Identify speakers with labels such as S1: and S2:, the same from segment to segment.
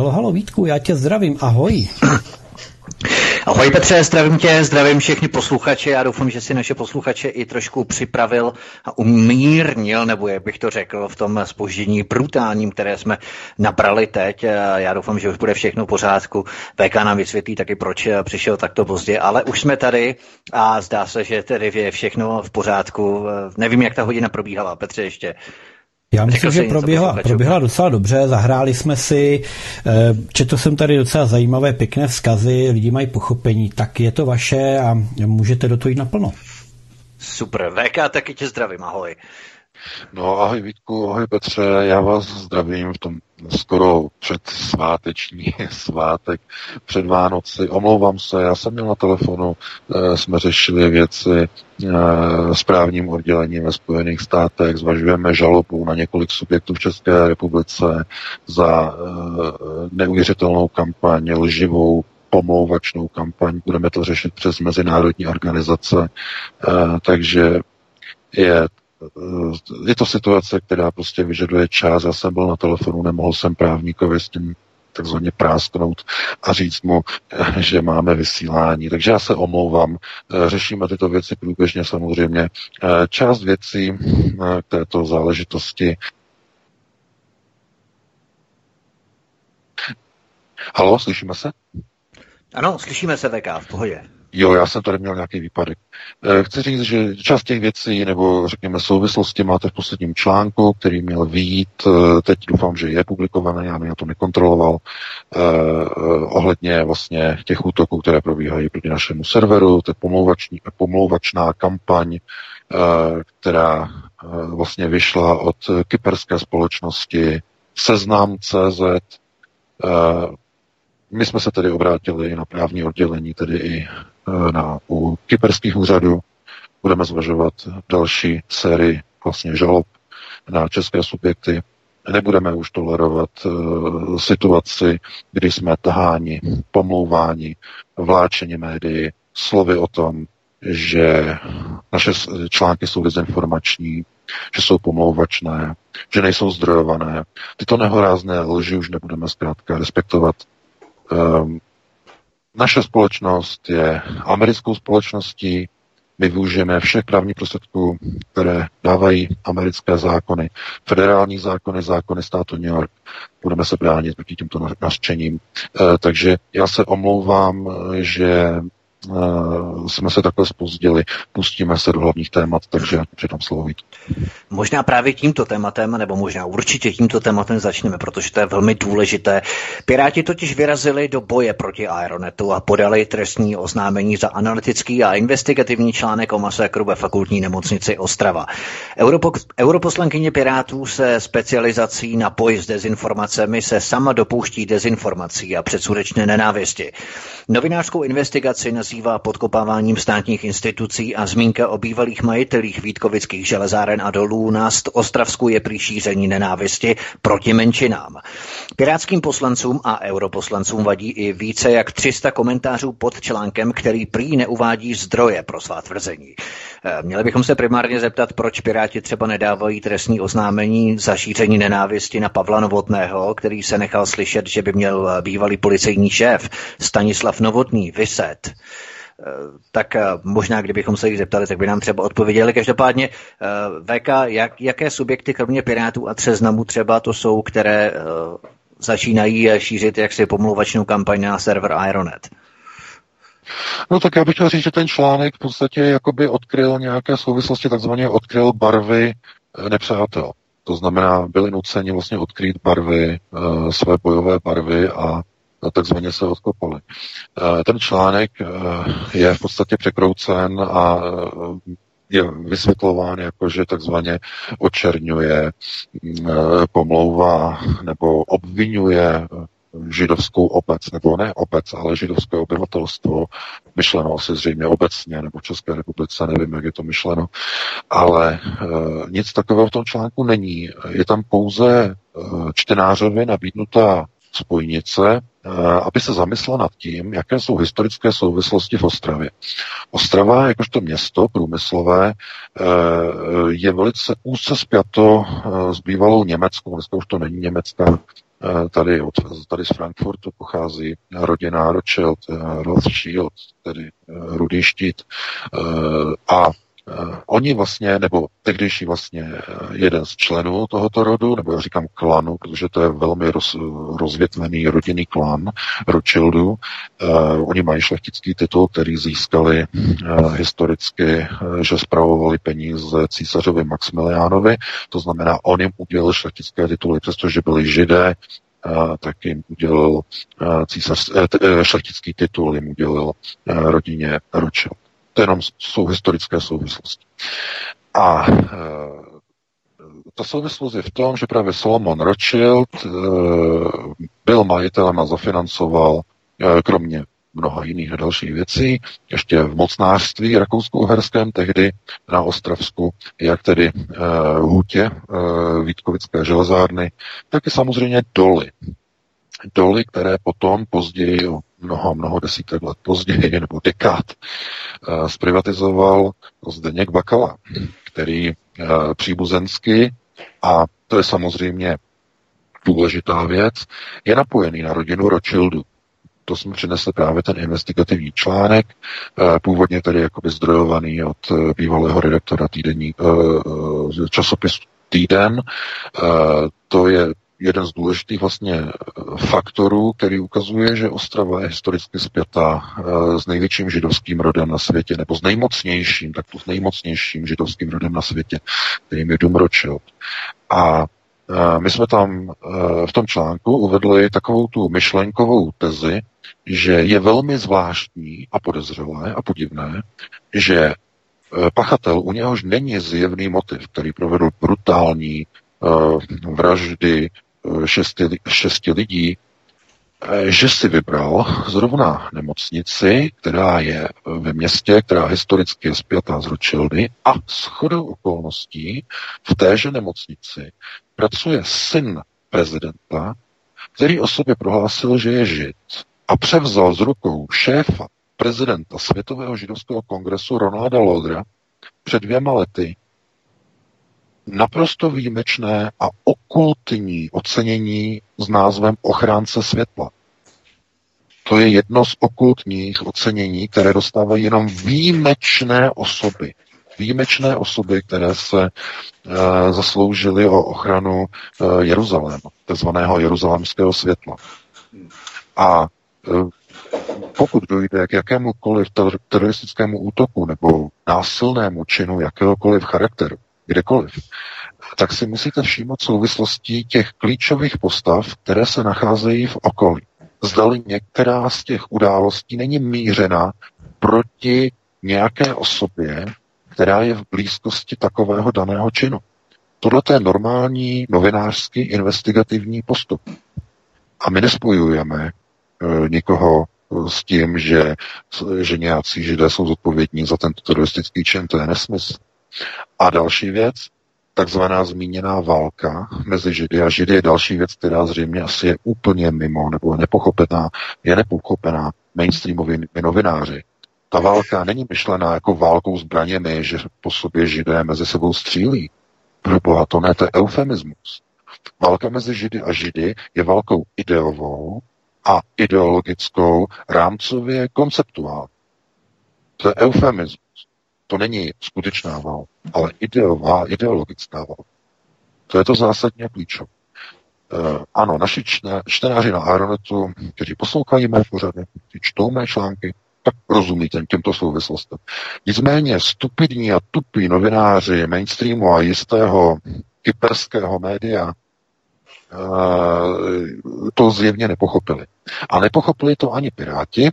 S1: Halo, halo Vítku, já tě zdravím, ahoj.
S2: Ahoj Petře, zdravím tě, zdravím všechny posluchače. Já doufám, že si naše posluchače i trošku připravil a umírnil, nebo jak bych to řekl, v tom spoždění brutálním, které jsme nabrali teď. Já doufám, že už bude všechno v pořádku. VK nám vysvětlí taky, proč přišel takto pozdě, ale už jsme tady a zdá se, že tedy je všechno v pořádku. Nevím, jak ta hodina probíhala, Petře, ještě.
S1: Já myslím, že proběhla, proběhla docela dobře, zahráli jsme si, eh, četl jsem tady docela zajímavé, pěkné vzkazy, lidi mají pochopení, tak je to vaše a můžete do toho jít naplno.
S2: Super, VK, taky tě zdravím, ahoj.
S3: No ahoj Vítku, ahoj Petře, já vás zdravím v tom skoro před sváteční svátek, před Vánoci. Omlouvám se, já jsem měl na telefonu, eh, jsme řešili věci eh, správním oddělení ve Spojených státech, zvažujeme žalobu na několik subjektů v České republice za eh, neuvěřitelnou kampaň, lživou pomlouvačnou kampaň, budeme to řešit přes mezinárodní organizace, takže je je to situace, která prostě vyžaduje čas. Já jsem byl na telefonu, nemohl jsem právníkovi s tím takzvaně prásknout a říct mu, že máme vysílání. Takže já se omlouvám. Řešíme tyto věci průběžně samozřejmě. Část věcí k této záležitosti Halo, slyšíme se?
S2: Ano, slyšíme se, VK, v pohodě.
S3: Jo, já jsem tady měl nějaký výpadek. Eh, chci říct, že část těch věcí, nebo řekněme souvislosti máte v posledním článku, který měl výjít, eh, teď doufám, že je publikovaný, já bych to nekontroloval, eh, ohledně vlastně těch útoků, které probíhají proti našemu serveru, to je pomlouvačná kampaň, která vlastně vyšla od kyperské společnosti Seznam.cz, my jsme se tedy obrátili na právní oddělení, tedy i na, u kyperských úřadů. Budeme zvažovat další sérii vlastně žalob na české subjekty. Nebudeme už tolerovat uh, situaci, kdy jsme taháni, pomlouváni, vláčeni médií, slovy o tom, že naše články jsou dezinformační, že jsou pomlouvačné, že nejsou zdrojované. Tyto nehorázné lži už nebudeme zkrátka respektovat. Um, naše společnost je americkou společností, my využijeme všech právních prostředků, které dávají americké zákony, federální zákony, zákony státu New York. Budeme se bránit proti tímto nařčením. E, takže já se omlouvám, že jsme se takhle spozdili. Pustíme se do hlavních témat, takže předám slovo víc.
S2: Možná právě tímto tématem, nebo možná určitě tímto tématem začneme, protože to je velmi důležité. Piráti totiž vyrazili do boje proti Aeronetu a podali trestní oznámení za analytický a investigativní článek o masakru ve fakultní nemocnici Ostrava. Europo- europoslankyně Pirátů se specializací na boj s dezinformacemi se sama dopouští dezinformací a předsudečné nenávisti. Novinářskou investigaci nazývá podkopáváním státních institucí a zmínka o bývalých majitelích Vítkovických železáren a dolů na Ostravsku je prý nenávisti proti menšinám. Pirátským poslancům a europoslancům vadí i více jak 300 komentářů pod článkem, který prý neuvádí zdroje pro svá tvrzení. Eh, měli bychom se primárně zeptat, proč Piráti třeba nedávají trestní oznámení za šíření nenávisti na Pavla Novotného, který se nechal slyšet, že by měl bývalý policejní šéf Stanislav Novotný vyset. Eh, tak eh, možná, kdybychom se jich zeptali, tak by nám třeba odpověděli. Každopádně, VK, jak, jaké subjekty, kromě Pirátů a Třeznamu třeba to jsou, které začínají šířit jaksi pomluvačnou kampaň na server Aeronet?
S3: No tak já bych chtěl říct, že ten článek v podstatě jakoby odkryl nějaké souvislosti, takzvaně odkryl barvy eh, nepřátel. To znamená, byli nuceni vlastně odkrýt barvy, eh, své bojové barvy a takzvaně se odkopali. Eh, ten článek je v podstatě překroucen a je vysvětlován jako, že takzvaně očerňuje, pomlouvá nebo obvinuje židovskou obec, nebo ne obec, ale židovské obyvatelstvo, myšleno asi zřejmě obecně, nebo v České republice, nevím, jak je to myšleno, ale e, nic takového v tom článku není. Je tam pouze e, čtenářovi nabídnutá spojnice, aby se zamyslela nad tím, jaké jsou historické souvislosti v Ostravě. Ostrava, jakožto město průmyslové, je velice úzce spjato s bývalou Německou, dneska už to není Německá, Eh, tady, od, tady z Frankfurtu pochází rodina Rothschild, eh, Rothschild, tedy eh, rudý štít. A oni vlastně, nebo tehdejší vlastně jeden z členů tohoto rodu, nebo já říkám klanu, protože to je velmi roz, rozvětvený rodinný klan Rothschildů. Uh, oni mají šlechtický titul, který získali uh, historicky, uh, že spravovali peníze císařovi Maximiliánovi, to znamená, on jim udělal šlechtické tituly, přestože byli židé, Uh, tak jim udělal uh, císař, uh, šlechtický titul, jim udělal rodině Rothschild. To jenom jsou historické souvislosti. A e, ta souvislost je v tom, že právě Solomon Rothschild e, byl majitelem a zafinancoval, e, kromě mnoha jiných a dalších věcí, ještě v mocnářství rakousko-uherském, tehdy na Ostravsku, jak tedy e, hutě e, Vítkovické železárny, tak i samozřejmě doly. Doly, které potom později, mnoho, mnoho desítek let později, nebo dekád, eh, zprivatizoval Zdeněk Bakala, který eh, příbuzensky, a to je samozřejmě důležitá věc, je napojený na rodinu Rothschildu. To jsme přinesli právě ten investigativní článek, eh, původně tedy jakoby zdrojovaný od bývalého redaktora týdenní časopisu Týden. To je jeden z důležitých vlastně eh, faktorů, který ukazuje, že Ostrava je historicky zpětá eh, s největším židovským rodem na světě, nebo s nejmocnějším, tak to s nejmocnějším židovským rodem na světě, kterým je Rothschild. A eh, my jsme tam v tom článku uvedli takovou tu myšlenkovou tezi, že je velmi zvláštní a podezřelé a podivné, že pachatel, u něhož není zjevný motiv, který provedl brutální vraždy šesti, šesti lidí, eh, že si vybral zrovna nemocnici, která je ve městě, která historicky je zpětá z Rothschildy a s chodou okolností v téže nemocnici pracuje syn prezidenta, který o sobě prohlásil, že je žid a převzal z rukou šéfa prezidenta Světového židovského kongresu Ronalda Lodra před dvěma lety naprosto výjimečné a okultní ocenění s názvem Ochránce světla. To je jedno z okultních ocenění, které dostávají jenom výjimečné osoby. Výjimečné osoby, které se e, zasloužily o ochranu e, Jeruzaléma, takzvaného jeruzalémského světla. A e, pokud dojde k jakémukoliv teroristickému útoku nebo násilnému činu jakéhokoliv charakteru, kdekoliv, tak si musíte všímat souvislostí těch klíčových postav, které se nacházejí v okolí. Zdali některá z těch událostí není mířena proti nějaké osobě, která je v blízkosti takového daného činu. Tohle je normální novinářský investigativní postup. A my nespojujeme e, nikoho s tím, že, že nějací židé jsou zodpovědní za tento teroristický čin. To je nesmysl. A další věc, takzvaná zmíněná válka mezi Židy a Židy je další věc, která zřejmě asi je úplně mimo nebo nepochopená, je nepochopená mainstreamovými novináři. Ta válka není myšlená jako válkou zbraněmi, že po sobě Židé mezi sebou střílí. Proboha, to ne, to je eufemismus. Válka mezi Židy a Židy je válkou ideovou a ideologickou, rámcově konceptuální. To je eufemismus. To není skutečná válka, ale ideová, ideologická válka. To je to zásadně klíčové. Uh, ano, naši čtenáři na Aeronetu, kteří poslouchají mé pořady, kteří čtou mé články, tak rozumí těm, těmto souvislostem. Nicméně stupidní a tupí novináři mainstreamu a jistého kyperského média uh, to zjevně nepochopili. A nepochopili to ani Piráti,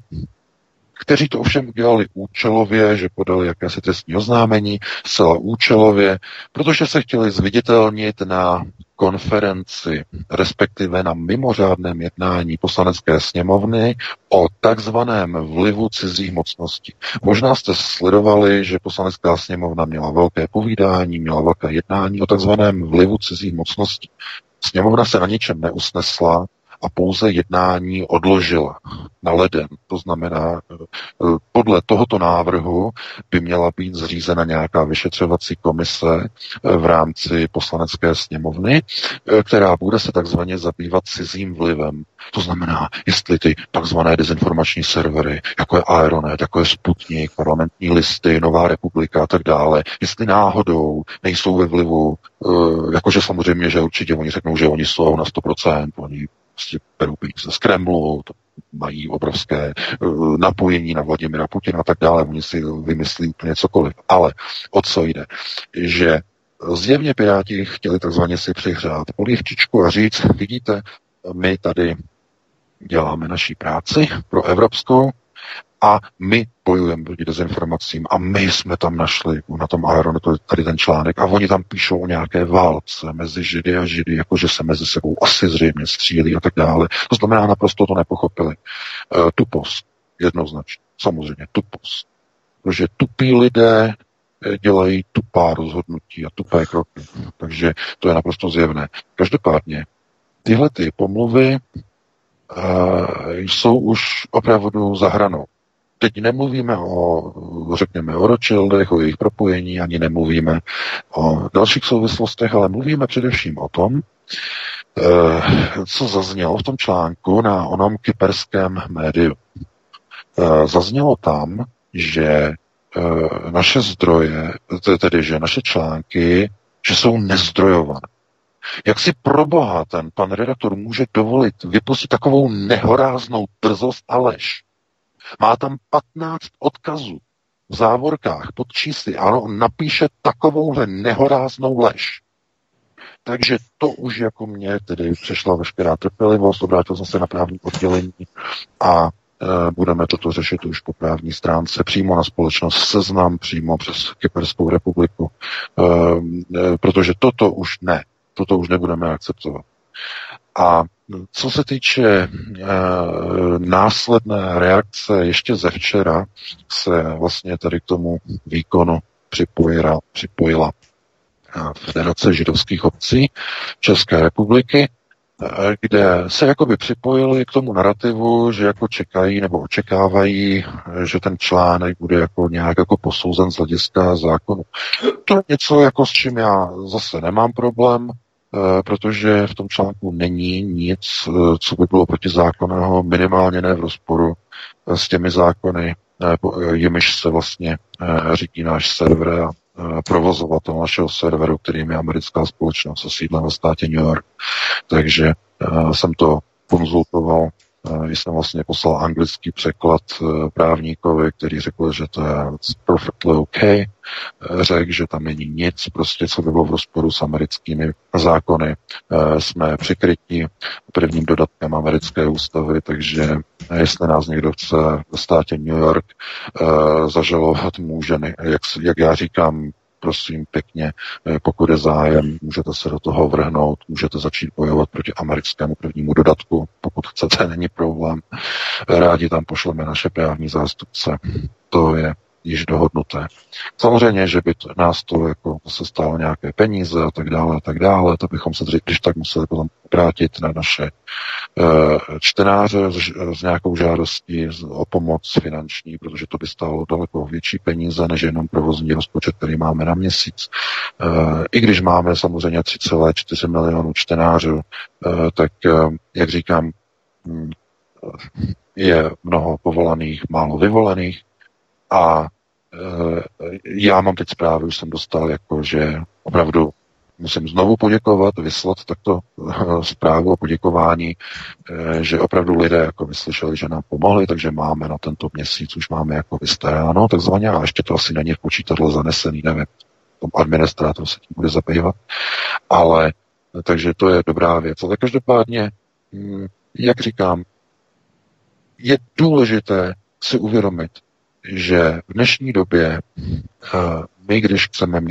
S3: kteří to ovšem udělali účelově, že podali jakési trestní oznámení, zcela účelově, protože se chtěli zviditelnit na konferenci, respektive na mimořádném jednání poslanecké sněmovny o takzvaném vlivu cizích mocností. Možná jste sledovali, že poslanecká sněmovna měla velké povídání, měla velké jednání o takzvaném vlivu cizích mocností. Sněmovna se na ničem neusnesla, a pouze jednání odložila na leden. To znamená, eh, podle tohoto návrhu by měla být zřízena nějaká vyšetřovací komise eh, v rámci poslanecké sněmovny, eh, která bude se takzvaně zabývat cizím vlivem. To znamená, jestli ty takzvané dezinformační servery, jako je Aeronet, jako je Sputnik, parlamentní listy, Nová republika a tak dále, jestli náhodou nejsou ve vlivu, jakože samozřejmě, že určitě oni řeknou, že oni jsou na 100%, oni prostě berou peníze z Kremlu, to mají obrovské uh, napojení na Vladimira Putina a tak dále, oni si vymyslí úplně cokoliv. Ale o co jde? Že zjevně Piráti chtěli takzvaně si přihřát polivčičku a říct, vidíte, my tady děláme naší práci pro evropskou, a my bojujeme proti dezinformacím a my jsme tam našli na tom Aeronetu tady ten článek a oni tam píšou o nějaké válce mezi Židy a Židy, jakože se mezi sebou asi zřejmě střílí a tak dále. To znamená, naprosto to nepochopili. E, tupost, jednoznačně, samozřejmě tupost. Protože tupí lidé eh, dělají tupá rozhodnutí a tupé kroky. Takže to je naprosto zjevné. Každopádně tyhle ty pomluvy e, jsou už opravdu za hranou. Teď nemluvíme o, řekněme, o Rothschildech, o jejich propojení, ani nemluvíme o dalších souvislostech, ale mluvíme především o tom, eh, co zaznělo v tom článku na onom kyperském médiu. Eh, zaznělo tam, že eh, naše zdroje, tedy že naše články, že jsou nezdrojované. Jak si pro boha ten pan redaktor může dovolit vypustit takovou nehoráznou drzost a lež? Má tam 15 odkazů v závorkách pod čísly. Ano, on napíše takovouhle nehoráznou lež. Takže to už jako mě tedy přešla veškerá trpělivost, obrátil jsem se na právní oddělení a e, budeme toto řešit už po právní stránce, přímo na společnost Seznam, přímo přes Kyperskou republiku, e, e, protože toto už ne, toto už nebudeme akceptovat. A co se týče e, následné reakce ještě ze včera, se vlastně tady k tomu výkonu připojila, připojila Federace židovských obcí České republiky, eh, kde se jakoby připojili k tomu narrativu, že jako čekají nebo očekávají, že ten článek bude jako nějak jako posouzen z hlediska zákonu. To je něco, jako s čím já zase nemám problém. Eh, protože v tom článku není nic, eh, co by bylo protizákonného, minimálně ne v rozporu eh, s těmi zákony, jimiž se vlastně řídí náš server a provozovatel našeho serveru, kterým je americká společnost se sídlem ve státě New York. Takže jsem to konzultoval jsem vlastně poslal anglický překlad eh, právníkovi, který řekl, že to je perfectly OK. Eh, řekl, že tam není nic, prostě co by bylo v rozporu s americkými zákony. Eh, jsme přikryti prvním dodatkem americké ústavy, takže jestli nás někdo chce ve státě New York zažalovat, může, jak, jak já říkám, prosím pěkně, eh, pokud je zájem, můžete se do toho vrhnout, můžete začít bojovat proti americkému prvnímu dodatku, pokud chcete, není problém. Rádi tam pošleme naše právní zástupce. To je již dohodnuté. Samozřejmě, že by to, nás to jako se stálo nějaké peníze a tak dále a tak dále, to bychom se když tak museli potom obrátit na naše uh, čtenáře s, s nějakou žádostí o pomoc finanční, protože to by stálo daleko větší peníze, než jenom provozní rozpočet, který máme na měsíc. Uh, I když máme samozřejmě 3,4 milionů čtenářů, uh, tak, jak říkám, um, je mnoho povolaných, málo vyvolených a já mám teď zprávy, už jsem dostal, jako že opravdu musím znovu poděkovat, vyslat takto eh, zprávu o poděkování, eh, že opravdu lidé jako vyslyšeli, že nám pomohli, takže máme na tento měsíc, už máme jako vystaráno, takzvaně, a ještě to asi není v počítadle zanesený, nevím, tom administrátor se tím bude zabývat, ale takže to je dobrá věc. Ale každopádně, hm, jak říkám, je důležité si uvědomit, že v dnešní době my, když chceme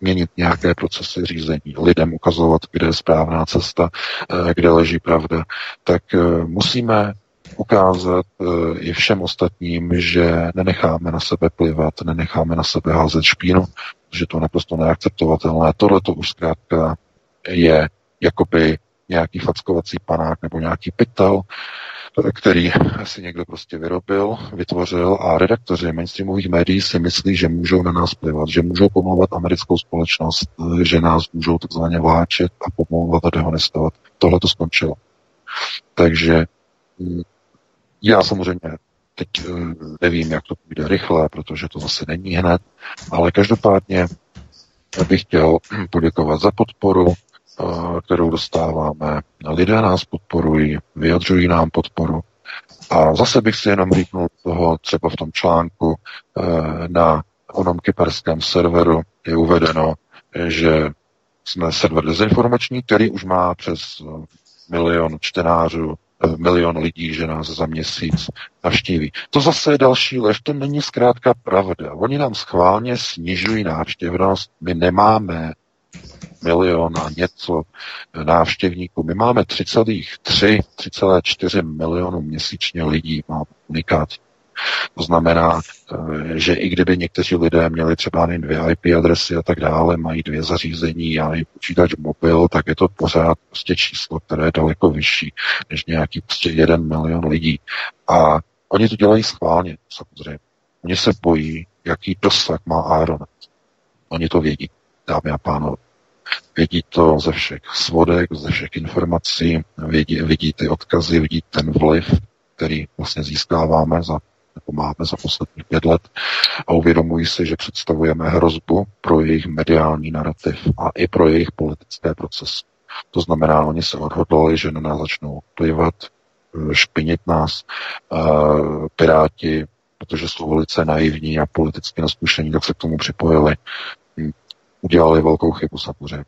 S3: měnit, nějaké procesy řízení, lidem ukazovat, kde je správná cesta, kde leží pravda, tak musíme ukázat i všem ostatním, že nenecháme na sebe plivat, nenecháme na sebe házet špínu, že to je naprosto neakceptovatelné. Tohle to už zkrátka je jakoby nějaký fackovací panák nebo nějaký pytel, který si někdo prostě vyrobil, vytvořil a redaktoři mainstreamových médií si myslí, že můžou na nás plivat, že můžou pomlouvat americkou společnost, že nás můžou takzvaně vláčet a pomlouvat a dehonestovat. Tohle to skončilo. Takže mm, já samozřejmě teď eh, nevím, jak to půjde rychle, protože to zase není hned, ale každopádně bych chtěl poděkovat za podporu, kterou dostáváme. Lidé nás podporují, vyjadřují nám podporu. A zase bych si jenom říknul toho, třeba v tom článku e, na onom kyperském serveru je uvedeno, že jsme server dezinformační, který už má přes milion čtenářů, e, milion lidí, že nás za měsíc navštíví. To zase je další lež, to není zkrátka pravda. Oni nám schválně snižují návštěvnost, my nemáme milion a něco návštěvníků. My máme 3,3, 3,4 milionu měsíčně lidí, má unikát. To znamená, eh, že i kdyby někteří lidé měli třeba jen dvě IP adresy a tak dále, mají dvě zařízení a i počítač mobil, tak je to pořád prostě číslo, které je daleko vyšší než nějaký prostě jeden milion lidí. A oni to dělají schválně, samozřejmě. Oni se bojí, jaký dosah má Aeronet. Oni to vědí, dámy a pánové. Vidí to ze všech svodek, ze všech informací, vidí, vidí ty odkazy, vidí ten vliv, který vlastně získáváme za nebo máme za posledních pět let a uvědomují si, že představujeme hrozbu pro jejich mediální narrativ a i pro jejich politické procesy. To znamená, oni se odhodlali, že na nás začnou plivat, špinit nás, piráti, protože jsou velice naivní a politicky neskušení, tak se k tomu připojili udělali velkou chybu samozřejmě.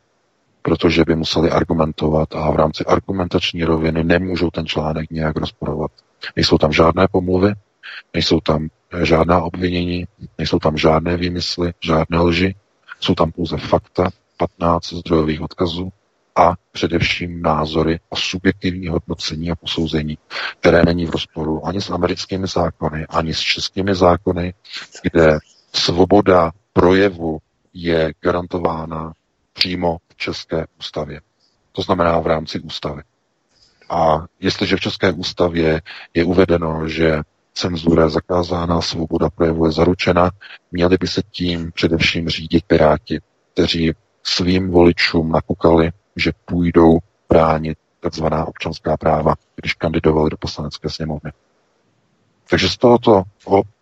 S3: Protože by museli argumentovat a v rámci argumentační roviny nemůžou ten článek nějak rozporovat. Nejsou tam žádné pomluvy, nejsou tam žádná obvinění, nejsou tam žádné výmysly, žádné lži, jsou tam pouze fakta, 15 zdrojových odkazů a především názory a subjektivní hodnocení a posouzení, které není v rozporu ani s americkými zákony, ani s českými zákony, kde svoboda projevu je garantována přímo v České ústavě. To znamená v rámci ústavy. A jestliže v České ústavě je uvedeno, že cenzura je zakázána, svoboda projevu je zaručena, měli by se tím především řídit piráti, kteří svým voličům nakukali, že půjdou bránit takzvaná občanská práva, když kandidovali do poslanecké sněmovny. Takže z tohoto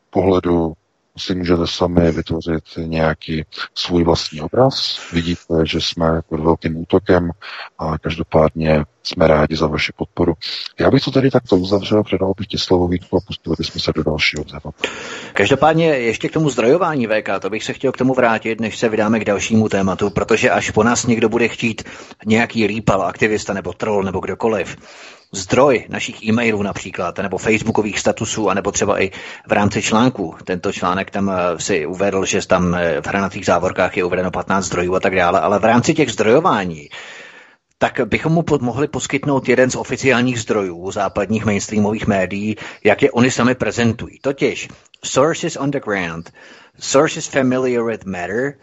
S3: pohledu si můžete sami vytvořit nějaký svůj vlastní obraz. Vidíte, že jsme pod velkým útokem a každopádně jsme rádi za vaši podporu. Já bych to tady takto uzavřel, předal bych ti slovo Vítku a pustili bychom se do dalšího tématu.
S2: Každopádně ještě k tomu zdrojování VK, to bych se chtěl k tomu vrátit, než se vydáme k dalšímu tématu, protože až po nás někdo bude chtít nějaký rýpal, aktivista nebo troll nebo kdokoliv, zdroj našich e-mailů například, nebo facebookových statusů, anebo třeba i v rámci článku. Tento článek tam eh, si uvedl, že tam eh, v hranatých závorkách je uvedeno 15 zdrojů a tak dále, ale v rámci těch zdrojování tak bychom mu mohli poskytnout jeden z oficiálních zdrojů západních mainstreamových médií, jak je oni sami prezentují. Totiž Sources on the Ground, Sources Familiar with Matter,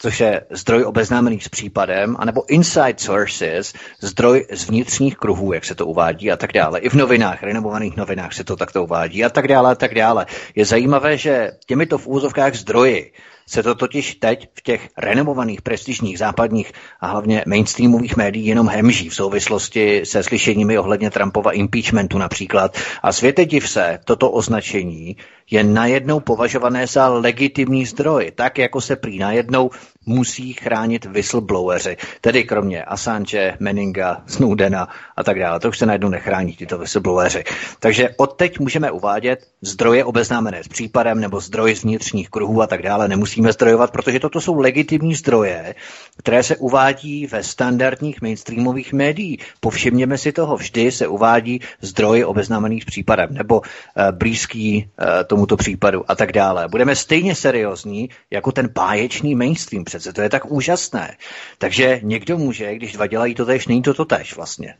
S2: což je zdroj obeznámený s případem, anebo inside sources, zdroj z vnitřních kruhů, jak se to uvádí a tak dále. I v novinách, renomovaných novinách se to takto uvádí a tak dále a tak dále. Je zajímavé, že těmito v úzovkách zdroji se to totiž teď v těch renomovaných prestižních západních a hlavně mainstreamových médií jenom hemží v souvislosti se slyšeními ohledně Trumpova impeachmentu například. A světe div se, toto označení je najednou považované za legitimní zdroj, tak jako se prý najednou musí chránit whistlebloweri, tedy kromě Assange, Meninga, Snowdena a tak dále. To už se najednou nechrání tyto whistlebloweri. Takže odteď můžeme uvádět zdroje obeznámené s případem nebo zdroje z vnitřních kruhů a tak dále. Nemusíme musíme zdrojovat, protože toto jsou legitimní zdroje, které se uvádí ve standardních mainstreamových médiích. Povšimněme si toho, vždy se uvádí zdroj obeznámených s případem nebo e, blízký e, tomuto případu a tak dále. Budeme stejně seriózní jako ten báječný mainstream přece, to je tak úžasné. Takže někdo může, když dva dělají to tež, není to to tež vlastně.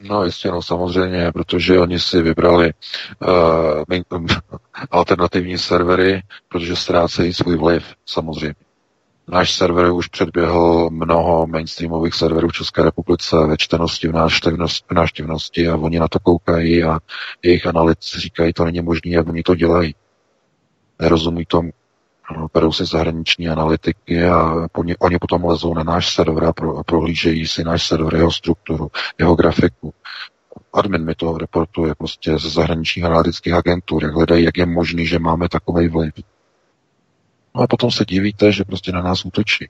S3: No jistě, no samozřejmě, protože oni si vybrali uh, alternativní servery, protože ztrácejí svůj vliv, samozřejmě. Náš server už předběhl mnoho mainstreamových serverů v České republice ve čtenosti, v návštěvnosti, a oni na to koukají a jejich analytici říkají, to není možné, jak oni to dělají. Nerozumí tomu, berou si zahraniční analytiky a oni potom lezou na náš server a pro, prohlížejí si náš server, jeho strukturu, jeho grafiku. Admin mi to reportuje prostě ze zahraničních analytických agentur, jak hledají, jak je možný, že máme takový vliv. No a potom se divíte, že prostě na nás útočí.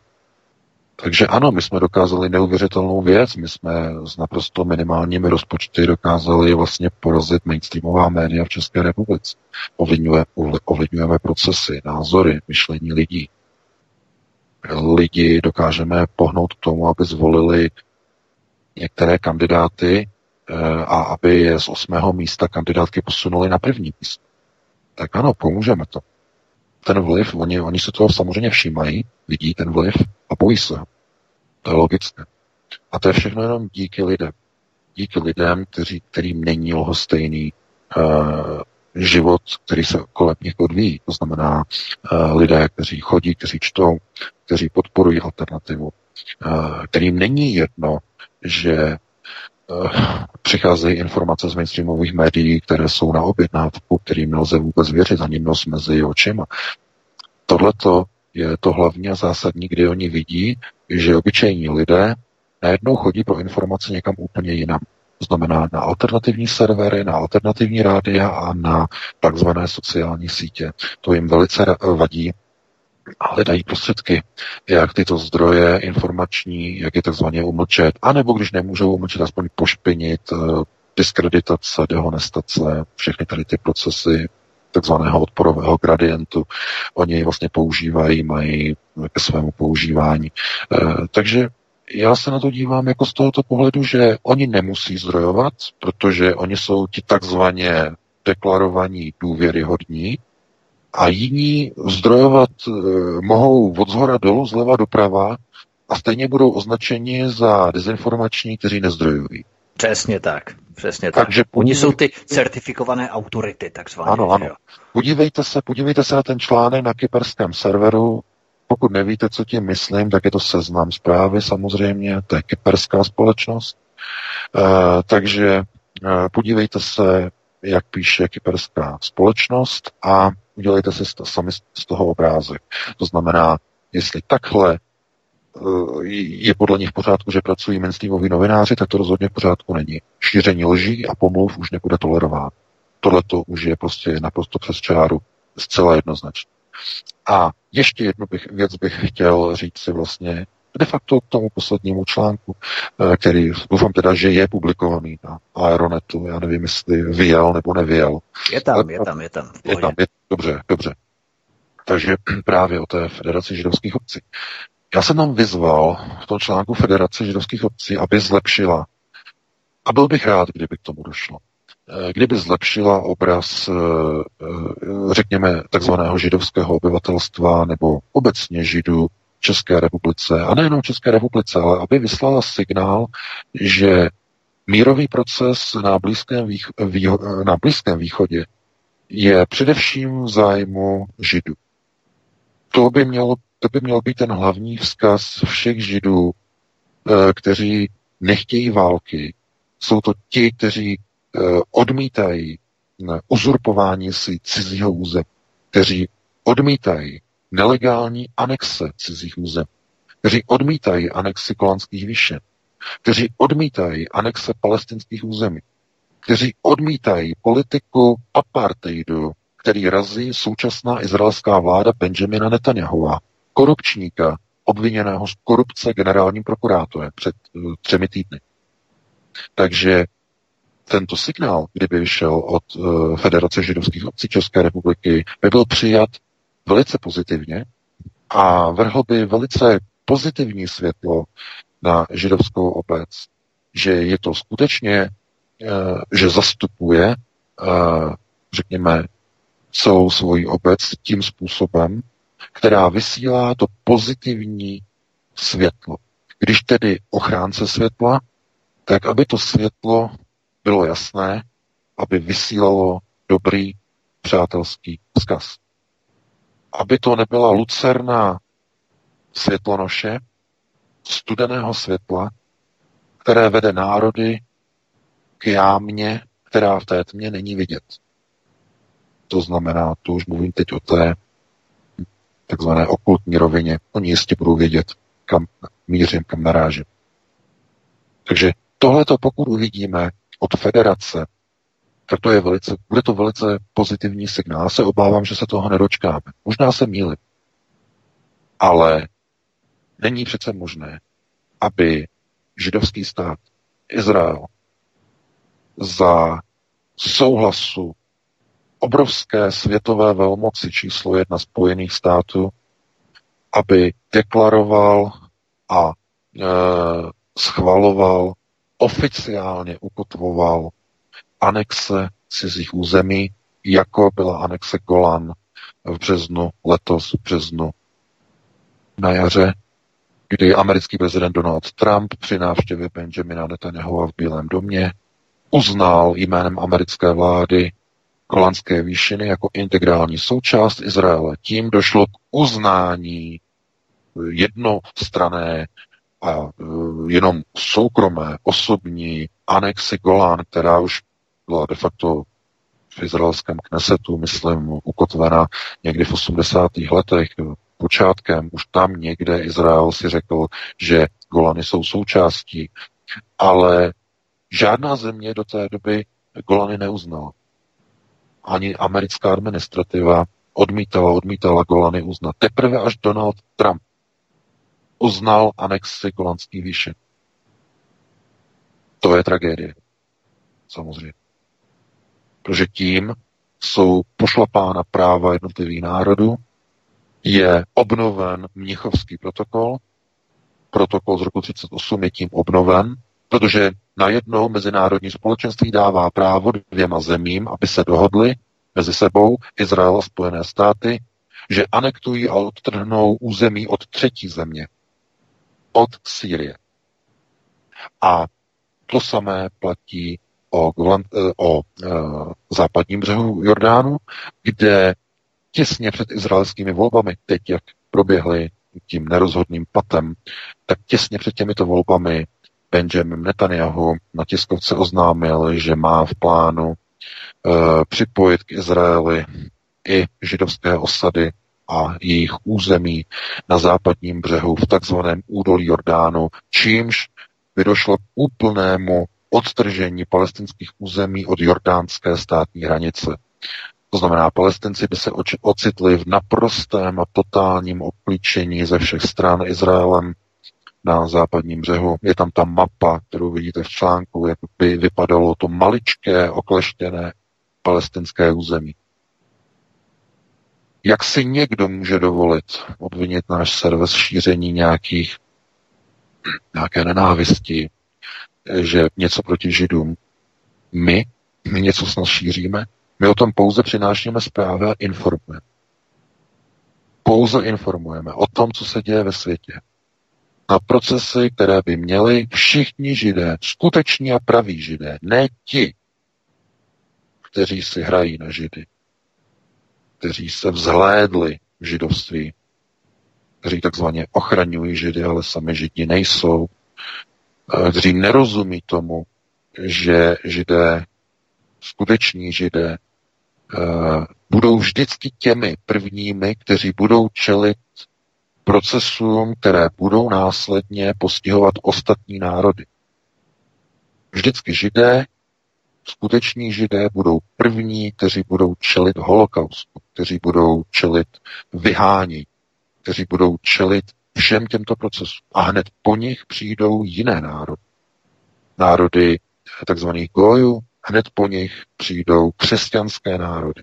S3: Takže ano, my jsme dokázali neuvěřitelnou věc, my jsme s naprosto minimálními rozpočty dokázali vlastně porazit mainstreamová média v České republice. Ovlivňujeme, procesy, názory, myšlení lidí. Lidi dokážeme pohnout k tomu, aby zvolili některé kandidáty eh, a aby je z osmého místa kandidátky posunuli na první místo. Tak ano, pomůžeme to ten vliv, oni, oni se toho samozřejmě všímají, vidí ten vliv a bojí se. To je logické. A to je všechno jenom díky lidem. Díky lidem, kteří, kterým není lhostejný uh, život, který se kolem nich odvíjí. To znamená uh, lidé, kteří chodí, kteří čtou, kteří podporují alternativu, uh, kterým není jedno, že přicházejí informace z mainstreamových médií, které jsou na objednávku, kterým nelze vůbec věřit, ani nos mezi očima. Tohle je to hlavně zásadní, kdy oni vidí, že obyčejní lidé najednou chodí pro informace někam úplně jinam. To znamená na alternativní servery, na alternativní rádia a na takzvané sociální sítě. To jim velice vadí a hledají prostředky, jak tyto zdroje informační, jak je takzvaně umlčet, anebo když nemůžou umlčet, aspoň pošpinit, eh, diskreditace, dehonestace, všechny tady ty procesy takzvaného odporového gradientu. Oni ji vlastně používají, mají ke svému používání. E, takže já se na to dívám jako z tohoto pohledu, že oni nemusí zdrojovat, protože oni jsou ti takzvaně deklarovaní důvěryhodní, a jiní zdrojovat e, mohou od zhora dolů, zleva doprava a stejně budou označeni za dezinformační, kteří nezdrojují.
S2: Přesně tak. Přesně tak. Takže podívej... Oni jsou ty certifikované autority, takzvané.
S3: Ano, ano. Podívejte se, podívejte se na ten článek na kyperském serveru. Pokud nevíte, co tím myslím, tak je to seznam zprávy samozřejmě, to je kyperská společnost. E, takže e, podívejte se, jak píše kyperská společnost a udělejte si sami z toho obrázek. To znamená, jestli takhle Eh, je podle nich v pořádku, že pracují mainstreamoví novináři, tak to rozhodně v pořádku není. Šíření lží a pomluv už nebude tolerováno. Tohle to už je prostě naprosto přes čáru, zcela jednoznačně. A ještě jednu bych, věc bych chtěl říct si vlastně de facto k tomu poslednímu článku, eh, který doufám teda, že je publikovaný na Aeronetu, já nevím, jestli vyjel nebo nevyjel.
S2: Je tam, je tam, je tam.
S3: Je tam, je, dobře, dobře. Takže právě o té Federaci židovských obcí. Já jsem tam vyzval v tom článku Federace židovských obcí, aby zlepšila. A byl bych rád, kdyby k tomu došlo. Eh, kdyby zlepšila obraz, eh, eh, řekněme, takzvaného židovského obyvatelstva nebo obecně židů České republice, a nejenom České republice, ale aby vyslala signál, že mírový proces na Blízkém, vých, výho, na Blízkém východě je především v zájmu židů. To by mělo to by měl být ten hlavní vzkaz všech židů, eh, kteří nechtějí války. Jsou to ti, kteří eh, odmítají uzurpování si cizího území, kteří odmítají nelegální anexe cizích území, kteří odmítají anexy kolanských výšin, kteří odmítají anexe palestinských území, kteří odmítají politiku apartheidu, který razí současná izraelská vláda Benjamina Netanyahua korupčníka, obviněného z korupce generálním prokurátorem před uh, třemi týdny. Takže tento signál, kdyby vyšel od uh, Federace židovských obcí České republiky, by byl přijat velice pozitivně a vrhl by velice pozitivní světlo na židovskou obec, že je to skutečně, eh, že zastupuje, eh, řekněme, celou svoji obec tím způsobem, která vysílá to pozitivní světlo. Když tedy ochránce světla, tak aby to světlo bylo jasné, aby vysílalo dobrý přátelský vzkaz. Aby to nebyla lucerna světlonoše, studeného světla, které vede národy k jámě, která v té tmě není vidět. To znamená, to už mluvím teď o té takzvané okultní rovině. Oni jistě budou vědět, kam mířím, kam narážím. Takže tohleto, pokud uvidíme od federace, tak to je velice, bude to velice pozitivní signál. Já se obávám, že se toho nedočkáme. Možná se míli. Ale není přece možné, aby židovský stát Izrael za souhlasu obrovské světové velmoci číslo jedna Spojených států, aby deklaroval a e, schvaloval, oficiálně ukotvoval anexe cizích území, jako byla anexe Golan v březnu, letos v březnu na jaře, kdy americký prezident Donald Trump při návštěvě Benjamina Netanyahu v Bílém domě uznal jménem americké vlády Golanské výšiny jako integrální součást Izraele. Tím došlo k uznání jednostrané a e, jenom soukromé, osobní anexi Golán, která už byla de facto v izraelském knesetu, myslím, ukotvena někdy v 80. letech, počátkem, už tam někde Izrael si řekl, že Golany jsou součástí, ale žádná země do té doby Golany neuznala. Ani americká administrativa odmítala, odmítala Golany uznat. Teprve až Donald Trump uznal anexi Golanských výšin. To je tragédie. Samozřejmě. Protože tím jsou pošlapána práva jednotlivých národů, je obnoven Mnichovský protokol, protokol z roku 38 je tím obnoven, protože najednou mezinárodní společenství dává právo dvěma zemím, aby se dohodli mezi sebou, Izrael a Spojené státy, že anektují a odtrhnou území od třetí země, od Sýrie. A to samé platí o, o, o e, západním břehu Jordánu, kde těsně před izraelskými volbami, teď jak proběhly tím nerozhodným patem, tak těsně před těmito volbami Benjamin Netanyahu na tiskovce oznámil, že má v plánu uh, připojit k Izraeli i židovské osady a jejich území na západním břehu v takzvaném údolí Jordánu, čímž by došlo k úplnému odtržení palestinských území od jordánské státní hranice. To znamená, palestinci by se ocitli v naprostém a totálním obklíčení ze všech stran Izraelem na západním břehu. Je tam ta mapa, kterou vidíte v článku, jak by vypadalo to maličké, okleštěné palestinské území. Jak si někdo může dovolit obvinit náš server z šíření nějakých nějaké nenávisti, že něco proti židům. My, my něco snad šíříme, my o tom pouze přinášíme zprávy a informujeme. Pouze informujeme o tom, co se děje ve světě. Na procesy, které by měli všichni židé, skuteční a praví židé, ne ti, kteří si hrají na židy, kteří se vzhlédli v židovství, kteří takzvaně ochraňují židy, ale sami židi nejsou, kteří nerozumí tomu, že židé, skuteční židé, Eh, budou vždycky těmi prvními, kteří budou čelit procesům, které budou následně postihovat ostatní národy. Vždycky židé, skuteční židé budou první, kteří budou čelit holokaustu, kteří budou čelit vyhání, kteří budou čelit všem těmto procesům. A hned po nich přijdou jiné národy. Národy takzvaných gojů, hned po nich přijdou křesťanské národy.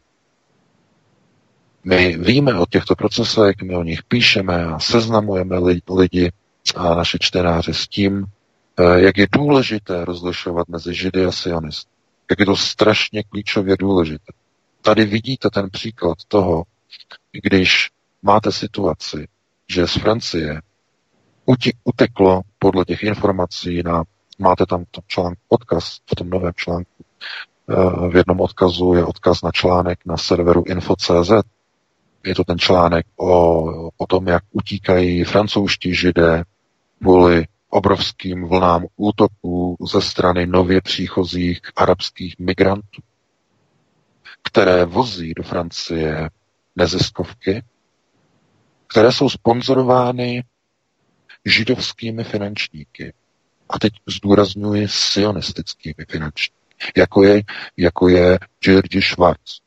S3: My víme o těchto procesech, my o nich píšeme a seznamujeme lidi a naše čtenáře s tím, eh, jak je důležité rozlišovat mezi Židy a sionisty. Jak je to strašně klíčově důležité. Tady vidíte ten příklad toho, když máte situaci, že z Francie uteklo podle těch informací na, máte tam v tom článku odkaz, v tom novém článku, eh, v jednom odkazu je odkaz na článek na serveru info.cz. Je to ten článek o, o tom, jak utíkají francouzští židé kvůli obrovským vlnám útoků ze strany nově příchozích arabských migrantů, které vozí do Francie neziskovky, které jsou sponzorovány židovskými finančníky. A teď zdůrazňuji sionistickými finančníky, jako je, jako je George Schwartz,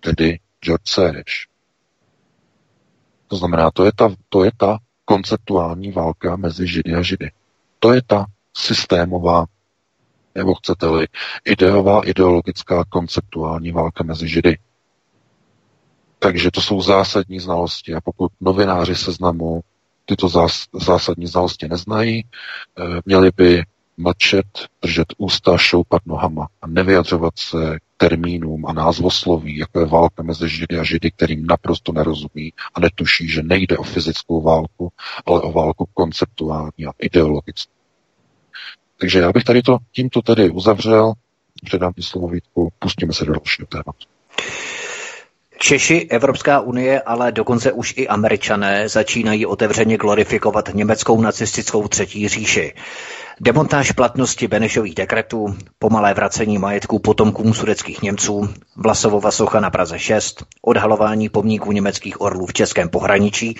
S3: tedy George Sereš. To znamená, to je ta, to je ta konceptuální válka mezi Židy a Židy. To je ta systémová, nebo chcete-li, ideová, ideologická, konceptuální válka mezi Židy. Takže to jsou zásadní znalosti a pokud novináři seznamu tyto zás, zásadní znalosti neznají, eh, měli by mlčet, držet ústa, šoupat nohama a nevyjadřovat se termínům a názvosloví, jako je válka mezi Židy a Židy, kterým naprosto nerozumí a netuší, že nejde o fyzickou válku, ale o válku konceptuální a ideologickou. Takže já bych tady to tímto tedy uzavřel, předám ti slovo Vítku, pustíme se do dalšího tématu.
S2: Češi, Evropská unie, ale dokonce už i američané začínají otevřeně glorifikovat německou nacistickou třetí říši. Demontáž platnosti Benešových dekretů, pomalé vracení majetku potomkům sudeckých Němců, Vlasovova socha na Praze 6, odhalování pomníků německých orlů v českém pohraničí,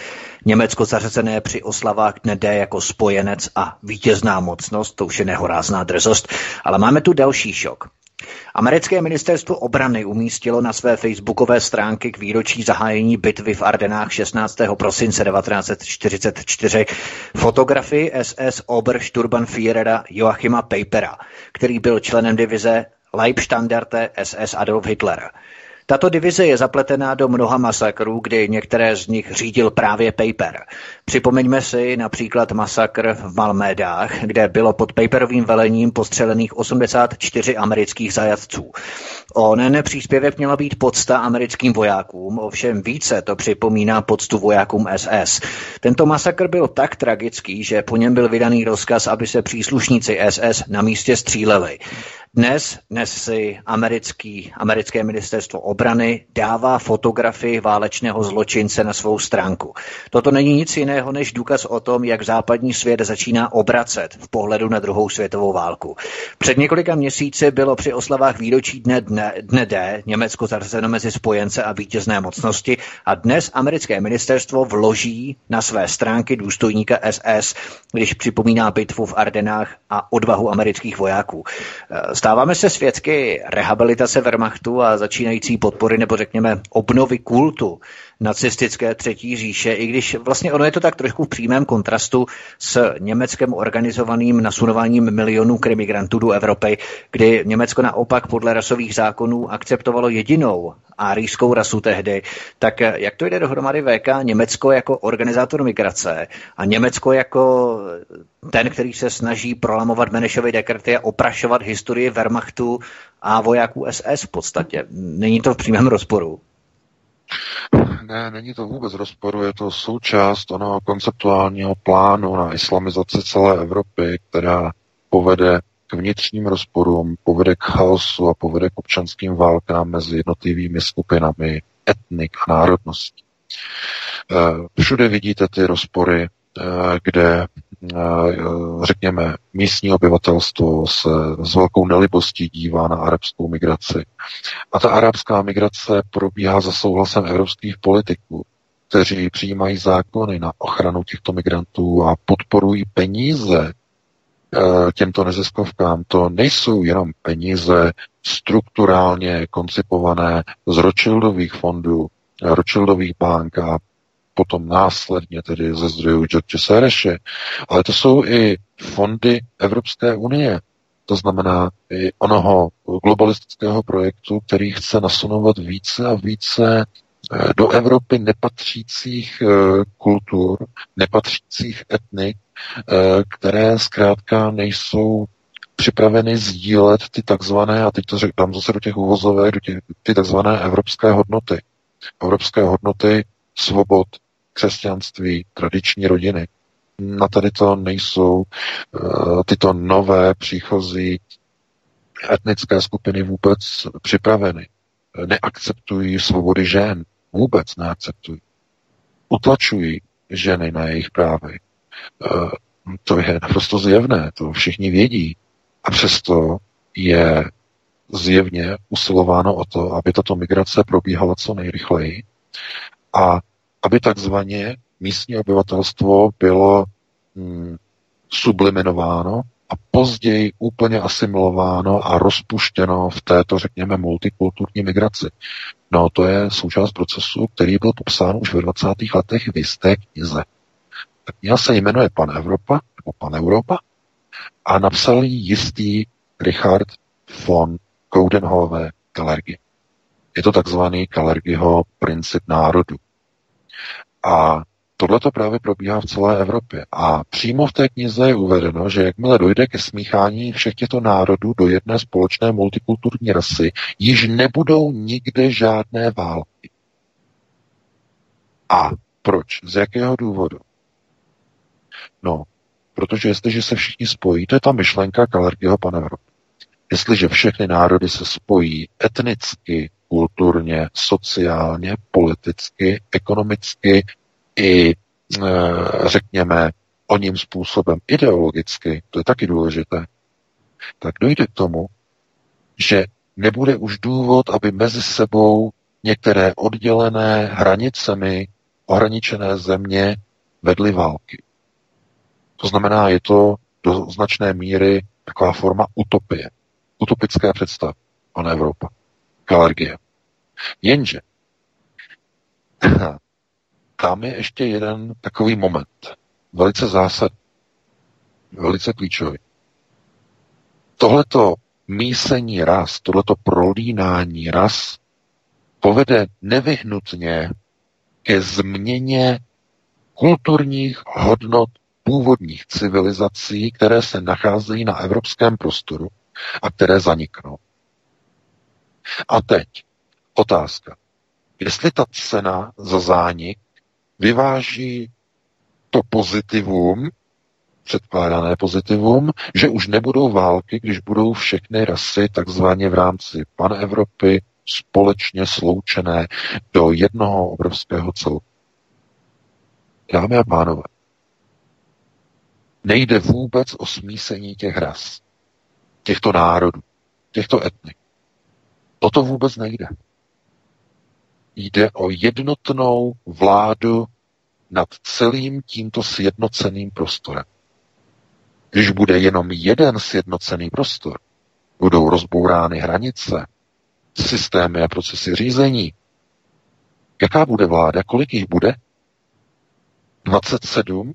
S2: Německo zařazené při oslavách dne D jako spojenec a vítězná mocnost, to už je nehorázná drzost, ale máme tu další šok. Americké ministerstvo obrany umístilo na své facebookové stránky k výročí zahájení bitvy v Ardenách 16. prosince 1944 fotografii SS Obersturmbannführera Joachima Papera, který byl členem divize Leibstandarte SS Adolf Hitler. Tato divize je zapletená do mnoha masakrů, kdy některé z nich řídil právě Paper. Připomeňme si například masakr v Malmédách, kde bylo pod Paperovým velením postřelených 84 amerických zajatců. Onen příspěvek měla být podsta americkým vojákům, ovšem více to připomíná poctu vojákům SS. Tento masakr byl tak tragický, že po něm byl vydaný rozkaz, aby se příslušníci SS na místě stříleli. Dnes, dnes si americký, americké ministerstvo obrany dává fotografii válečného zločince na svou stránku. Toto není nic jiného než důkaz o tom, jak západní svět začíná obracet v pohledu na druhou světovou válku. Před několika měsíci bylo při oslavách výročí dne, dne, dne D Německo zařazeno mezi spojence a vítězné mocnosti a dnes americké ministerstvo vloží na své stránky důstojníka SS, když připomíná bitvu v Ardenách a odvahu amerických vojáků. Stáváme se svědky rehabilitace Wehrmachtu a začínající podpory nebo řekněme obnovy kultu nacistické třetí říše, i když vlastně ono je to tak trošku v přímém kontrastu s německém organizovaným nasunováním milionů krimigrantů do Evropy, kdy Německo naopak podle rasových zákonů akceptovalo jedinou árijskou rasu tehdy, tak jak to jde dohromady VK, Německo jako organizátor migrace a Německo jako ten, který se snaží prolamovat Benešovy dekrety a oprašovat historii Wehrmachtu a vojáků SS v podstatě. Není to v přímém rozporu?
S3: Ne, není to vůbec rozporu, je to součást onoho konceptuálního plánu na islamizaci celé Evropy, která povede k vnitřním rozporům, povede k chaosu a povede k občanským válkám mezi jednotlivými skupinami etnik a národností. Eh, všude vidíte ty rozpory, eh, kde řekněme, místní obyvatelstvo se s velkou nelibostí dívá na arabskou migraci. A ta arabská migrace probíhá za souhlasem evropských politiků, kteří přijímají zákony na ochranu těchto migrantů a podporují peníze eh, těmto neziskovkám. To nejsou jenom peníze strukturálně koncipované z Rothschildových fondů, Rothschildových bank a potom následně tedy ze zdrojů George Sereše, ale to jsou i fondy Evropské unie, to znamená i onoho globalistického projektu, který chce nasunovat více a více do Evropy nepatřících kultur, nepatřících etnik, které zkrátka nejsou připraveny sdílet ty takzvané, a teď to dám zase do těch uvozovek, do těch, ty takzvané evropské hodnoty. Evropské hodnoty svobod, křesťanství, tradiční rodiny. Na tady to nejsou uh, tyto nové příchozí etnické skupiny vůbec připraveny. Neakceptují svobody žen. Vůbec neakceptují. Utlačují ženy na jejich právy. Uh, to je naprosto zjevné, to všichni vědí. A přesto je zjevně usilováno o to, aby tato migrace probíhala co nejrychleji a aby takzvaně místní obyvatelstvo bylo hmm, subliminováno a později úplně asimilováno a rozpuštěno v této, řekněme, multikulturní migraci. No to je součást procesu, který byl popsán už ve 20. letech v jisté knize. Ta kniha se jmenuje Pan Evropa, nebo Pan Europa, a napsal ji jistý Richard von Coudenhove Kalergi. Je to takzvaný Kalergiho princip národu. A tohle to právě probíhá v celé Evropě. A přímo v té knize je uvedeno, že jakmile dojde ke smíchání všech těchto národů do jedné společné multikulturní rasy, již nebudou nikde žádné války. A proč? Z jakého důvodu? No, Protože jestliže se všichni spojí, to je ta myšlenka Kalergyho pan Evropy. Jestliže všechny národy se spojí etnicky, kulturně, sociálně, politicky, ekonomicky i, e, řekněme, o ním způsobem ideologicky, to je taky důležité, tak dojde k tomu, že nebude už důvod, aby mezi sebou některé oddělené hranicemi ohraničené země vedly války. To znamená, je to do značné míry taková forma utopie. Utopické představy. Ona Evropa. Kalergie. Jenže tam je ještě jeden takový moment. Velice zásadní. Velice klíčový. Tohleto mísení ras, tohleto prolínání ras povede nevyhnutně ke změně kulturních hodnot původních civilizací, které se nacházejí na evropském prostoru a které zaniknou. A teď otázka. Jestli ta cena za zánik vyváží to pozitivum, předkládané pozitivum, že už nebudou války, když budou všechny rasy takzvaně v rámci pan Evropy společně sloučené do jednoho obrovského celku. Dámy a pánové, Nejde vůbec o smísení těch ras, těchto národů, těchto etnik. O to vůbec nejde. Jde o jednotnou vládu nad celým tímto sjednoceným prostorem. Když bude jenom jeden sjednocený prostor, budou rozbourány hranice, systémy a procesy řízení. Jaká bude vláda? Kolik jich bude? 27?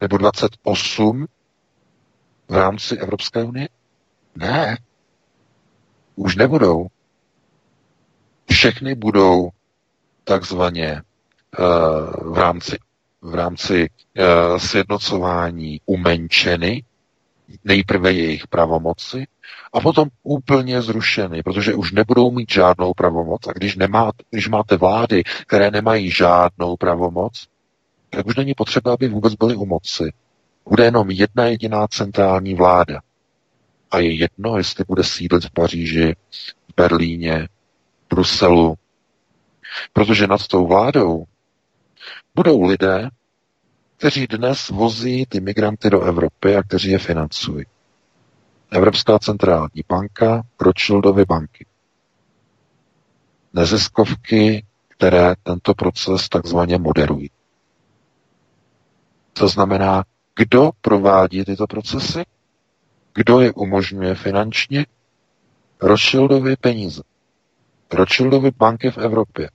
S3: nebo 28 v rámci Evropské unie? Ne. Už nebudou. Všechny budou takzvaně uh, v rámci, v rámci uh, sjednocování umenčeny, nejprve jejich pravomoci a potom úplně zrušeny, protože už nebudou mít žádnou pravomoc a když, nemáte, když máte vlády, které nemají žádnou pravomoc, tak už není potřeba, aby vůbec byli u moci. Bude jenom jedna jediná centrální vláda. A je jedno, jestli bude sídlit v Paříži, v Berlíně, v Bruselu. Protože nad tou vládou budou lidé, kteří dnes vozí ty migranty do Evropy a kteří je financují. Evropská centrální banka, Rothschildovy banky. Neziskovky, které tento proces takzvaně moderují. To znamená, kdo provádí tyto procesy, kdo je umožňuje finančně, Rothschildovy peníze. Rothschildovy banky v Evropě.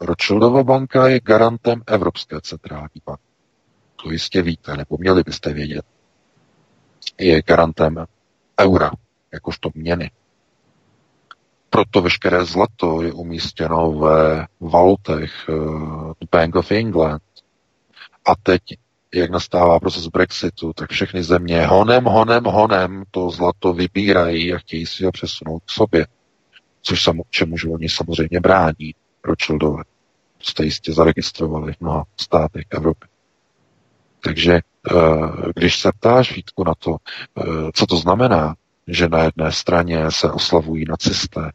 S3: Rothschildova banka je garantem Evropské centrální banky. To jistě víte, nebo měli byste vědět. Je garantem eura, jakožto měny. Proto veškeré zlato je umístěno ve valutech Bank of England. A teď, jak nastává proces Brexitu, tak všechny země honem, honem, honem to zlato vybírají a chtějí si ho přesunout k sobě. Což sam, čemu oni samozřejmě brání. Rothschildové. Jste jistě zaregistrovali v mnoha státech Evropy. Takže eh, když se ptáš Vítku na to, eh, co to znamená, že na jedné straně se oslavují nacisté,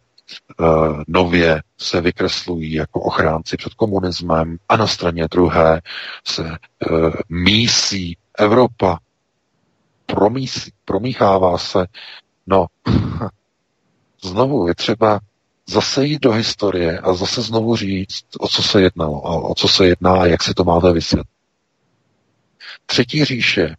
S3: nově se vykreslují jako ochránci před komunismem a na straně druhé se mísí Evropa, promísí, promíchává se. No, znovu je třeba zase jít do historie a zase znovu říct, o co se jednalo a o co se jedná a jak si to máte vysvětlit. Třetí říše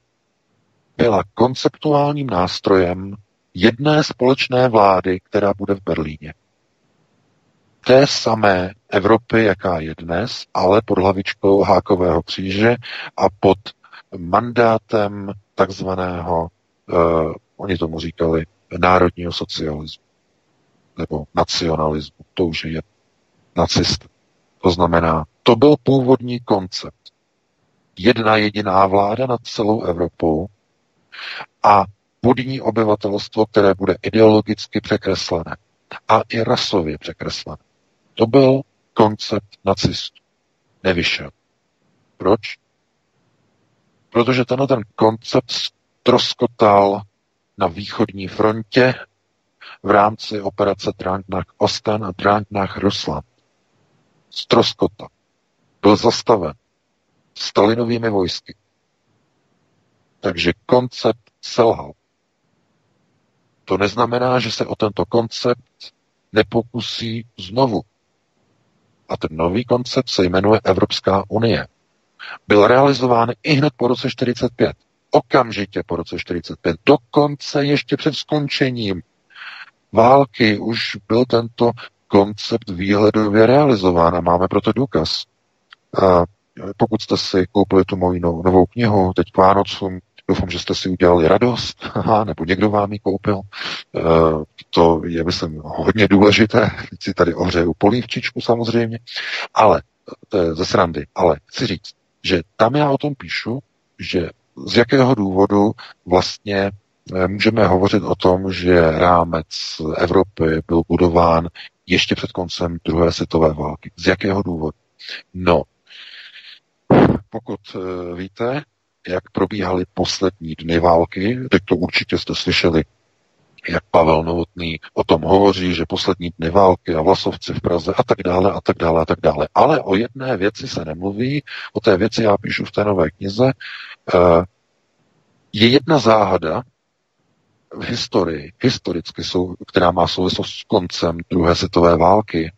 S3: byla konceptuálním nástrojem jedné společné vlády, která bude v Berlíně. Té samé Evropy, jaká je dnes, ale pod hlavičkou Hákového kříže a pod mandátem takzvaného, uh, oni tomu říkali, národního socialismu nebo nacionalismu. To už je nacist. To znamená, to byl původní koncept jedna jediná vláda nad celou Evropou a půdní obyvatelstvo, které bude ideologicky překreslené a i rasově překreslené. To byl koncept nacistů. Nevyšel. Proč? Protože tenhle ten koncept troskotal na východní frontě v rámci operace Drangnach Osten a Drangnach Rusland. Stroskota. Byl zastaven. Stalinovými vojsky. Takže koncept selhal. To neznamená, že se o tento koncept nepokusí znovu. A ten nový koncept se jmenuje Evropská unie. Byl realizován i hned po roce 45. Okamžitě po roce 45. Dokonce ještě před skončením války už byl tento koncept výhledově realizován a máme proto důkaz. A pokud jste si koupili tu moji novou knihu teď k Vánocům, doufám, že jste si udělali radost, aha, nebo někdo vám ji koupil. E, to je, myslím, hodně důležité. Teď si tady ohřeju polívčičku samozřejmě, ale to je ze srandy. Ale chci říct, že tam já o tom píšu, že z jakého důvodu vlastně e, můžeme hovořit o tom, že rámec Evropy byl budován ještě před koncem druhé světové války. Z jakého důvodu? No, pokud eh, víte, jak probíhaly poslední dny války, tak to určitě jste slyšeli, jak Pavel Novotný o tom hovoří, že poslední dny války a vlasovci v Praze a tak dále a tak dále a tak dále. Ale o jedné věci se nemluví, o té věci já píšu v té nové knize. Eh, je jedna záhada v historii, historicky, jsou, která má souvislost s koncem druhé světové války.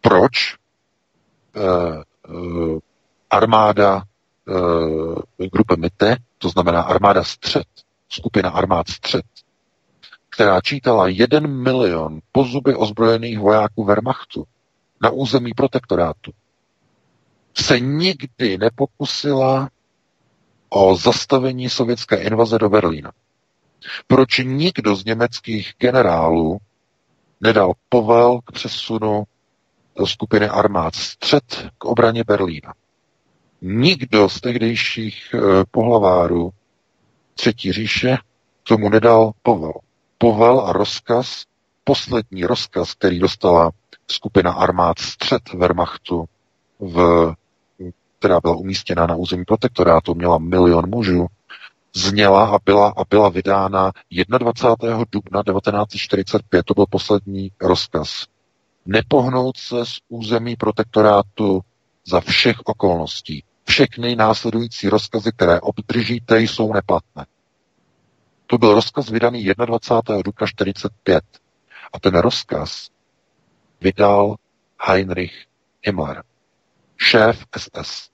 S3: Proč eh, Eh, armáda e, grupe MITE, to znamená armáda střed, skupina armád střed, která čítala jeden milion pozuby ozbrojených vojáků Wehrmachtu na území protektorátu, se nikdy nepokusila o zastavení sovětské invaze do Berlína. Proč nikdo z německých generálů nedal povel k přesunu skupiny armád střed k obraně Berlína. Nikdo z tehdejších eh, pohlavárů Třetí říše tomu nedal povel. Povel a rozkaz, poslední rozkaz, který dostala skupina armád střed Wehrmachtu, v, která byla umístěna na území protektorátu, měla milion mužů, zněla a byla, a byla vydána 21. dubna 1945. To byl poslední rozkaz nepohnout se z území protektorátu za všech okolností. Všechny následující rozkazy, které obdržíte, jsou neplatné. To byl rozkaz vydaný 21. dubna 45. A ten rozkaz vydal Heinrich Himmler, šéf SS.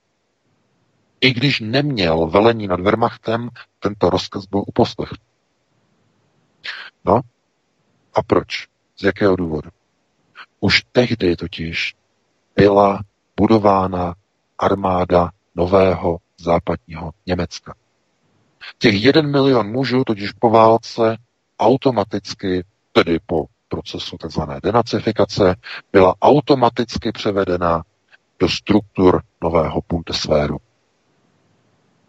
S3: I když neměl velení nad Wehrmachtem, tento rozkaz byl uposlechnut. No, a proč? Z jakého důvodu? Už tehdy totiž byla budována armáda nového západního Německa. Těch jeden milion mužů totiž po válce automaticky, tedy po procesu tzv. denacifikace byla automaticky převedena do struktur nového Bundeswehru.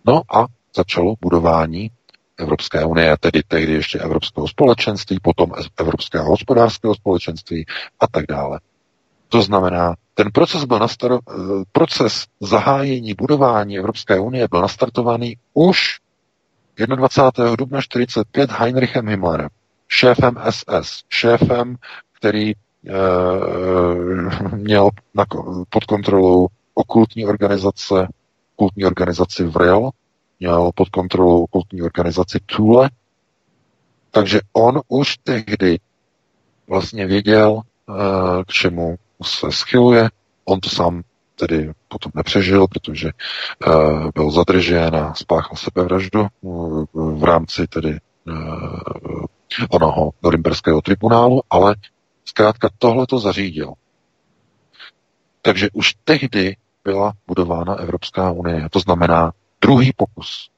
S3: No a začalo budování Evropské unie, tedy tehdy ještě Evropského společenství, potom Evropského hospodářského společenství a tak dále. To znamená, ten proces, byl nastar- proces zahájení budování Evropské unie byl nastartovaný už 21. dubna 45 Heinrichem Himmlerem, šéfem SS, šéfem, který e, měl na, pod kontrolou okultní organizace, okultní organizaci VRIL, měl pod kontrolou okultní organizaci Thule, takže on už tehdy vlastně věděl, e, k čemu se schyluje. On to sám tedy potom nepřežil, protože uh, byl zadržen a spáchal sebevraždu uh, v rámci tedy uh, onoho Norimberského tribunálu, ale zkrátka tohle to zařídil. Takže už tehdy byla budována Evropská unie. To znamená druhý pokus.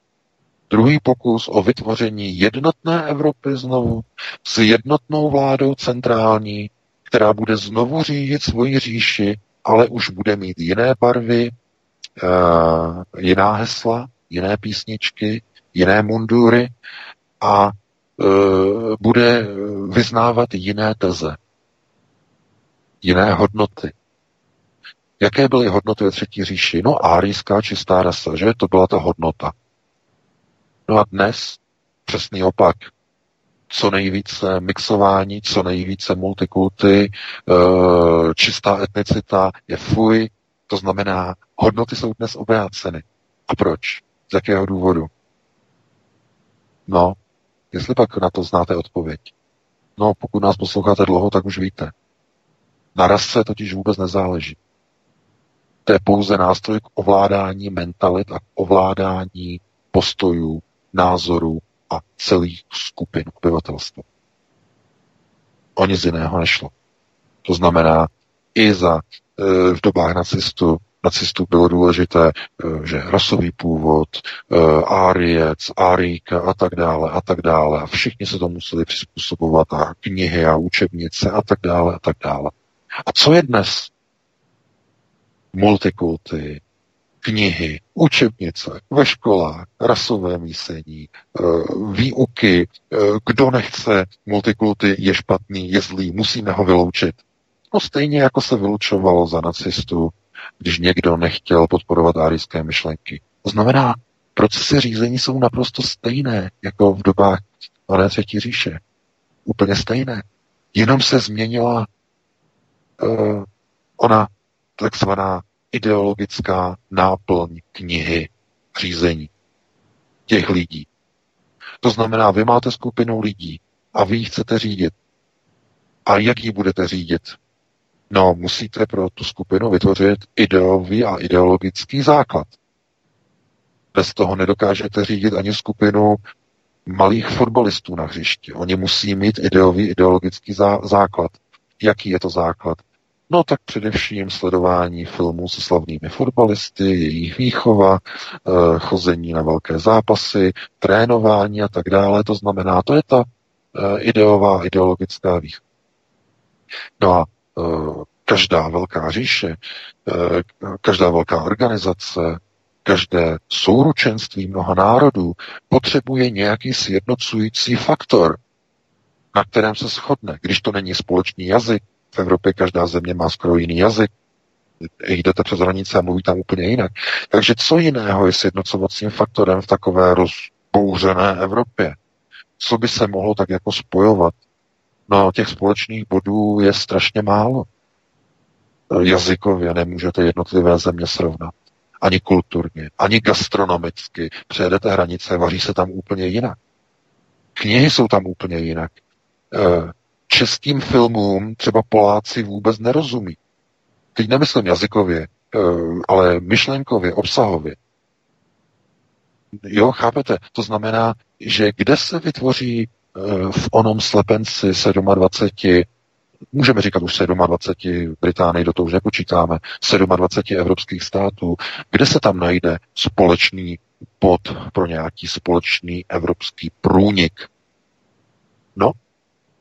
S3: Druhý pokus o vytvoření jednotné Evropy znovu s jednotnou vládou centrální, která bude znovu řídit svoji říši ale už bude mít jiné barvy, uh, jiná hesla, jiné písničky, jiné mundury a uh, bude vyznávat jiné teze, jiné hodnoty. Jaké byly hodnoty ve třetí říši? No, árijská čistá rasa, že? To byla ta hodnota. No a dnes přesný opak co nejvíce mixování, co nejvíce multikulty, eh, čistá etnicita je fuj, to znamená, hodnoty jsou dnes obráceny. A proč? Z jakého důvodu? No, jestli pak na to znáte odpověď. No, pokud nás posloucháte dlouho, tak už víte. Na rasce totiž vůbec nezáleží. To je pouze nástroj k ovládání mentalit a k ovládání postojů, názorů, a celých skupin obyvatelstva. O nic jiného nešlo. To znamená, i za e, v dobách nacistů, nacistů bylo důležité, e, že rasový původ, e, áriec, áríka a tak dále a tak dále. A všichni se to museli přizpůsobovat a knihy a učebnice a tak dále a tak dále. A co je dnes? Multikulty, knihy, učebnice ve školách, rasové mísení, eh, výuky, eh, kdo nechce multikulty, je špatný, je zlý, musíme ho vyloučit. No stejně jako se vylučovalo za nacistů, když někdo nechtěl podporovat árijské myšlenky. To znamená, procesy řízení jsou naprosto stejné, jako v dobách Malé třetí říše. Úplně stejné. Jenom se změnila uh, ona takzvaná ideologická náplň knihy řízení těch lidí. To znamená, vy máte skupinu lidí a vy ji chcete řídit. A jak ji budete řídit? No, musíte pro tu skupinu vytvořit ideový a ideologický základ. Bez toho nedokážete řídit ani skupinu malých fotbalistů na hřišti. Oni musí mít ideový, ideologický zá- základ. Jaký je to základ? No tak především sledování filmů se slavnými fotbalisty, jejich výchova, eh, chození na velké zápasy, trénování a tak dále. To znamená, to je ta eh, ideová, ideologická výchova. No a eh, každá velká říše, každá velká organizace, každé souručenství mnoha národů potřebuje nějaký sjednocující faktor, na kterém se shodne. Když to není společný jazyk, v Evropě každá země má skoro jiný jazyk. Jdete přes hranice a mluví tam úplně jinak. Takže co jiného je sjednocovacím faktorem v takové rozbouřené Evropě? Co by se mohlo tak jako spojovat? No, těch společných bodů je strašně málo. Jazykově nemůžete jednotlivé země srovnat. Ani kulturně, ani gastronomicky. Přejedete hranice, vaří se tam úplně jinak. Knihy jsou tam úplně jinak. Eh, českým filmům třeba Poláci vůbec nerozumí. Teď nemyslím jazykově, eh, ale myšlenkově, obsahově. Jo, chápete? To znamená, že kde se vytvoří eh, v onom slepenci 27, můžeme říkat už 27, Británii do toho už nepočítáme, 27 evropských států, kde se tam najde společný pod pro nějaký společný evropský průnik? No,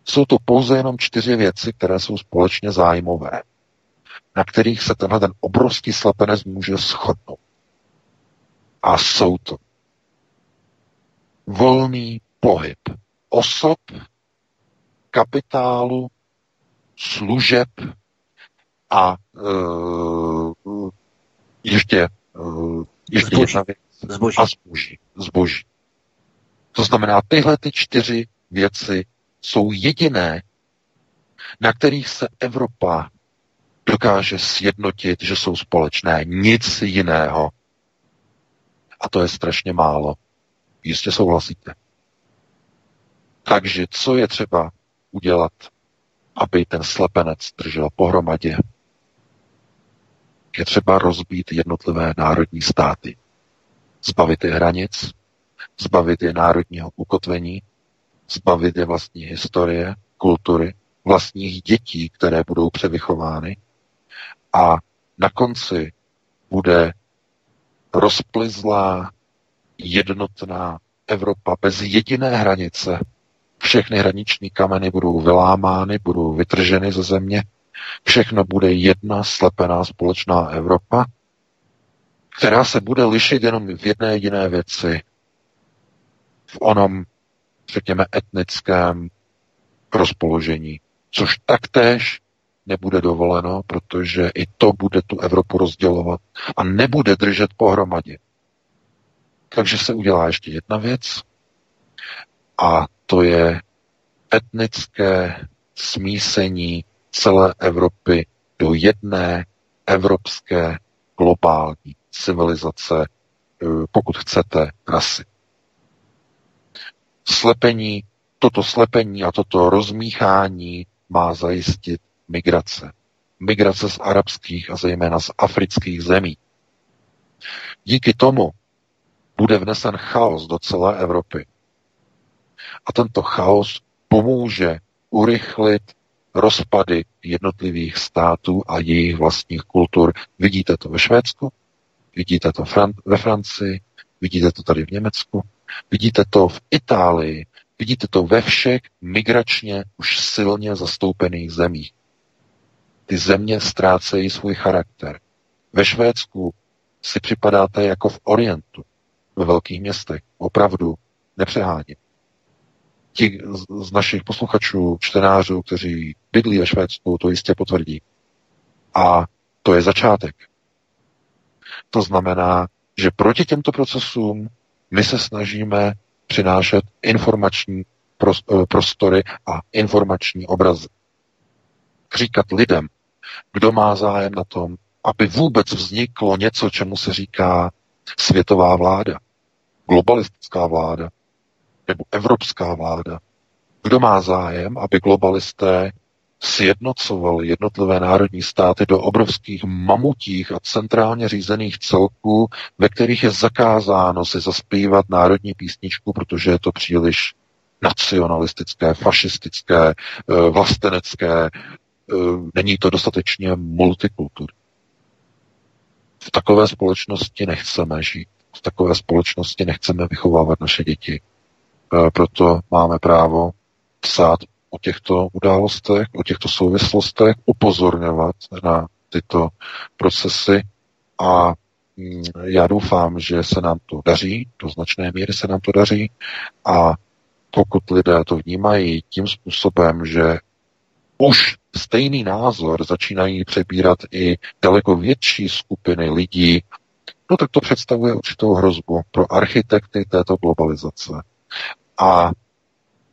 S3: Jsou to pouze jenom čtyři věci, které jsou společně zájmové, na kterých se tenhle ten obrovský slepenec může shodnout. A jsou to volný pohyb osob, kapitálu, služeb a uh, ještě, uh, ještě zboží. jedna věc. Zboží. A zboží. zboží. To znamená, tyhle ty čtyři věci jsou jediné, na kterých se Evropa dokáže sjednotit, že jsou společné. Nic jiného. A to je strašně málo. Jistě souhlasíte. Takže co je třeba udělat, aby ten slepenec držel pohromadě? Je třeba rozbít jednotlivé národní státy. Zbavit je hranic, zbavit je národního ukotvení, zbavit je vlastní historie, kultury, vlastních dětí, které budou převychovány a na konci bude rozplizlá, jednotná Evropa bez jediné hranice. Všechny hraniční kameny budou vylámány, budou vytrženy ze země. Všechno bude jedna slepená společná Evropa, která se bude lišit jenom v jedné jediné věci. V onom, řekněme, etnickém rozpoložení. Což taktéž nebude dovoleno, protože i to bude tu Evropu rozdělovat a nebude držet pohromadě. Takže se udělá ještě jedna věc a to je etnické smísení celé Evropy do jedné evropské globální civilizace, eh, pokud chcete, rasy. Slepení, toto slepení a toto rozmíchání má zajistit migrace. Migrace z arabských a zejména z afrických zemí. Díky tomu bude vnesen chaos do celé Evropy. A tento chaos pomůže urychlit rozpady jednotlivých států a jejich vlastních kultur. Vidíte to ve Švédsku, vidíte to ve Francii, vidíte to tady v Německu, vidíte to v Itálii, vidíte to ve všech migračně už silně zastoupených zemích. Ty země ztrácejí svůj charakter. Ve Švédsku si připadáte jako v Orientu, ve velkých městech. Opravdu nepřeháním. Ti z našich posluchačů, čtenářů, kteří bydlí ve Švédsku, to jistě potvrdí. A to je začátek. To znamená, že proti těmto procesům my se snažíme přinášet informační eh, prostory a informační obrazy. Říkat lidem, kdo má zájem na tom, aby vůbec vzniklo něco, čemu se říká světová vláda, globalistická vláda nebo evropská vláda. Kdo má zájem, aby globalisté sjednocovali jednotlivé národní státy do obrovských mamutích a centrálně řízených celků, ve kterých je zakázáno si zaspívat národní písničku, protože je to příliš nacionalistické, fašistické, eh, vlastenecké, eh, není to dostatečně multikulturní. V takové společnosti nechceme žít. V takové společnosti nechceme vychovávat naše děti. E, proto máme právo psát o těchto událostech, o těchto souvislostech, upozorňovat na tyto procesy a mm, já doufám, že se nám to daří, do značné míry se nám to daří a pokud lidé to vnímají tím způsobem, že už stejný názor začínají přebírat i daleko větší skupiny lidí, no tak to představuje určitou hrozbu pro architekty této globalizace. A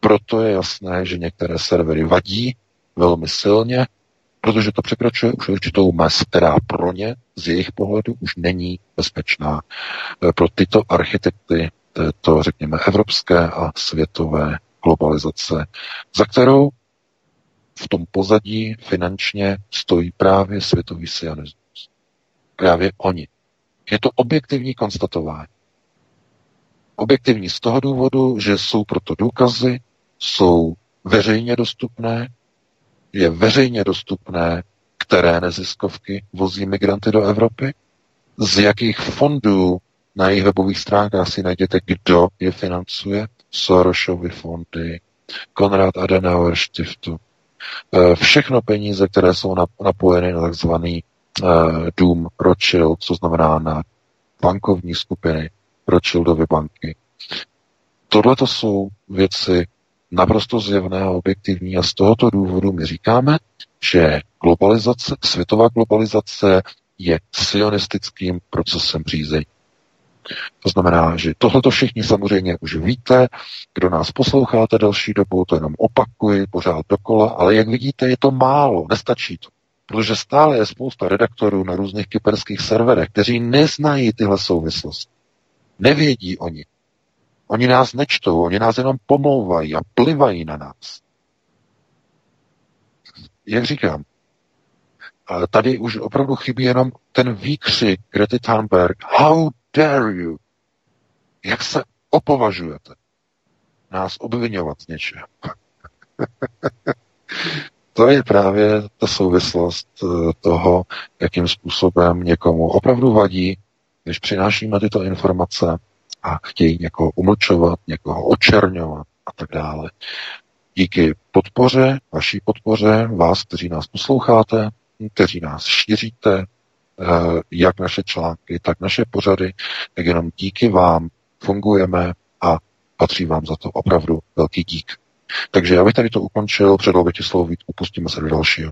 S3: proto je jasné, že některé servery vadí velmi silně, protože to překračuje už určitou mez, která pro ně z jejich pohledu už není bezpečná. Pro tyto architekty této, řekněme, evropské a světové globalizace, za kterou v tom pozadí finančně stojí právě světový sionismus. Právě oni. Je to objektivní konstatování. Objektivní z toho důvodu, že jsou proto důkazy, jsou veřejně dostupné, je veřejně dostupné, které neziskovky vozí migranty do Evropy, z jakých fondů na jejich webových stránkách si najděte, kdo je financuje, Sorosovy fondy, Konrad Adenauer Stiftu. Eh, všechno peníze, které jsou napojeny na takzvaný eh, dům Rothschild, co znamená na bankovní skupiny Rothschildovy banky. Tohle to jsou věci naprosto zjevné a objektivní a z tohoto důvodu my říkáme, že globalizace, světová globalizace je sionistickým procesem řízení. To znamená, že tohle to všichni samozřejmě už víte, kdo nás posloucháte další dobu, to jenom opakuji pořád dokola, ale jak vidíte, je to málo, nestačí to. Protože stále je spousta redaktorů na různých kyperských serverech, kteří neznají tyhle souvislosti. Nevědí oni. Oni nás nečtou, oni nás jenom pomlouvají a plivají na nás. Jak říkám, tady už opravdu chybí jenom ten výkřik Grety Thunberg. How dare you? Jak se opovažujete nás obvinovat z něčeho? to je právě ta souvislost eh, toho, jakým způsobem někomu opravdu vadí, když přinášíme tyto informace a chtějí někoho umlčovat, někoho očerňovat a tak dále. Díky podpoře, vaší podpoře, vás, kteří nás posloucháte, kteří nás šíříte, eh, jak naše články, tak naše pořady, tak jenom díky vám fungujeme a patří vám za to opravdu velký dík. Takže já bych tady to ukončil, předal bych ti slovo, upustíme se do dalšího.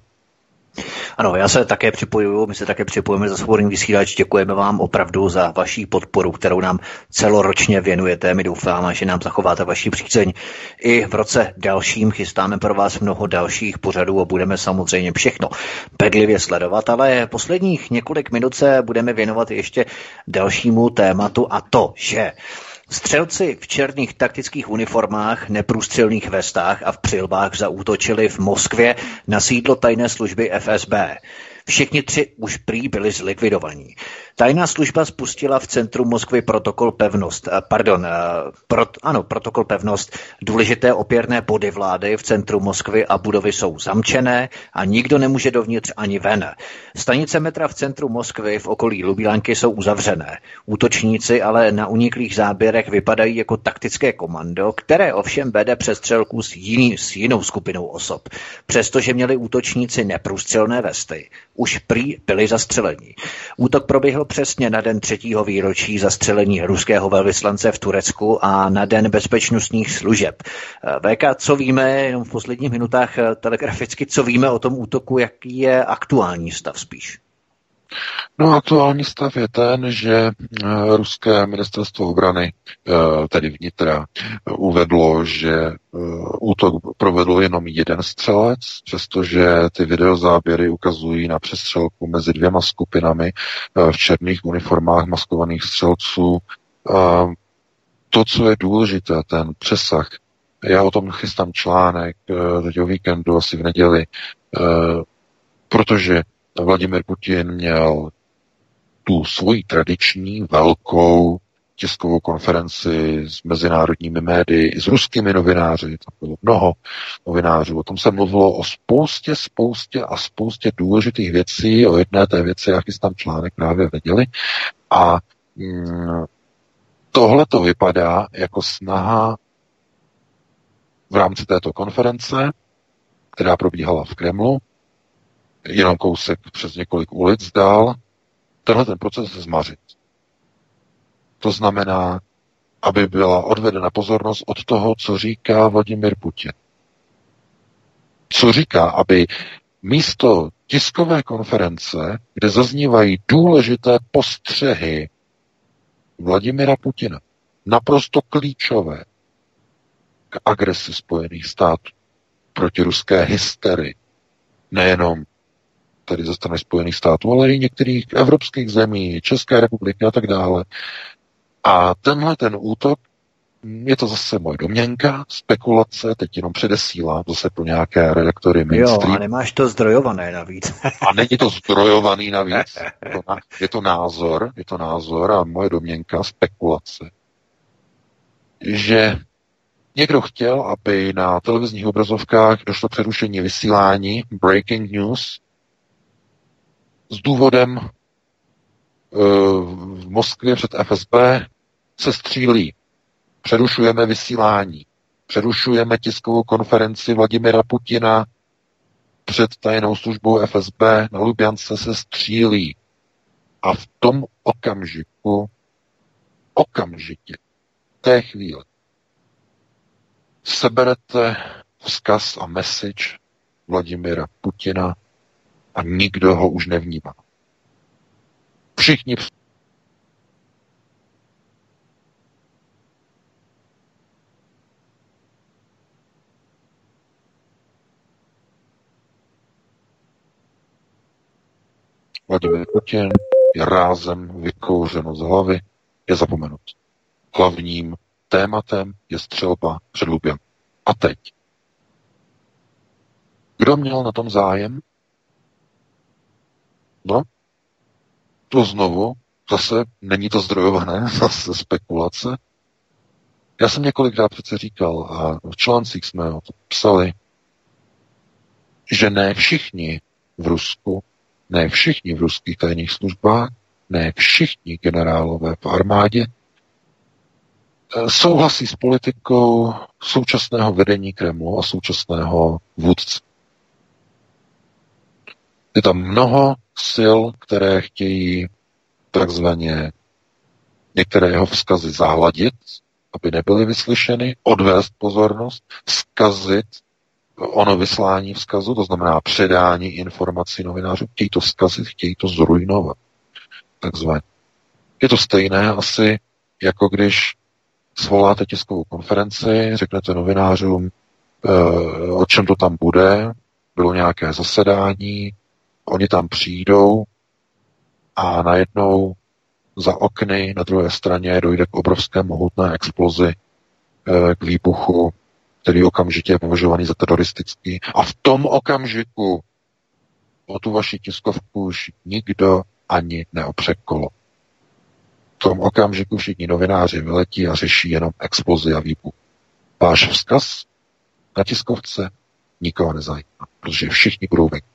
S2: Ano, já se také připojuju, my se také připojíme za svobodný vysílač. Děkujeme vám opravdu za vaši podporu, kterou nám celoročně věnujete. My doufáme, že nám zachováte vaši přízeň. I v roce dalším chystáme pro vás mnoho dalších pořadů a budeme samozřejmě všechno bedlivě sledovat, ale posledních několik minut se budeme věnovat ještě dalšímu tématu a to, že Střelci v černých taktických uniformách, neprůstřelných vestách a v přilbách zaútočili v Moskvě na sídlo tajné služby FSB. Všichni tři už prý byli zlikvidovaní. Tajná služba spustila v centru Moskvy protokol pevnost, eh, pardon, eh, pro, ano, protokol pevnost. Důležité opěrné body vlády v centru Moskvy a budovy jsou zamčené a nikdo nemůže dovnitř ani ven. Stanice metra v centru Moskvy v okolí Lubílanky jsou uzavřené. Útočníci ale na uniklých záběrech vypadají jako taktické komando, které ovšem vede přestřelku s, jiný, s jinou skupinou osob. Přestože měli útočníci neprůstřelné vesty, už prý byli zastřelení. Útok proběhl přesně na den třetího výročí zastřelení ruského velvyslance v Turecku a na den bezpečnostních služeb. VK, co víme, jenom v posledních minutách telegraficky, co víme o tom útoku, jaký je aktuální stav spíš?
S3: No aktuální stav je ten, že eh, ruské ministerstvo obrany, eh, tedy vnitra, uvedlo, že eh, útok provedl jenom jeden střelec, přestože ty videozáběry ukazují na přestřelku mezi dvěma skupinami v černých uniformách maskovaných střelců. To, co je důležité, ten přesah, já o tom chystám článek teď o víkendu, asi v neděli, protože Vladimir Putin měl tu svoji tradiční velkou tiskovou konferenci s mezinárodními médii, i s ruskými novináři, tam bylo mnoho novinářů. O tom se mluvilo o spoustě, spoustě a spoustě důležitých věcí. O jedné té věci, jak tam článek právě věděli. A mm, tohle to vypadá jako snaha v rámci této konference, která probíhala v Kremlu, jenom kousek přes několik ulic dál, tenhle ten proces zmařit. To znamená, aby byla odvedena pozornost od toho, co říká Vladimir Putin. Co říká, aby místo tiskové konference, kde zaznívají důležité postřehy Vladimira Putina, naprosto klíčové k agresi Spojených států proti ruské hysterii, nejenom tedy ze strany Spojených států, ale i některých evropských zemí, České republiky a tak dále. A tenhle ten útok, je to zase moje domněnka, spekulace, teď jenom předesílám zase pro nějaké redaktory mainstream.
S2: Jo, a nemáš to zdrojované navíc.
S3: a není to zdrojovaný navíc. Je to, je to názor, je to názor a moje domněnka, spekulace, že někdo chtěl, aby na televizních obrazovkách došlo přerušení vysílání, breaking news, s důvodem e, v Moskvě před FSB se střílí. Přerušujeme vysílání. přerušujeme tiskovou konferenci Vladimira Putina před tajnou službou FSB, na Lubjance se střílí. A v tom okamžiku, okamžitě, té chvíli, seberete vzkaz a message Vladimira Putina a nikdo ho už nevnímá. Všichni Vladimir Putin je rázem vykouřeno z hlavy, je zapomenut. Hlavním tématem je střelba před Luběm. A teď. Kdo měl na tom zájem? No, to znovu, zase není to zdrojované, zase spekulace. Já jsem několikrát přece říkal a v článcích jsme o to psali, že ne všichni v Rusku ne všichni v ruských tajných službách, ne všichni generálové v armádě eh, souhlasí s politikou současného vedení Kremlu a současného vůdce. Je tam mnoho sil, které chtějí takzvaně některé jeho vzkazy zahladit, aby nebyly vyslyšeny, odvést pozornost, zkazit ono vyslání vzkazu, to znamená předání informací novinářů, chtějí to vzkazit, chtějí to zrujnovat. Takzvaně. Je to stejné asi, jako když svoláte tiskovou konferenci, řeknete novinářům, e, o čem to tam bude, bylo nějaké zasedání, oni tam přijdou a najednou za okny na druhé straně dojde k obrovské mohutné explozi, e, k výbuchu který okamžitě je považovaný za teroristický. A v tom okamžiku o tu vaši tiskovku už nikdo ani neopře kolo. V tom okamžiku všichni novináři vyletí a řeší jenom explozi a výbuch. Váš vzkaz na tiskovce nikoho nezajímá, protože všichni budou venku.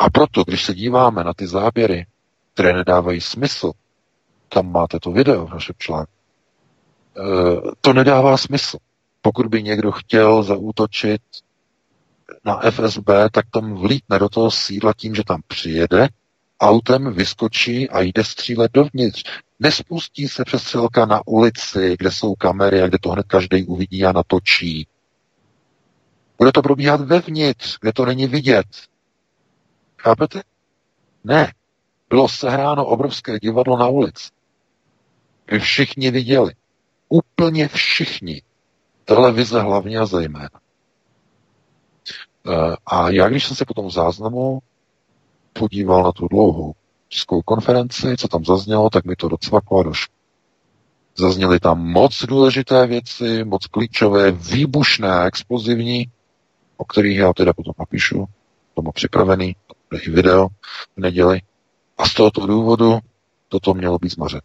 S3: A proto, když se díváme na ty záběry, které nedávají smysl, tam máte to video v našem článku, Eh, to nedává smysl. Pokud by někdo chtěl zaútočit na FSB, tak tam vlítne do toho sídla tím, že tam přijede, autem vyskočí a jde střílet dovnitř. Nespustí se přestřelka na ulici, kde jsou kamery a kde to hned každý uvidí a natočí. Bude to probíhat vevnitř, kde to není vidět. Chápete? Ne. Bylo sehráno obrovské divadlo na ulici. Všichni viděli úplně všichni. Televize hlavně a zejména. Eh, a já, když jsem se potom v záznamu podíval na tu dlouhou českou konferenci, co tam zaznělo, tak mi to docvaklo a došlo. Zazněly tam moc důležité věci, moc klíčové, výbušné a explozivní, o kterých já teda potom napíšu, to mám připravený, video v neděli. A z tohoto důvodu toto mělo být zmařeno.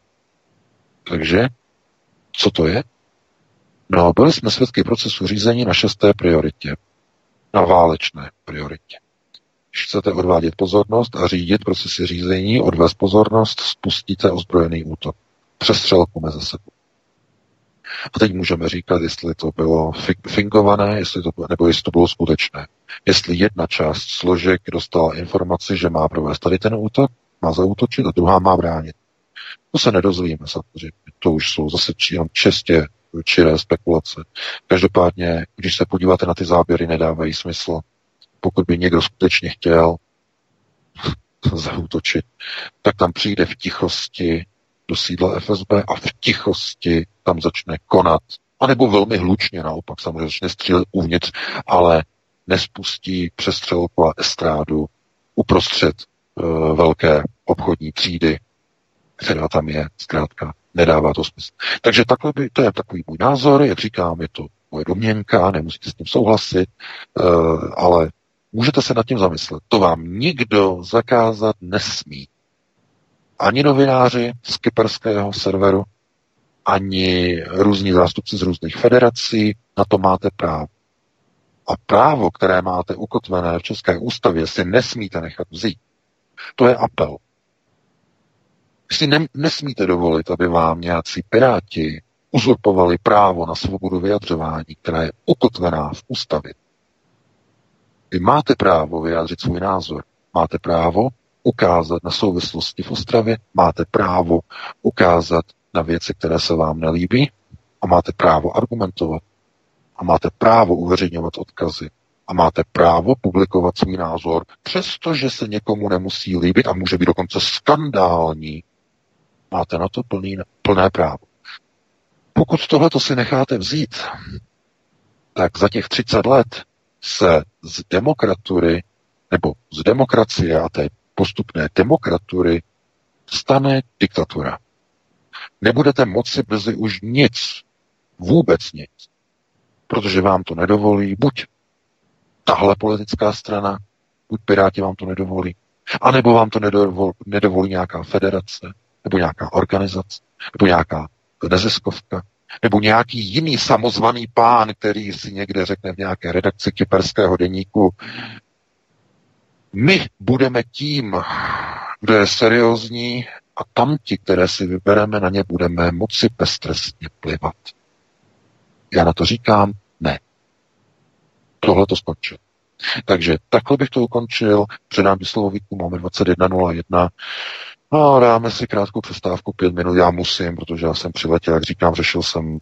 S3: Takže co to je? No, byli jsme svědky procesu řízení na šesté prioritě. Na válečné prioritě. Když chcete odvádět pozornost a řídit procesy řízení, odvést pozornost, spustíte ozbrojený útok. Přestřelku mezi sebou. A teď můžeme říkat, jestli to bylo fingované, jestli to, nebo jestli to bylo skutečné. Jestli jedna část složek dostala informaci, že má provést tady ten útok, má zautočit a druhá má bránit. To se nedozvíme samozřejmě. To už jsou zase čestě čiré spekulace. Každopádně, když se podíváte na ty záběry, nedávají smysl. Pokud by někdo skutečně chtěl zautočit, tak tam přijde v tichosti do sídla FSB a v tichosti tam začne konat. A nebo velmi hlučně naopak, samozřejmě začne střílet uvnitř, ale nespustí přestřelku a estrádu uprostřed uh, velké obchodní třídy, která tam je, zkrátka nedává to smysl. Takže takhle by, to je takový můj názor, jak říkám, je to moje domněnka, nemusíte s tím souhlasit, uh, ale můžete se nad tím zamyslet. To vám nikdo zakázat nesmí. Ani novináři z kyperského serveru, ani různí zástupci z různých federací, na to máte právo. A právo, které máte ukotvené v České ústavě, si nesmíte nechat vzít. To je apel si ne, nesmíte dovolit, aby vám nějací piráti uzurpovali právo na svobodu vyjadřování, která je ukotvená v ústavě. Vy máte právo vyjádřit svůj názor. Máte právo ukázat na souvislosti v Ostravě, máte právo ukázat na věci, které se vám nelíbí a máte právo argumentovat. A máte právo uveřejňovat odkazy. A máte právo publikovat svůj názor, přestože se někomu nemusí líbit a může být dokonce skandální. Máte na to plný, plné právo. Pokud tohleto si necháte vzít, tak za těch 30 let se z demokratury nebo z demokracie a té postupné demokratury stane diktatura. Nebudete moci brzy už nic, vůbec nic, protože vám to nedovolí buď tahle politická strana, buď Piráti vám to nedovolí, anebo vám to nedovolí, nedovolí nějaká federace, nebo nějaká organizace, nebo nějaká neziskovka, nebo nějaký jiný samozvaný pán, který si někde řekne v nějaké redakci kyperského deníku, my budeme tím, kdo je seriózní a tam ti, které si vybereme, na ně budeme moci beztrestně plivat. Já na to říkám ne. Tohle to skončilo. Takže takhle bych to ukončil. Předám slovo Víku, máme 21.01. No, dáme si krátkou přestávku, pět minut, já musím, protože já jsem přiletěl, jak říkám, řešil jsem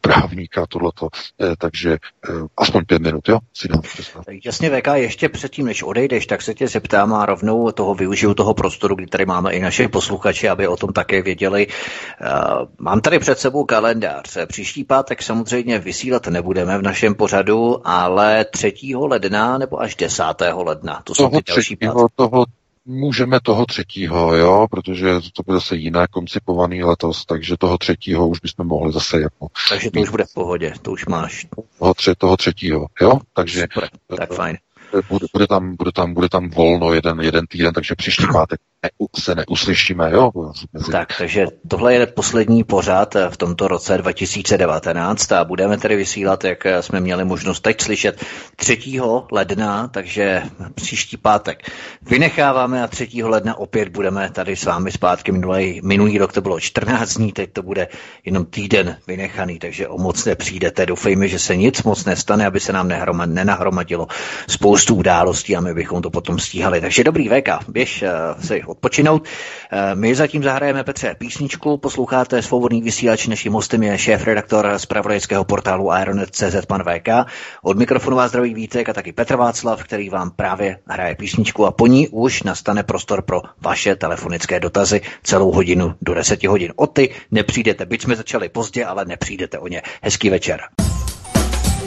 S3: právníka tohleto, eh, takže eh, aspoň pět minut, jo, si dám
S2: Tak jasně, VK, ještě předtím, než odejdeš, tak se tě zeptám a rovnou toho využiju toho prostoru, kdy tady máme i naše posluchači, aby o tom také věděli. Eh, mám tady před sebou kalendář. Příští pátek samozřejmě vysílat nebudeme v našem pořadu, ale 3. ledna nebo až 10. ledna.
S3: To jsou ty další pátky. Toho Můžeme toho třetího, jo, protože to bude zase jiné koncipovaný letos, takže toho třetího už bychom mohli zase jako...
S2: Takže to už bude v pohodě, to už máš.
S3: Toho, tře, toho třetího, jo, takže...
S2: Super, tak fajn.
S3: bude, bude, tam, bude, tam, bude tam volno jeden, jeden týden, takže příští pátek se neuslyšíme, jo?
S2: Tak, takže tohle je poslední pořád v tomto roce 2019 a budeme tedy vysílat, jak jsme měli možnost teď slyšet, 3. ledna, takže příští pátek vynecháváme a 3. ledna opět budeme tady s vámi zpátky. Minulý, minulý rok to bylo 14 dní, teď to bude jenom týden vynechaný, takže o moc nepřijdete. Doufejme, že se nic moc nestane, aby se nám nenahromadilo spoustu událostí a my bychom to potom stíhali. Takže dobrý VK, běž uh, si odpočinout. Uh, my zatím zahrajeme Petře písničku, posloucháte svobodný vysílač, naším hostem je šéf-redaktor z pravodajského portálu Aeronet.cz pan VK. Od mikrofonu vás zdraví Vítek a taky Petr Václav, který vám právě hraje písničku a po ní už nastane prostor pro vaše telefonické dotazy celou hodinu do 10 hodin. O ty nepřijdete, byť jsme začali pozdě, ale nepřijdete o ně. Hezký večer.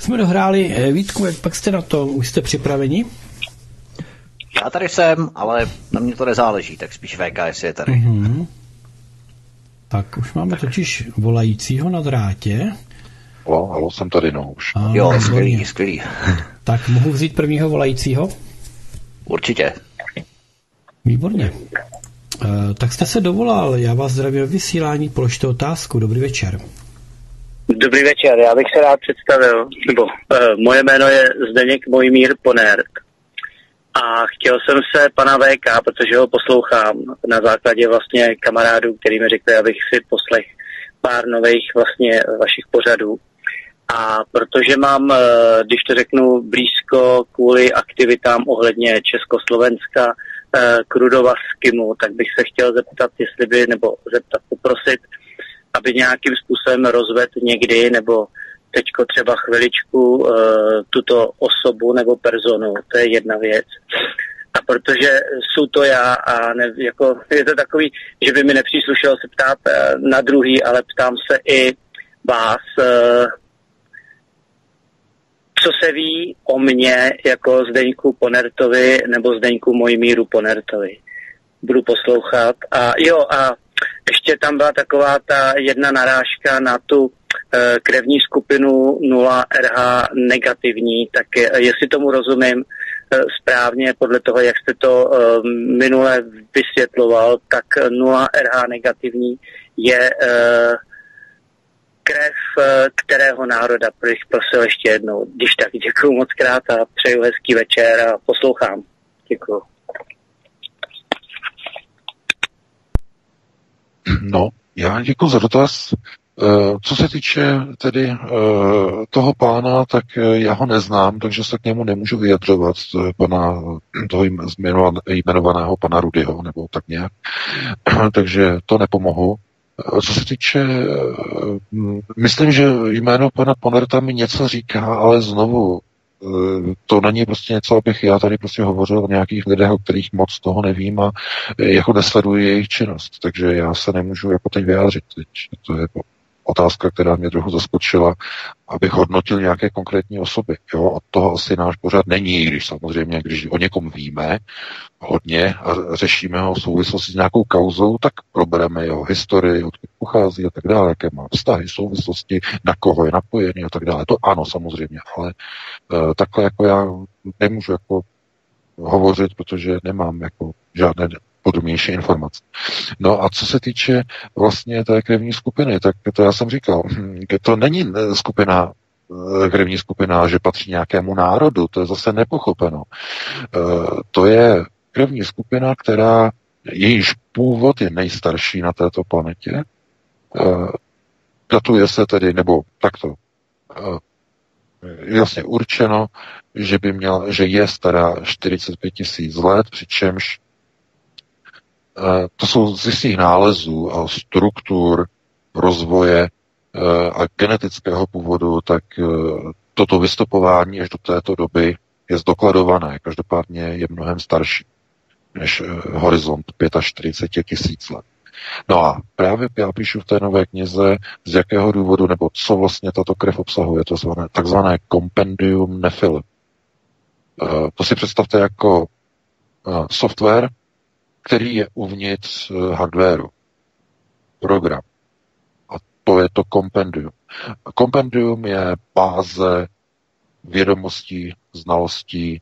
S1: jsme dohráli. Vítku, jak pak jste na to? Už jste připraveni?
S2: Já tady jsem, ale na mě to nezáleží, tak spíš VK, jestli je tady. Mm-hmm.
S1: Tak už máme tak. totiž volajícího na drátě.
S3: Halo, halo, jsem tady, no už.
S2: A, jo, skvělý, skvělý.
S1: Tak mohu vzít prvního volajícího?
S2: Určitě.
S1: Výborně. Uh, tak jste se dovolal, já vás zdravím vysílání, položte otázku, dobrý večer.
S4: Dobrý večer, já bych se rád představil, nebo uh, moje jméno je Zdeněk Mojmír Ponert a chtěl jsem se pana VK, protože ho poslouchám na základě vlastně kamarádů, který mi řekli, abych si poslech pár nových vlastně vašich pořadů. A protože mám, eh, když to řeknu, blízko kvůli aktivitám ohledně Československa eh, k Rudovaskimu, tak bych se chtěl zeptat, jestli by, nebo zeptat, poprosit, aby nějakým způsobem rozvedl někdy nebo teďko třeba chviličku uh, tuto osobu nebo personu. To je jedna věc. A protože jsou to já a ne, jako, je to takový, že by mi nepříslušelo se ptát uh, na druhý, ale ptám se i vás, uh, co se ví o mně jako Zdeňku Ponertovi nebo Zdeňku Mojmíru Ponertovi. Budu poslouchat. A jo, a ještě tam byla taková ta jedna narážka na tu e, krevní skupinu 0 RH negativní, tak je, jestli tomu rozumím e, správně podle toho, jak jste to e, minule vysvětloval, tak 0 RH negativní je krev kterého národa, bych prosil ještě jednou. Když tak děkuji moc krát a přeju hezký večer a poslouchám. Děkuji.
S3: No, já děkuji za dotaz. Eh, co se týče tedy eh, toho pána, tak eh, já ho neznám, takže se k němu nemůžu vyjadřovat, pana, toho jmenovaného pana Rudyho, nebo tak nějak. takže to nepomohu. Co se týče, myslím, že jméno pana Ponerta mi něco říká, ale znovu, to není prostě něco, abych já tady prostě hovořil o nějakých lidech, o kterých moc toho nevím a eh, jako nesleduji jejich činnost, takže já se nemůžu jako teď vyjádřit. Teď to je otázka, která mě trochu zaskočila, abych hodnotil nějaké konkrétní osoby. Jo? Od toho asi náš pořád není, když samozřejmě, když o někom víme hodně a řešíme ho v souvislosti s nějakou kauzou, tak probereme jeho historii, odkud pochází a tak dále, jaké má vztahy, souvislosti, na koho je napojený a tak dále. To ano, samozřejmě, ale uh, takhle jako já nemůžu jako hovořit, protože nemám jako žádné podrobnější informace. No a co se týče vlastně té krevní skupiny, tak to já jsem říkal, to není eh, skupina eh, krevní skupina, že patří nějakému národu, to je zase nepochopeno. Eh, to je krevní skupina, která jejíž původ je nejstarší na této planetě. Datuje se tedy, nebo takto, je vlastně určeno, že by měl, že je stará 45 tisíc let, přičemž to jsou z jistých nálezů a struktur rozvoje eh, a genetického původu, tak eh, toto vystupování až do této doby je zdokladované. Každopádně je mnohem starší než horizont 45 tisíc let. No a právě já píšu v té nové knize, z jakého důvodu, nebo co vlastně tato krev obsahuje, to zvané, takzvané kompendium nefil. To si představte jako software, který je uvnitř eh, hardwareu. Program. A to je to kompendium. Kompendium je báze vědomostí, znalostí e,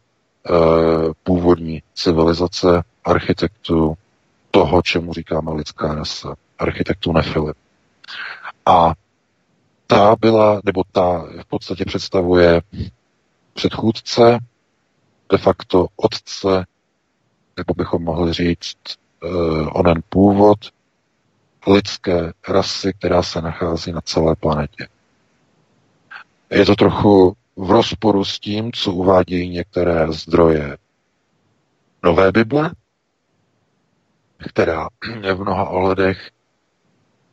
S3: původní civilizace, architektů, toho, čemu říkáme lidská rasa, architektů Nefily. A ta byla, nebo ta v podstatě představuje předchůdce, de facto otce nebo bychom mohli říct, uh, onen původ lidské rasy, která se nachází na celé planetě. Je to trochu v rozporu s tím, co uvádějí některé zdroje Nové Bible, která v mnoha ohledech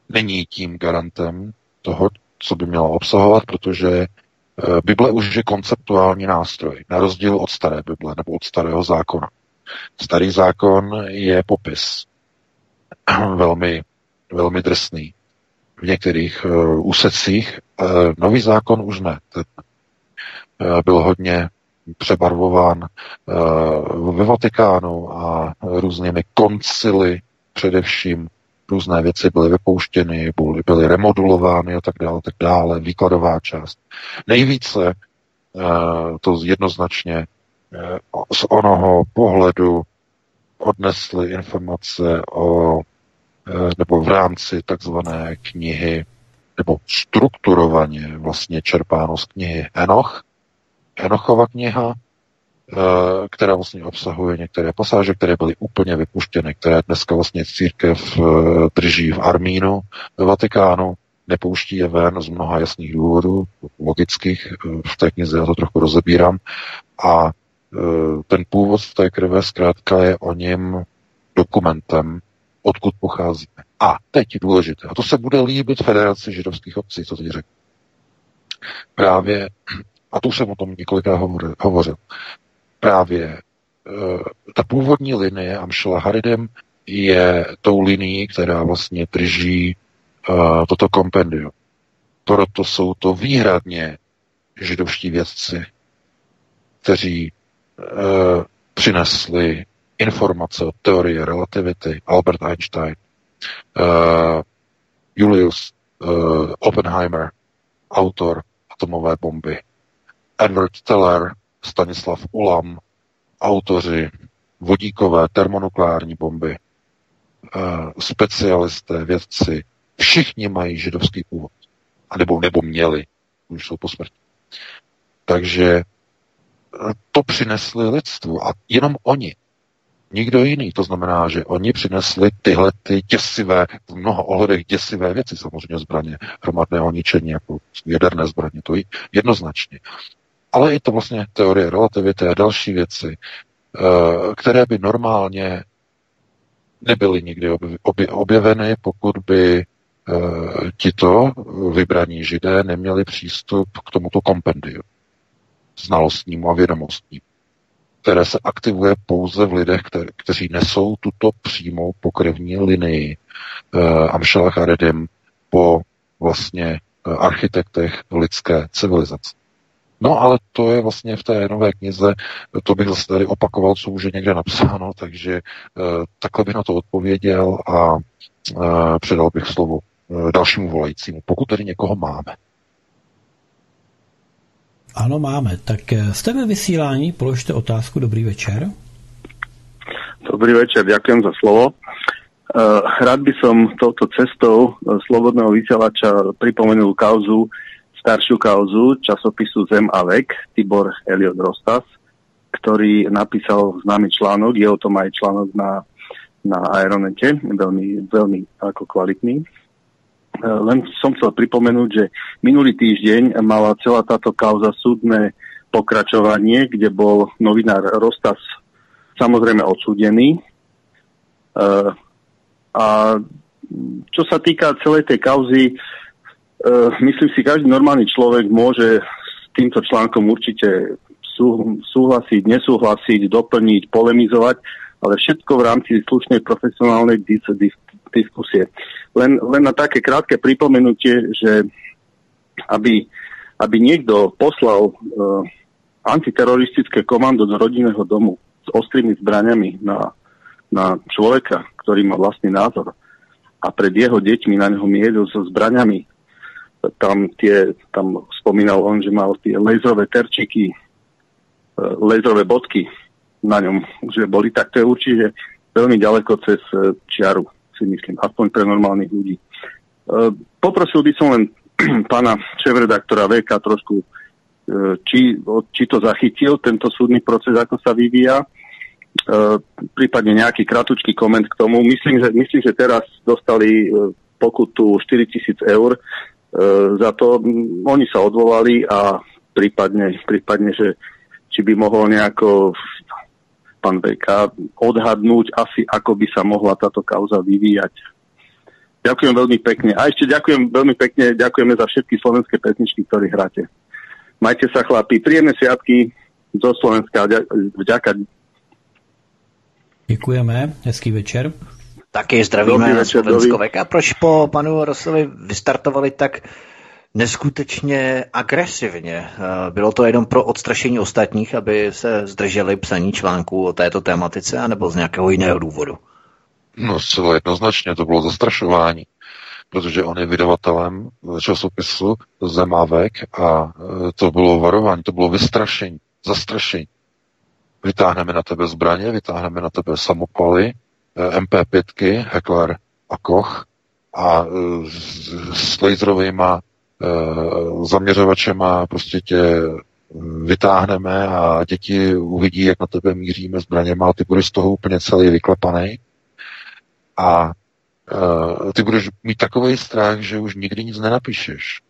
S3: není tím garantem toho, co by měla obsahovat, protože eh, Bible už je konceptuální nástroj, na rozdíl od staré Bible nebo od starého zákona. Starý zákon je popis velmi, velmi drsný v některých uh, úsecích. Uh, nový zákon už ne. Ten uh, byl hodně přebarvován uh, ve Vatikánu a různými koncily především různé věci byly vypouštěny, byly, byly remodulovány a tak dále, tak dále, výkladová část. Nejvíce uh, to jednoznačně z onoho pohledu odnesli informace o eh, nebo v rámci takzvané knihy nebo strukturovaně vlastně čerpáno z knihy Enoch, Enochova kniha, eh, která vlastně obsahuje některé pasáže, které byly úplně vypuštěny, které dneska vlastně církev drží v Armínu, ve Vatikánu, nepouští je ven z mnoha jasných důvodů, logických, v té knize já to trochu rozebírám, a ten původ té krve zkrátka je o něm dokumentem, odkud pocházíme. A teď je důležité, a to se bude líbit Federaci židovských obcí, co teď řekl. Právě, a tu jsem o tom několikrát hovořil, právě eh, ta původní linie Amšela Haridem je tou linií, která vlastně drží uh, toto kompendium. Proto jsou to výhradně židovští vědci, kteří Eh, přinesli informace o teorii relativity Albert Einstein, Uh, Julius uh, Oppenheimer, autor atomové bomby. Edward Teller, Stanislav Ulam, autoři vodíkové termonukleární bomby, specialisté, vědci, všichni mají židovský původ. A nebo, nebo měli, už jsou po smrti. Takže to přinesli lidstvu a jenom oni. Nikdo jiný. To znamená, že oni přinesli tyhle ty děsivé, v mnoha ohledech děsivé věci, samozřejmě zbraně hromadného ničení, jako jaderné zbraně, to je jednoznačně. Ale i to vlastně teorie relativity a další věci, eh, které by normálně nebyly nikdy objeveny, pokud by eh, tito vybraní židé neměli přístup k tomuto kompendiu znalostnímu a vědomostnímu, které se aktivuje pouze v lidech, kte- kteří nesou tuto přímou pokrevní linii uh, Amšela Charedim po vlastně uh, architektech lidské civilizace. No ale to je vlastně v té nové knize, to bych zase tady opakoval, co už je někde napsáno, takže uh, takhle bych na to odpověděl a uh, předal bych slovo dalšímu volajícímu, pokud tady někoho máme.
S1: Ano, máme. Tak eh, jste ve vysílání, položte otázku. Dobrý večer.
S5: Dobrý večer, ďakujem za slovo. Uh, rád by som touto cestou uh, Slobodného vysielača pripomenul kauzu, staršiu kauzu časopisu Zem a vek, Tibor Eliot Rostas, ktorý napísal známy článok, je o tom aj článok na, na Aeronete, veľmi, veľmi ako kvalitný. E, len som chcel pripomenúť, že minulý týždeň mala celá táto kauza súdne pokračovanie, kde bol novinár Rostas samozrejme odsúdený. E, a čo sa týka celej tej kauzy, e, myslím si, každý normálny človek môže s týmto článkom určite súhlasiť, nesúhlasiť, doplniť, polemizovať, ale všetko v rámci slušnej profesionálnej dis- dis- diskusie. Len, len na také krátke pripomenutie, že aby, aby niekto poslal uh, antiteroristické komando do rodinného domu s ostrými zbraniami na, na človeka, ktorý má vlastný názor a pred jeho deťmi na neho mieril so zbraňami. Tam, tie, tam spomínal on, že mal tie laserové terčiky, uh, laserové bodky na ňom, že boli, tak to je určite veľmi ďaleko cez uh, čiaru si myslím, aspoň pre normálnych ľudí. E, poprosil by som len pána šéf-redaktora VK trošku, e, či, či to zachytil, tento súdny proces, ako sa vyvíja, e, prípadne nejaký kratučký koment k tomu. Myslím, že, myslím, že teraz dostali pokutu 4 tisíc eur za to. Oni sa odvolali a prípadne, prípadne že či by mohol nejako pán VK odhadnúť asi, ako by sa mohla táto kauza vyvíjať. Ďakujem veľmi pekne. A ešte ďakujem veľmi pekne, ďakujeme za všetky slovenské pesničky, ktoré hráte. Majte sa chlapi, príjemné sviatky zo Slovenska. Vďaka.
S1: Děkujeme, hezký večer.
S2: Taky zdravíme na Slovensko. A proč po panu Rosovi vystartovali tak neskutečně agresivně. Eh, bylo to jenom pro odstrašení ostatních, aby se zdrželi psaní článků o této tématice, anebo z nějakého jiného důvodu?
S3: No zcela jednoznačně, to bylo zastrašování, protože on je vydavatelem časopisu Zemávek a eh, to bylo varování, to bylo vystrašení, zastrašení. Vytáhneme na tebe zbraně, vytáhneme na tebe samopaly, eh, MP5, Heckler a Koch a s laserovými Eh, zaměřovačema prostě tě vytáhneme a děti uvidí, jak na tebe míříme zbraněma a ty budeš z toho úplně celý vyklepaný. A uh, ty budeš mít takový strach, že už nikdy nic nenapíšeš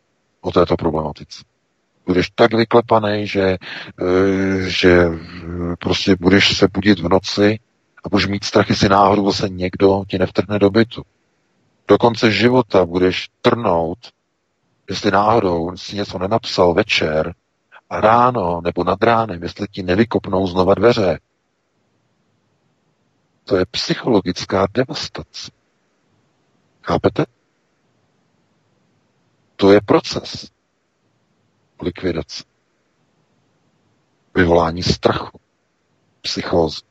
S3: o této problematice. Budeš tak vyklepaný, že, uh, že prostě budeš se budit v noci a budeš mít strach, jestli náhodou zase někdo ti nevtrhne do bytu. Do konce života budeš trnout jestli náhodou si něco nenapsal večer a ráno nebo nad ránem, jestli ti nevykopnou znova dveře. To je psychologická devastace. Chápete? To je proces likvidace. Vyvolání strachu, psychózy.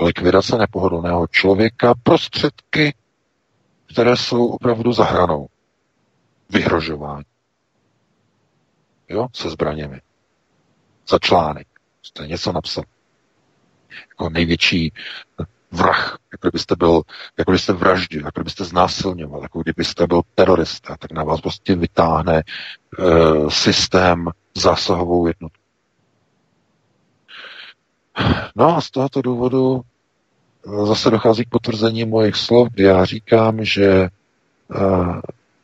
S3: Likvidace nepohodlného člověka prostředky které jsou opravdu za hranou. Vyhrožování. Jo, se zbraněmi. Za článek. Jste něco napsal. Jako největší vrah, jako kdybyste byl, jako kdybyste vraždil, jako kdybyste znásilňoval, jako kdybyste byl terorista, tak na vás prostě vytáhne e, systém zásahovou jednotku. No a z tohoto důvodu eh, zase dochází k potvrzení mojich slov, kdy já říkám, že e,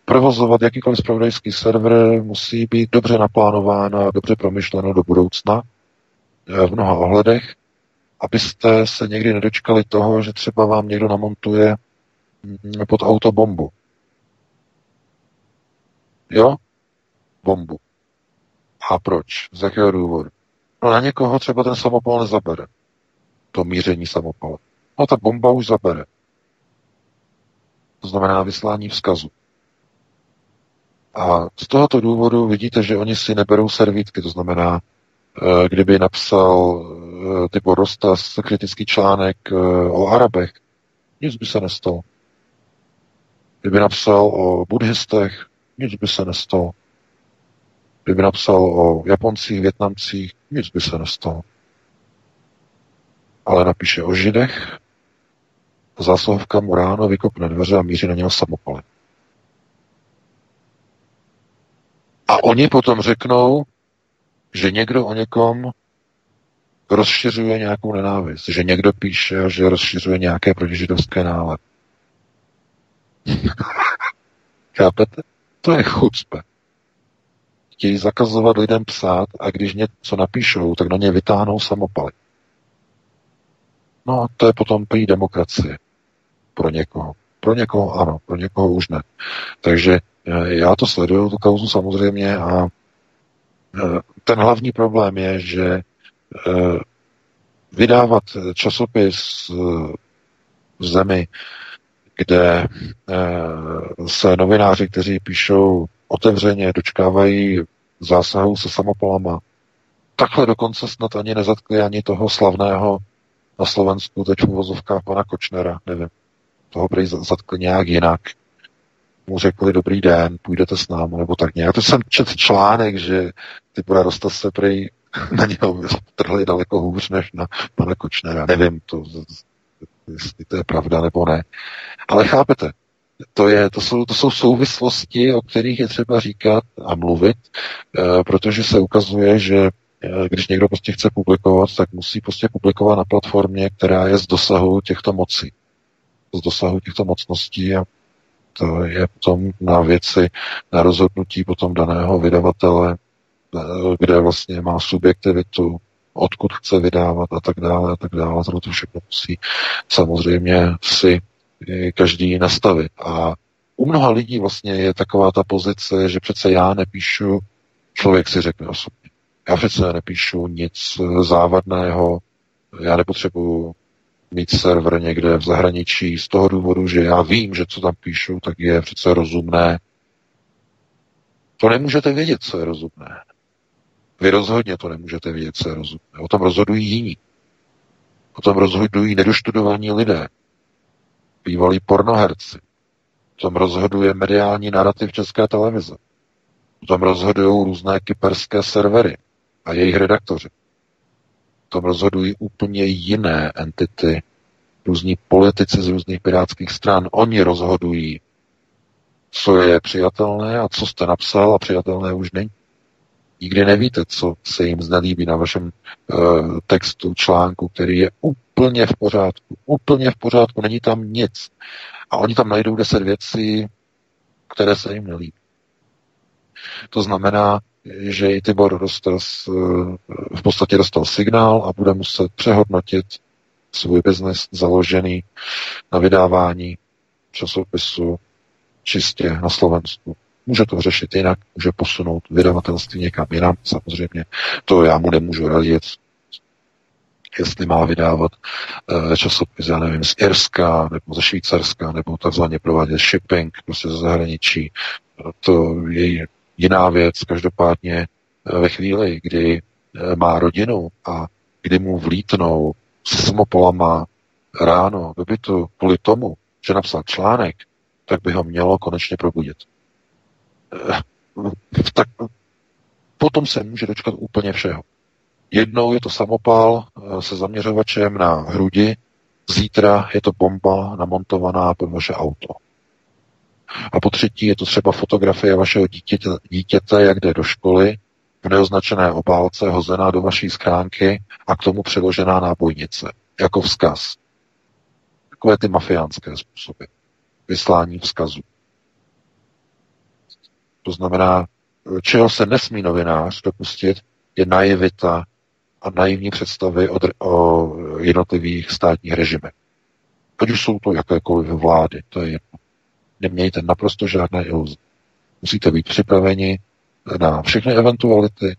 S3: provozovat jakýkoliv spravodajský server musí být dobře naplánováno a dobře promyšleno do budoucna v mnoha ohledech abyste se někdy nedočkali toho, že třeba vám někdo namontuje mm, pod auto bombu. Jo? Bombu. A proč? Z jakého důvodu? No na někoho třeba ten samopal nezabere. To míření samopala. No ta bomba už zabere. To znamená vyslání vzkazu. A z tohoto důvodu vidíte, že oni si neberou servítky, to znamená, Eh, kdyby napsal eh, typu Rostas kritický článek eh, o Arabech, nic by se nestalo. Kdyby napsal o buddhistech, nic by se nestalo. Kdyby napsal o Japoncích, Větnamcích, nic by se nestalo. Ale napíše o Židech, zásahovka mu ráno vykopne dveře a míří na něho samopaly. A oni potom řeknou, že někdo o někom rozšiřuje nějakou nenávist, že někdo píše, že rozšiřuje nějaké protižidovské nálady. Chápete? To je chucpe. Chtějí zakazovat lidem psát a když něco napíšou, tak na ně vytáhnou samopaly. No a to je potom prý demokracie. Pro někoho. Pro někoho ano, pro někoho už ne. Takže já to sleduju, tu kauzu samozřejmě a Eh, ten hlavní problém je, že eh, vydávat časopis eh, v zemi, kde se novináři, kteří píšou otevřeně, dočkávají zásahu se samopolama, takhle dokonce snad ani nezatkli ani toho slavného na Slovensku, teď v uvozovkách pana Kočnera, nevím. Toho prý zatkli nějak jinak mu řekli dobrý den, půjdete s námi, nebo tak nějak. To jsem čet článek, že ty rostat se prej na něho trhli daleko hůř než na pana Kočnera. Nevím, to, jestli to je pravda nebo ne. Ale chápete, to, je, to, jsou, to jsou souvislosti, o kterých je třeba říkat a mluvit, e, protože se ukazuje, že eh, když někdo prostě chce publikovat, tak musí prostě publikovat na platformě, která je z dosahu těchto mocí. Z dosahu těchto mocností a to je potom na věci, na rozhodnutí potom daného vydavatele, eh, kde vlastně má subjektivitu, odkud chce vydávat a tak dále a tak dále. To všechno musí samozřejmě si každý nastavit. A u mnoha lidí vlastně je taková ta pozice, že přece já nepíšu, člověk si řekne osobně, já přece nepíšu nic závadného, já nepotřebuju mít server někde v zahraničí z toho důvodu, že já vím, že co tam píšu, tak je přece rozumné. To nemůžete vědět, co je rozumné. Vy rozhodně to nemůžete vědět, co je rozumné. O tom rozhodují jiní. O tom rozhodují nedoštudovaní lidé. Bývalí pornoherci. O tom rozhoduje mediální narrativ České televize. O tom rozhodují různé kyperské servery a jejich redaktoři tom rozhodují úplně jiné entity, různí politici z různých pirátských stran. Oni rozhodují, co je přijatelné a co jste napsal a přijatelné už není. Nikdy nevíte, co se jim znelíbí na vašem uh, textu, článku, který je úplně v pořádku. Úplně v pořádku, není tam nic. A oni tam najdou deset věcí, které se jim nelíbí. To znamená, že i Tibor dostal, v podstatě dostal signál a bude muset přehodnotit svůj biznes založený na vydávání časopisu čistě na Slovensku. Může to řešit jinak, může posunout vydavatelství někam jinam, samozřejmě. To já mu nemůžu radit, jestli má vydávat uh, časopis, já nevím, z Irska, nebo ze Švýcarska, nebo takzvaně provádět shipping, prostě ze zahraničí. To je jiná věc. Každopádně eh, ve chvíli, kdy eh, má rodinu a kdy mu vlítnou samopolama ráno do bytu kvůli tomu, že napsal článek, tak by ho mělo konečně probudit. Eh, tak potom se může dočkat úplně všeho. Jednou je to samopal se zaměřovačem na hrudi, zítra je to bomba namontovaná pod vaše auto. A po třetí je to třeba fotografie vašeho dítěte, dítěte jak jde do školy, v neoznačené obálce hozená do vaší schránky a k tomu přiložená nábojnice, jako vzkaz. Takové ty mafiánské způsoby. Vyslání vzkazu. To znamená, čeho se nesmí novinář dopustit, je naivita a naivní představy o, o jednotlivých státních režimech. Ať už jsou to jakékoliv vlády, to je jedno. Nemějte naprosto žádné iluze. Musíte být připraveni na všechny eventuality.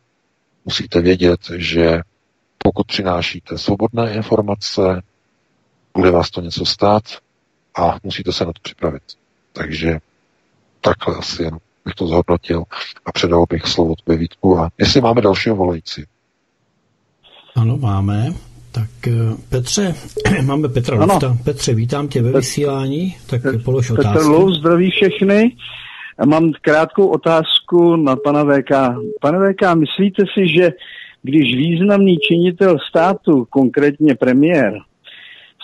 S3: Musíte vědět, že pokud přinášíte svobodné informace, bude vás to něco stát a musíte se na to připravit. Takže takhle asi jen bych to zhodnotil a předal bych slovo tobě Vítku. A jestli máme dalšího volající.
S1: Ano, máme. Tak eh, Petře, máme Petra ano. Lufta. Petře, vítám tě ve vysílání, tak Petr, polož otázku.
S6: Petr Luf, zdraví všechny. Mám krátkou otázku na pana VK. Pane VK, myslíte si, že když významný činitel státu, konkrétně premiér,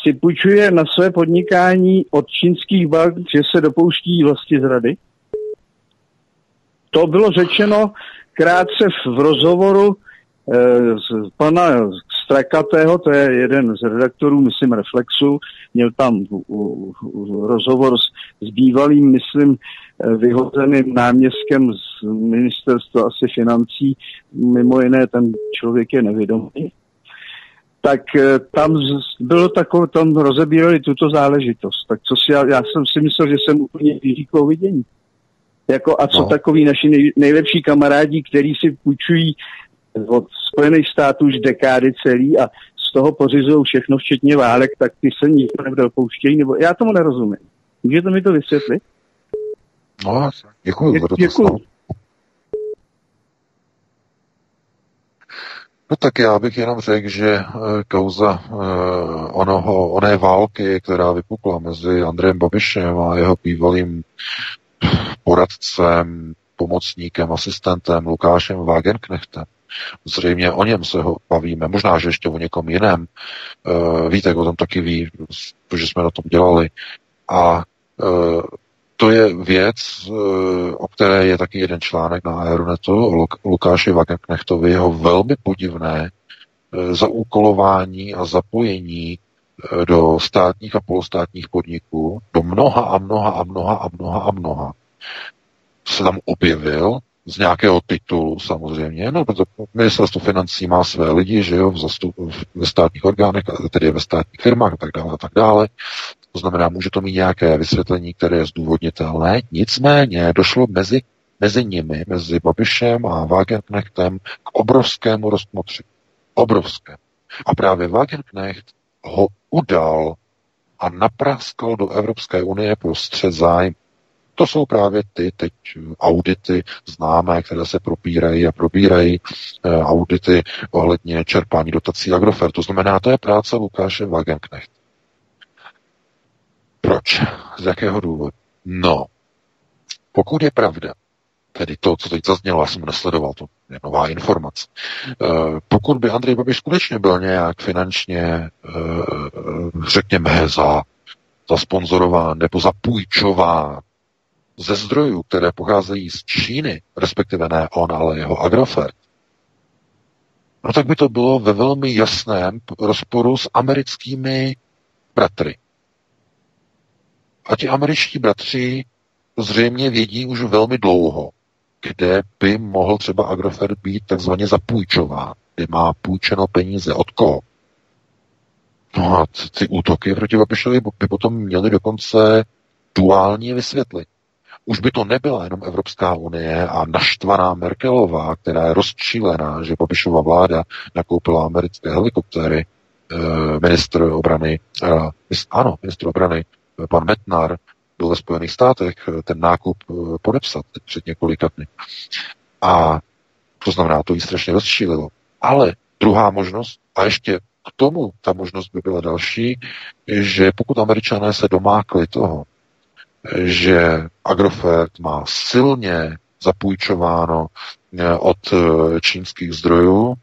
S6: si půjčuje na své podnikání od čínských bank, že se dopouští vlastně zrady? To bylo řečeno krátce v rozhovoru eh, z pana Strakatého, to je jeden z redaktorů, myslím, Reflexu, měl tam rozhovor s, s bývalým, myslím, eh, vyhozeným náměstkem z ministerstva asi financí, mimo jiné ten člověk je nevědomý, tak eh, tam bylo takové, tam rozebírali tuto záležitost. Tak co si, já, já jsem si myslel, že jsem úplně vyříkal vidění. Jako a co no. takový naši nej, nejlepší kamarádi, kteří si půjčují od Spojených států už dekády celý a z toho pořizují všechno, včetně válek, tak ty se nikdo nebude opouštějí, nebo já tomu nerozumím. Můžete mi to vysvětlit?
S3: No, děkuji. Dě,
S6: děkuji.
S3: No tak já bych jenom řekl, že eh, kauza eh, onoho, oné války, která vypukla mezi Andrejem Babišem a jeho bývalým poradcem, pomocníkem, asistentem Lukášem Wagenknechtem. Zřejmě o něm se ho bavíme, možná, že ještě o někom jiném. E, víte, o tom taky ví, protože jsme na tom dělali. A e, to je věc, e, o které je taky jeden článek na Aeronetu o Lukáši Wagenknechtovi, jeho velmi podivné zaúkolování a zapojení do státních a polostátních podniků, do mnoha a mnoha a mnoha a mnoha a mnoha, se tam objevil z nějakého titulu samozřejmě, no protože ministerstvo financí má své lidi, že jo, v zastup, ve státních orgánech, tedy ve státních firmách a tak dále a tak dále. To znamená, může to mít nějaké vysvětlení, které je zdůvodnitelné, nicméně došlo mezi, mezi nimi, mezi Babišem a Wagenknechtem k obrovskému rozmotři. Obrovské. A právě Wagenknecht ho udal a napraskal do Evropské unie pro střed zájem. To jsou právě ty teď audity známé, které se propírají a probírají eh, audity ohledně čerpání dotací Agrofer. To znamená, to je práce Lukáše Wagenknecht. Proč? Z jakého důvodu? No, pokud je pravda, tedy to, co teď zaznělo, já jsem nesledoval, to je nová informace. Eh, pokud by Andrej Babiš skutečně byl nějak finančně, eh, řekněme, za, za sponzorován nebo zapůjčován ze zdrojů, které pocházejí z Číny, respektive ne on, ale jeho Agrofert, no tak by to bylo ve velmi jasném rozporu s americkými bratry. A ti američtí bratři zřejmě vědí už velmi dlouho, kde by mohl třeba Agrofert být takzvaně zapůjčován, kde má půjčeno peníze od koho. No a ty útoky proti Babišovi by potom měly dokonce duálně vysvětlit. Už by to nebyla jenom Evropská unie a naštvaná Merkelová, která je rozčílená, že Babišova vláda nakoupila americké helikoptéry, eh, ministr obrany, eh, ano, ministr obrany, eh, pan Metnar, byl ve Spojených státech ten nákup podepsat před několika dny. A to znamená, to jí strašně rozčílilo. Ale druhá možnost, a ještě k tomu ta možnost by byla další, že pokud američané se domákli toho, že Agrofert má silně zapůjčováno eh, od eh, čínských zdrojů,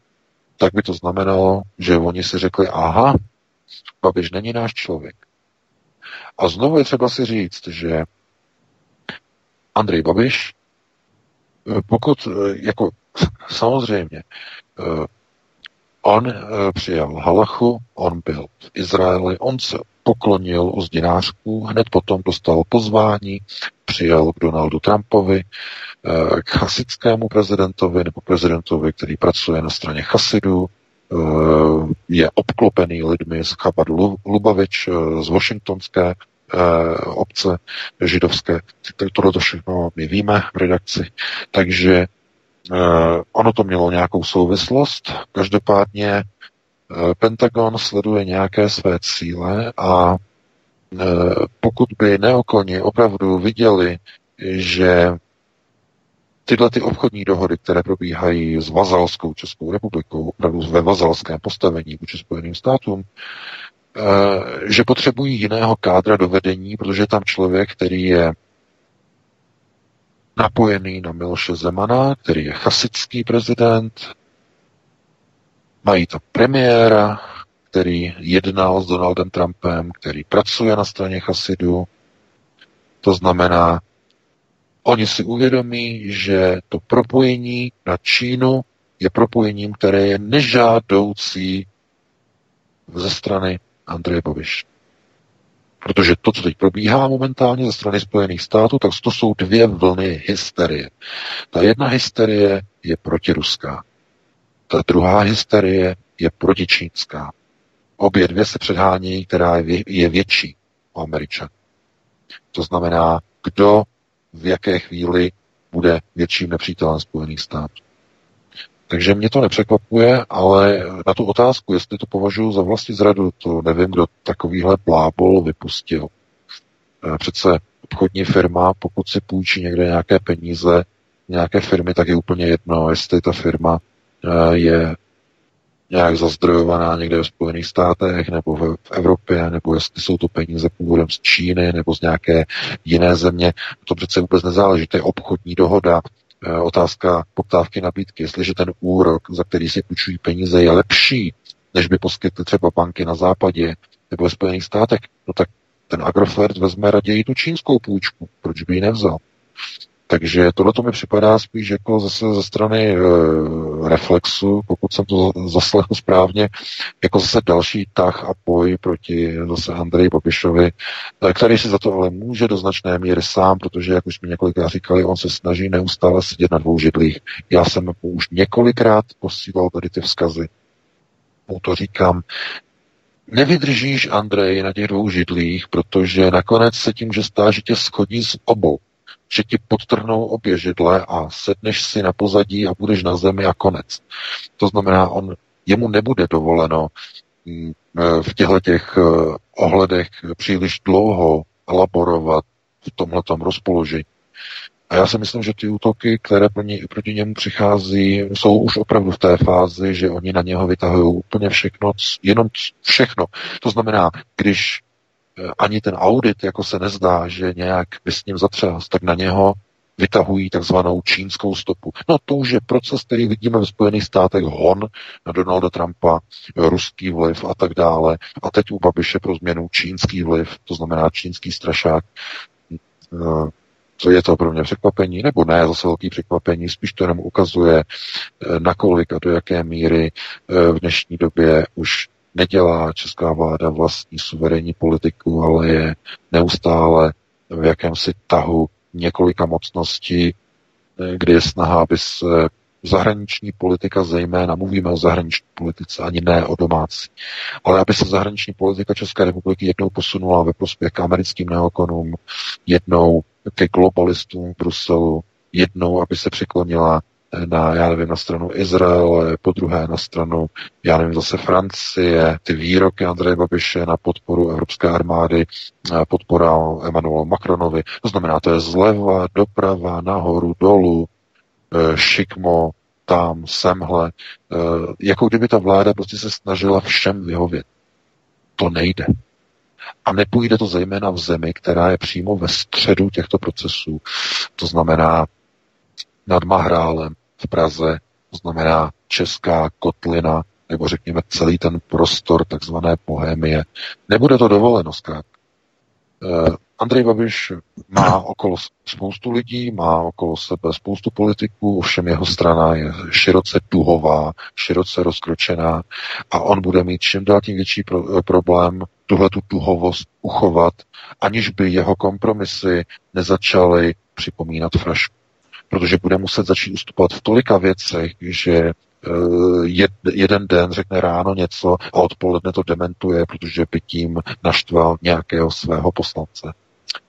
S3: tak by to znamenalo, že oni si řekli, aha, Babiš není náš člověk. A znovu je třeba si říct, že Andrej Babiš, eh, pokud, jako samozřejmě, on přijal Halachu, on byl v Izraeli, on se poklonil u zdinářků, hned potom dostal pozvání, přijel k Donaldu Trumpovi, eh, k chasickému prezidentovi nebo prezidentovi, který pracuje na straně chasidů, eh, je obklopený lidmi z Chabad Lubavič, eh, z Washingtonské obce židovské. Tohle to všechno my víme v redakci. Takže ono to mělo nějakou souvislost. Každopádně Pentagon sleduje nějaké své cíle a eh, pokud by neokoni opravdu viděli, že tyhle ty obchodní dohody, které probíhají s vazalskou Českou republikou, opravdu ve vazalském postavení vůči Spojeným státům, eh, že potřebují jiného kádra do vedení, protože je tam člověk, který je napojený na Miloše Zemana, který je chasický prezident, Mají to premiéra, který jednal s Donaldem Trumpem, který pracuje na straně Chasidů. To znamená, oni si uvědomí, že to propojení na Čínu je propojením, které je nežádoucí ze strany Andreje Babiš. Protože to, co teď probíhá momentálně ze strany Spojených států, tak to jsou dvě vlny hysterie. Ta jedna hysterie je protiruská. Ta druhá hysterie je protičínská. Obě dvě se předhání, která je větší o Američan. To znamená, kdo v jaké chvíli bude větším nepřítelem Spojených států. Takže mě to nepřekvapuje, ale na tu otázku, jestli to považuji za vlastní zradu, to nevím, kdo takovýhle blábol vypustil. Eh, přece obchodní firma, pokud si půjčí někde nějaké peníze nějaké firmy, tak je úplně jedno, jestli ta firma je nějak zazdrojovaná někde ve Spojených státech nebo v, Evropě, nebo jestli jsou to peníze původem z Číny nebo z nějaké jiné země. To přece vůbec nezáleží. To je obchodní dohoda, eh, otázka poptávky nabídky. Jestliže ten úrok, za který si půjčují peníze, je lepší, než by poskytly třeba banky na západě nebo ve Spojených státech, no tak ten Agrofert vezme raději tu čínskou půjčku. Proč by ji nevzal? Takže tohle to mi připadá spíš jako zase ze strany e, reflexu, pokud jsem to zaslechl správně, jako zase další tah a boj proti zase Andreji Babišovi, eh, který si za to ale může do značné míry sám, protože, jak už jsme několikrát říkali, on se snaží neustále sedět na dvou židlích. Já jsem už několikrát posílal tady ty vzkazy. Mu to říkám, nevydržíš, Andrej, na těch dvou židlích, protože nakonec se tím, že stážitě schodí z obou že ti podtrhnou obě židle a sedneš si na pozadí a budeš na zemi a konec. To znamená, on, jemu nebude dovoleno mm, e, v těchto těch e, ohledech příliš dlouho elaborovat v tomhletom rozpoložení. A já si myslím, že ty útoky, které proti, proti němu přichází, jsou už opravdu v té fázi, že oni na něho vytahují úplně všechno, jenom všechno. To znamená, když Eh, ani ten audit jako se nezdá, že nějak by s ním zatřás, tak na něho vytahují takzvanou čínskou stopu. No to už je proces, který vidíme ve Spojených státech, hon na Donalda Trumpa, ruský vliv a tak dále. A teď u Babiše pro změnu čínský vliv, to znamená čínský strašák. Eh, co je to pro mě překvapení, nebo ne, zase velký překvapení, spíš to jenom ukazuje, eh, nakolik a do jaké míry v dnešní době už nedělá česká vláda vlastní suverénní politiku, ale je neustále v jakémsi tahu několika mocností, kdy je snaha, aby se zahraniční politika zejména, mluvíme o zahraniční politice, ani ne o domácí, ale aby se zahraniční politika České republiky jednou posunula ve prospěch k americkým neokonům, jednou ke globalistům v Bruselu, jednou, aby se přiklonila na, já nevím, na stranu Izraele, po druhé na stranu, já nevím, zase Francie, ty výroky Andreje Babiše na podporu Evropské armády, podpora Emmanuel Macronovi. To znamená, to je zleva, doprava, nahoru, dolů, e, šikmo, tam, semhle, e, jako kdyby ta vláda prostě se snažila všem vyhovět. To nejde. A nepůjde to zejména v zemi, která je přímo ve středu těchto procesů. To znamená nad Mahrálem v Praze, to znamená Česká kotlina, nebo řekněme celý ten prostor takzvané Bohémie. Nebude to dovoleno zkrátka. Eh, Andrej Babiš má okolo spoustu lidí, má okolo sebe spoustu politiků, ovšem jeho strana je široce duhová, široce rozkročená a on bude mít čím dál tím větší pro, problém tuhle tu duhovost uchovat, aniž by jeho kompromisy nezačaly připomínat frašku. Protože bude muset začít ustupovat v tolika věcech, že Eh, jeden den řekne ráno něco a odpoledne to dementuje, protože by tím naštval nějakého svého poslance.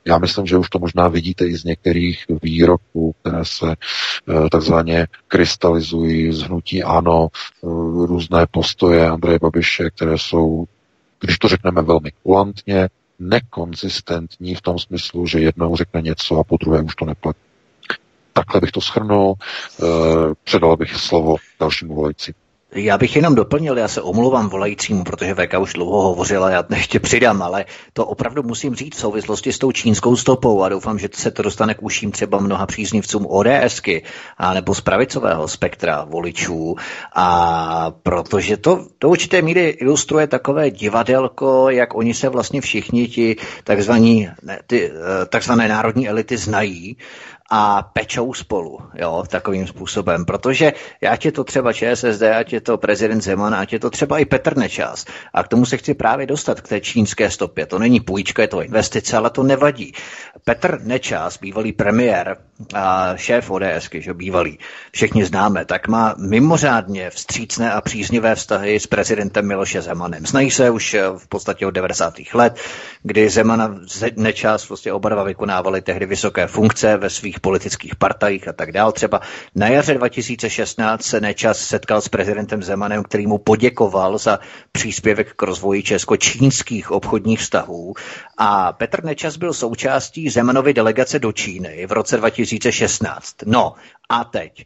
S3: Já myslím, že už to možná vidíte i z některých výroků, které se eh, takzvaně krystalizují z hnutí ANO, eh, různé postoje Andreje Babiše, které jsou, když to řekneme velmi kulantně, nekonzistentní v tom smyslu, že jednou řekne něco a po druhé už to neplatí. Takhle bych to schrnul, eh, předal bych slovo dalšímu volající.
S2: Já bych jenom doplnil, já se omluvám volajícímu, protože VK už dlouho hovořila, já ještě přidám, ale to opravdu musím říct v souvislosti s tou čínskou stopou a doufám, že se to dostane k uším třeba mnoha příznivcům ODSky a nebo z pravicového spektra voličů. A protože to do určité míry ilustruje takové divadelko, jak oni se vlastně všichni ti takzvaní, ne, ty, eh, takzvané národní elity znají a pečou spolu, jo, takovým způsobem, protože ať je to třeba ČSSD, ať je to prezident Zeman, ať je to třeba i Petr Nečas. A k tomu se chci právě dostat, k té čínské stopě. To není půjčka, je to investice, ale to nevadí. Petr Nečas, bývalý premiér šéf ODS, že bývalý, všichni známe, tak má mimořádně vstřícné a příznivé vztahy s prezidentem Miloše Zemanem. Znají se už v podstatě od 90. let, kdy Zeman a Nečas vlastně oba dva vykonávali tehdy vysoké funkce ve svých politických partajích a tak dál. Třeba na jaře 2016 se Nečas setkal s prezidentem Zemanem, který mu poděkoval za příspěvek k rozvoji česko-čínských obchodních vztahů a Petr Nečas byl součástí Zemanovy delegace do Číny v roce 2016. No a teď.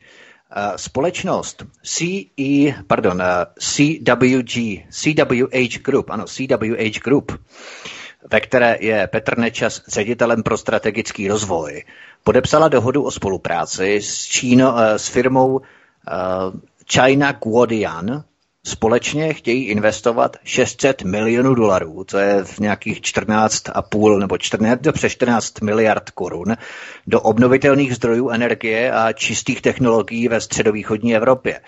S2: Eh, společnost CE, pardon, eh, CWG, CWH Group, ano, CWH Group, ve které je Petr Nečas ředitelem pro strategický rozvoj, podepsala dohodu o spolupráci s, Číno, eh, s firmou China Guodian. Společně chtějí investovat 600 milionů dolarů, to je v nějakých 14,5 nebo 14, přes 14 miliard korun, do obnovitelných zdrojů energie a čistých technologií ve středovýchodní Evropě.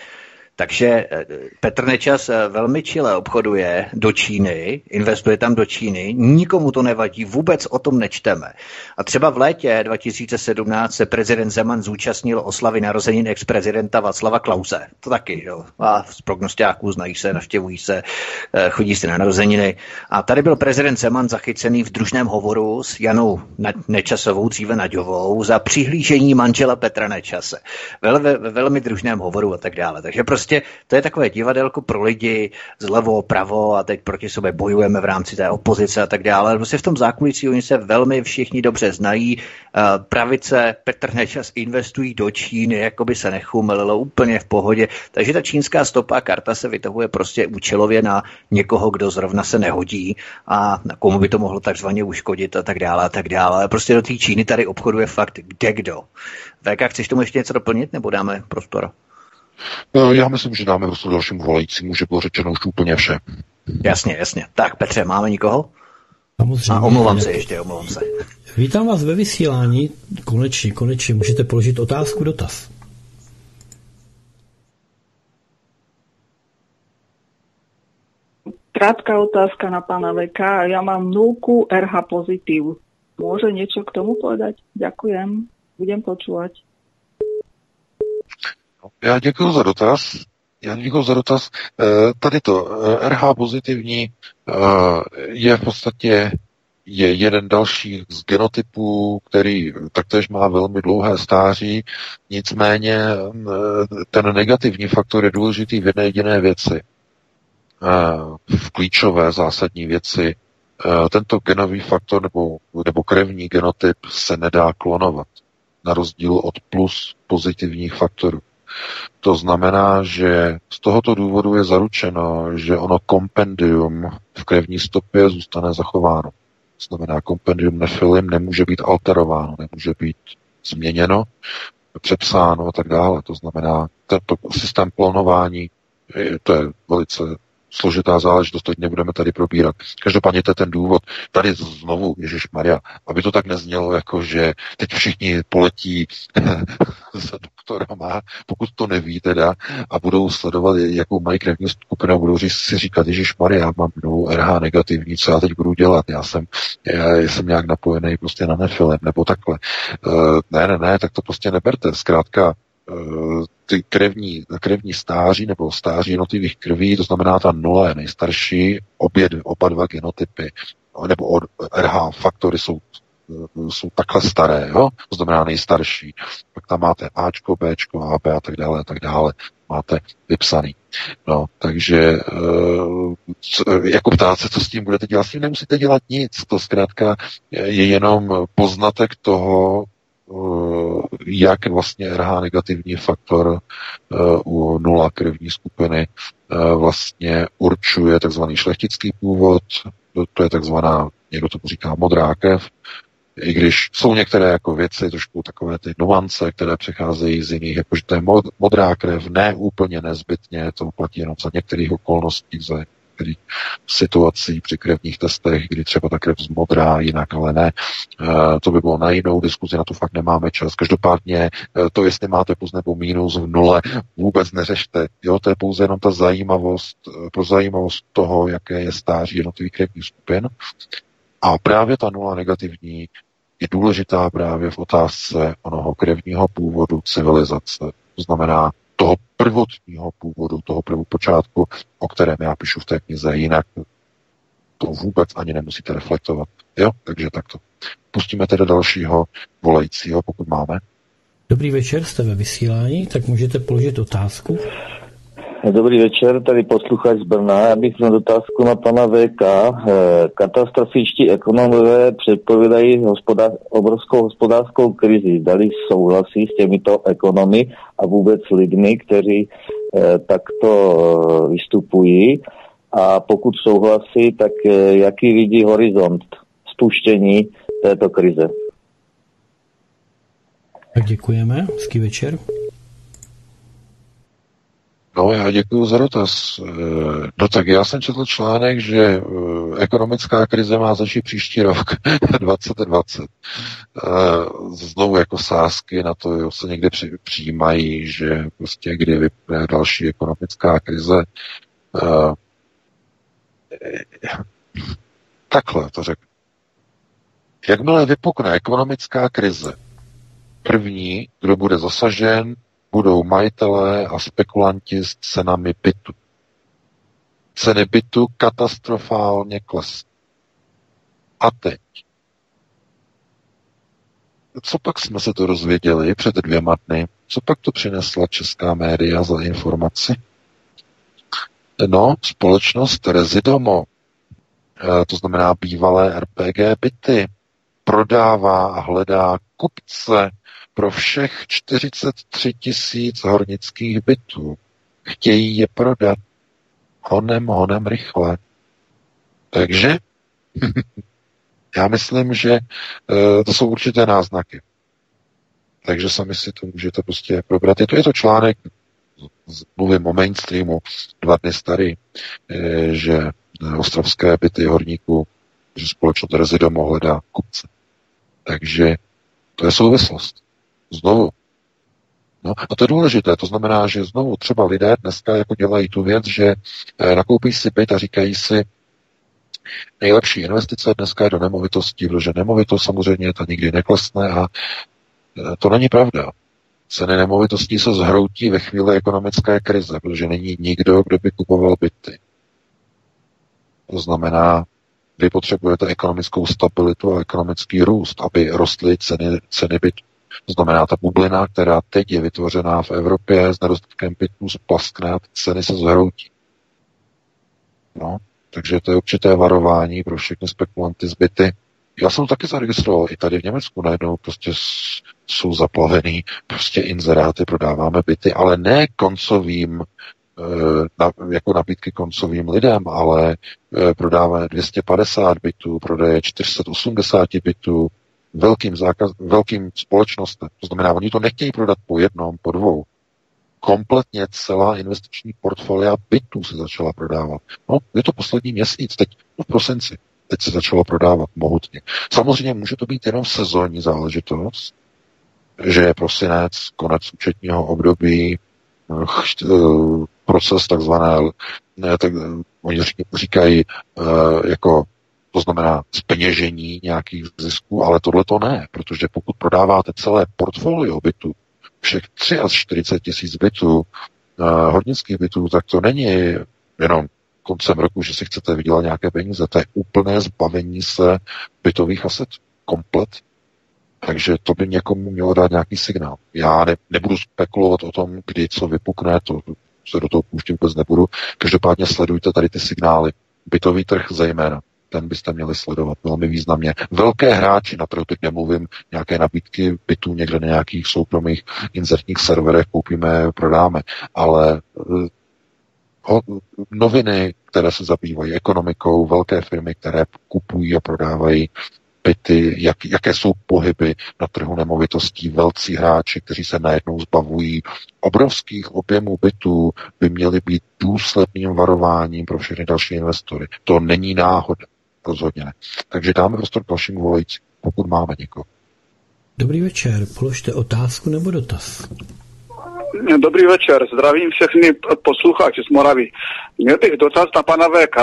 S2: Takže eh, Petr Nečas eh, velmi čile obchoduje do Číny, investuje tam do Číny, nikomu to nevadí, vůbec o tom nečteme. A třeba v létě 2017 se prezident Zeman zúčastnil oslavy narozenin ex-prezidenta Václava Klauze. To taky, jo. A z prognostiáků znají se, navštěvují se, eh, chodí si na narozeniny. A tady byl prezident Zeman zachycený v družném hovoru s Janou Nečasovou, dříve Naďovou, za přihlížení manžela Petra Nečase. Ve velmi družném hovoru a tak dále. Takže prostě prostě to je takové divadelko pro lidi zlevo, pravo a teď proti sobě bojujeme v rámci té opozice a tak dále. Prostě v tom zákulisí oni se velmi všichni dobře znají. Pravice, Petr Nečas investují do Číny, jako by se nechumelilo úplně v pohodě. Takže ta čínská stopa karta se vytahuje prostě účelově na někoho, kdo zrovna se nehodí a na komu by to mohlo takzvaně uškodit a tak dále a tak dále. Prostě do té Číny tady obchoduje fakt kde kdo. VK, chceš tomu ještě něco doplnit nebo dáme prostor?
S3: No, já myslím, že dáme prostě dalšímu volajícímu, že bylo řečeno už úplně vše.
S2: Jasně, jasně. Tak Petře, máme nikoho?
S1: Samozřejmě. A
S2: omlouvám se ještě, omlouvám se.
S1: Vítám vás ve vysílání. Konečně, konečně můžete položit otázku, dotaz.
S7: Krátka otázka na pána VK. Ja mám nulku RH pozitív. Môže niečo k tomu povedať? Ďakujem. Budem počúvať.
S3: Já děkuji za dotaz. Já děkuji za dotaz. Eh, tady to eh, RH pozitivní eh, je v podstatě je jeden další z genotypů, který taktéž má velmi dlouhé stáří, nicméně ten negativní faktor je důležitý v jedné jediné věci. V klíčové zásadní věci tento genový faktor nebo, nebo krevní genotyp se nedá klonovat, na rozdíl od plus pozitivních faktorů. To znamená, že z tohoto důvodu je zaručeno, že ono kompendium v krevní stopě zůstane zachováno. To znamená, kompendium nefilim nemůže být alterováno, nemůže být změněno, přepsáno a tak dále. To znamená, tento systém klonování, to je velice složitá záležitost, teď nebudeme tady probírat. Každopádně to je ten důvod. Tady znovu, Ježíš Maria, aby to tak neznělo, jako že teď všichni poletí za doktorama, pokud to neví teda, a budou sledovat, jakou mají krevní skupinu, a budou si říkat, Ježíš Maria, já mám novou RH negativní, co já teď budu dělat? Já jsem, já jsem nějak napojený prostě na nefilem, nebo takhle. Uh, ne, ne, ne, tak to prostě neberte. Zkrátka, ty krevní, krevní stáří nebo stáří jednotlivých krví, to znamená ta nula je nejstarší, obě, oba dva genotypy nebo od RH faktory jsou jsou takhle staré, jo? to znamená nejstarší. Pak tam máte Ačko, Bčko, AB a tak dále, a tak dále. Máte vypsaný. No, takže co, jako ptát se, co s tím budete dělat, s tím nemusíte dělat nic. To zkrátka je jenom poznatek toho, Eh, jak vlastně RH negativní faktor eh, u nula krevní skupiny eh, vlastně určuje takzvaný šlechtický původ, to je takzvaná, někdo to říká modrá krev, i když jsou některé jako věci, trošku takové ty nuance, které přecházejí z jiných, jakože to je modrá krev, ne úplně nezbytně, to platí jenom za některých okolností, za některých situací při krevních testech, kdy třeba ta krev zmodrá, jinak ale ne. Eh, to by bylo na jinou diskuzi, na to fakt nemáme čas. Každopádně eh, to, jestli máte plus nebo mínus v nule, vůbec neřešte. Jo, to je pouze jenom ta zajímavost, eh, pro zajímavost toho, jaké je stáří jednotlivých krevních skupin. A právě ta nula negativní je důležitá právě v otázce onoho krevního původu civilizace. To znamená, toho prvotního původu, toho prvopočátku, o kterém já píšu v té knize, jinak to vůbec ani nemusíte reflektovat. Jo, takže takto. Pustíme tedy dalšího volajícího, pokud máme.
S1: Dobrý večer, jste ve vysílání, tak můžete položit otázku.
S8: Dobrý večer, tady posluchač z Brna. Já bych měl otázku na pana VK. Eh, katastrofičtí ekonomové předpovídají hospodář, obrovskou hospodářskou krizi. Dali souhlasí s těmito ekonomy a vůbec lidmi, kteří eh, takto eh, vystupují. A pokud souhlasí, tak jaký vidí horizont spuštění této krize?
S1: Tak děkujeme. Hezký večer.
S3: No, já děkuji za dotaz. Eh, no tak já jsem četl článek, že eh, ekonomická krize má začít příští rok 2020. Eh, znovu jako sázky na to jo, se někde přijímají, že prostě kdy vypne další ekonomická krize. Takhle to řeknu. Jakmile vypukne ekonomická krize, první, kdo bude zasažen, budou majitelé a spekulanti s cenami bytu. Ceny bytu katastrofálně klesly. A teď. Co pak jsme se to rozvěděli před dvěma dny? Co pak to přinesla česká média za informaci? No, společnost Rezidomo, eh, to znamená bývalé RPG byty, prodává a hledá kupce pro všech 43 tisíc hornických bytů. Chtějí je prodat honem, honem rychle. Takže já myslím, že uh, to jsou určité náznaky. Takže sami si to můžete prostě probrat. Je to, je to článek, mluvím o mainstreamu, dva dny starý, e, že ostrovské byty horníků, že společnost Rezidomo hledá kupce. Takže to je souvislost. Znovu. No, a to je důležité. To znamená, že znovu třeba lidé dneska jako dělají tu věc, že eh, nakoupí si byt a říkají si, nejlepší investice dneska je do nemovitostí, protože nemovitost samozřejmě ta nikdy neklesne a eh, to není pravda. Ceny nemovitostí se zhroutí ve chvíli ekonomické krize, protože není nikdo, kdo by kupoval byty. To znamená, vy potřebujete ekonomickou stabilitu a ekonomický růst, aby rostly ceny, ceny bytů. To znamená, ta bublina, která teď je vytvořená v Evropě s nedostatkem bytů, splaskne a ceny se zhroutí. No, takže to je určité varování pro všechny spekulanty zbyty, Já jsem to taky zaregistroval i tady v Německu, najednou prostě jsou zaplavený prostě inzeráty, prodáváme byty, ale ne koncovým eh, jako nabídky koncovým lidem, ale e, prodáváme 250 bytů, prodeje 480 bytů velkým, zákaz, velkým společnostem. To znamená, oni to nechtějí prodat po jednom, po dvou. Kompletně celá investiční portfolia bytů se začala prodávat. No, je to poslední měsíc, teď no, v prosinci. Teď se začalo prodávat mohutně. Samozřejmě může to být jenom sezónní záležitost, že je prosinec, konec účetního období, eh, proces takzvané, tak, oni říkají eh, jako to znamená zpeněžení nějakých zisků, ale tohle to ne, protože pokud prodáváte celé portfolio bytů, všech 43 tisíc bytů, uh, hornických bytů, tak to není jenom koncem roku, že si chcete vydělat nějaké peníze. To je úplné zbavení se bytových aset. Komplet. Takže to by někomu mělo dát nějaký signál. Já ne, nebudu spekulovat o tom, kdy co vypukne, to se do toho pouštět vůbec nebudu. Každopádně sledujte tady ty signály. Bytový trh zejména ten byste měli sledovat velmi významně. Velké hráči, na trhu teď nemluvím, nějaké nabídky bytů někde na nějakých soukromých inzertních serverech koupíme, prodáme, ale eh, noviny, které se zabývají ekonomikou, velké firmy, které kupují a prodávají byty, jak, jaké jsou pohyby na trhu nemovitostí, velcí hráči, kteří se najednou zbavují obrovských objemů bytů, by měli být důsledným varováním pro všechny další investory. To není náhoda. Rozhodně ne. Takže dáme prostor k dalšímu volající, pokud máme někoho.
S1: Dobrý večer, položte otázku nebo dotaz.
S9: Dobrý večer, zdravím všechny posluchače z Moravy. Měl bych dotaz na pana VK,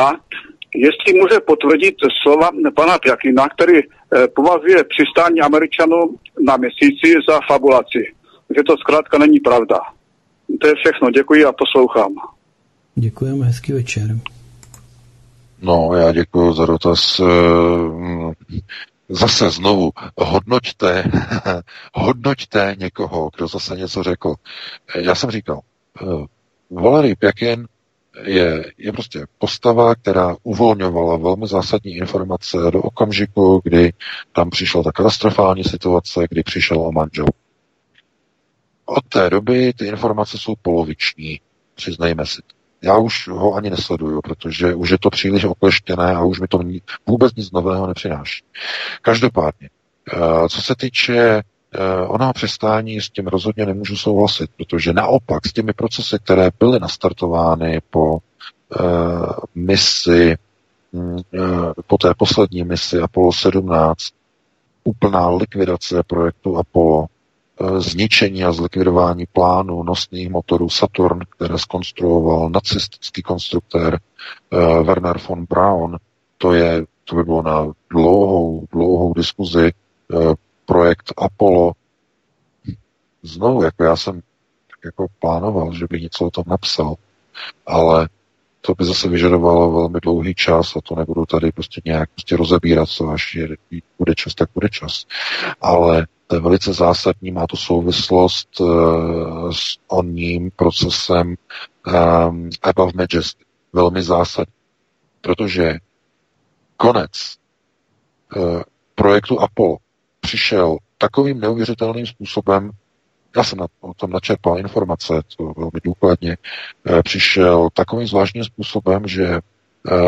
S9: jestli může potvrdit slova pana Pjakina, který eh, považuje přistání Američanů na měsíci za fabulaci. Že to zkrátka není pravda. To je všechno, děkuji a poslouchám.
S1: Děkujeme, hezký večer.
S3: No, já děkuji za dotaz. Eh, zase znovu, hodnoťte, hodnoťte někoho, kdo zase něco řekl. Já jsem říkal, eh, Valery Pěkin je, je prostě postava, která uvolňovala velmi zásadní informace do okamžiku, kdy tam přišla ta katastrofální situace, kdy přišel o manžel. Od té doby ty informace jsou poloviční, přiznejme si to. Já už ho ani nesleduju, protože už je to příliš okleštěné a už mi to vůbec nic nového nepřináší. Každopádně, eh, co se týče eh, onoho přestání, s tím rozhodně nemůžu souhlasit, protože naopak s těmi procesy, které byly nastartovány po eh, misi, mm, po té poslední misi Apollo 17, úplná likvidace projektu Apollo, zničení a zlikvidování plánu nosných motorů Saturn, které skonstruoval nacistický konstruktér uh, Werner von Braun. To, je, to by bylo na dlouhou, dlouhou diskuzi uh, projekt Apollo. Znovu, jako já jsem jako plánoval, že bych něco o tom napsal, ale to by zase vyžadovalo velmi dlouhý čas a to nebudu tady prostě nějak prostě rozebírat, co až je, bude čas, tak bude čas. Ale to je velice zásadní, má to souvislost uh, s oním procesem um, Above Majesty. Velmi zásadní, protože konec uh, projektu Apollo přišel takovým neuvěřitelným způsobem, já jsem na, o tom načerpal informace, to velmi důkladně, uh, přišel takovým zvláštním způsobem, že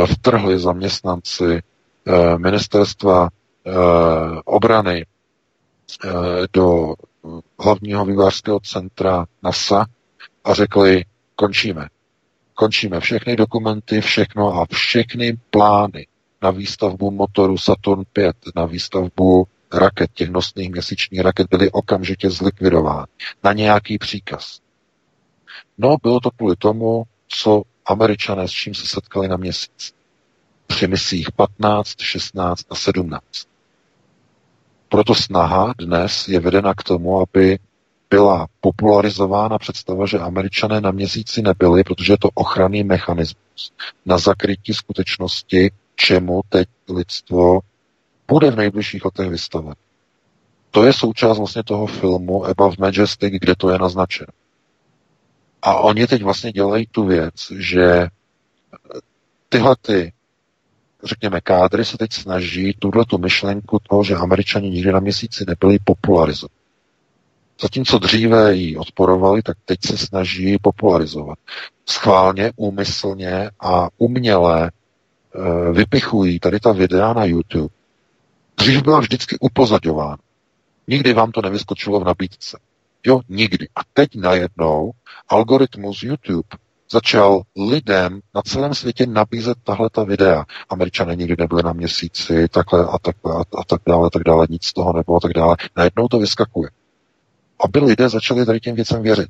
S3: vtrhli zaměstnanci ministerstva obrany do hlavního vývářského centra NASA a řekli, končíme. Končíme všechny dokumenty, všechno a všechny plány na výstavbu motoru Saturn 5, na výstavbu raket, těch nosných měsíčních raket byly okamžitě zlikvidovány na nějaký příkaz. No, bylo to kvůli tomu, co američané s čím se setkali na měsíc. Při misích 15, 16 a 17. Proto snaha dnes je vedena k tomu, aby byla popularizována představa, že američané na měsíci nebyli, protože je to ochranný mechanismus na zakrytí skutečnosti, čemu teď lidstvo bude v nejbližších letech vystaven. To je součást vlastně toho filmu Above Majestic, kde to je naznačeno. A oni teď vlastně dělají tu věc, že tyhle ty řekněme, kádry se teď snaží tuhle tu myšlenku toho, že američani nikdy na měsíci nebyli popularizovat. Zatímco dříve ji odporovali, tak teď se snaží popularizovat. Schválně, úmyslně a uměle e, vypichují tady ta videa na YouTube. Dřív byla vždycky upozadňována. Nikdy vám to nevyskočilo v nabídce. Jo, nikdy. A teď najednou algoritmus YouTube začal lidem na celém světě nabízet tahle ta videa. Američané nikdy nebyli na měsíci, takhle a takhle a, a tak dále, tak dále, nic z toho nebylo a tak dále. Najednou to vyskakuje. Aby lidé začali tady těm věcem věřit.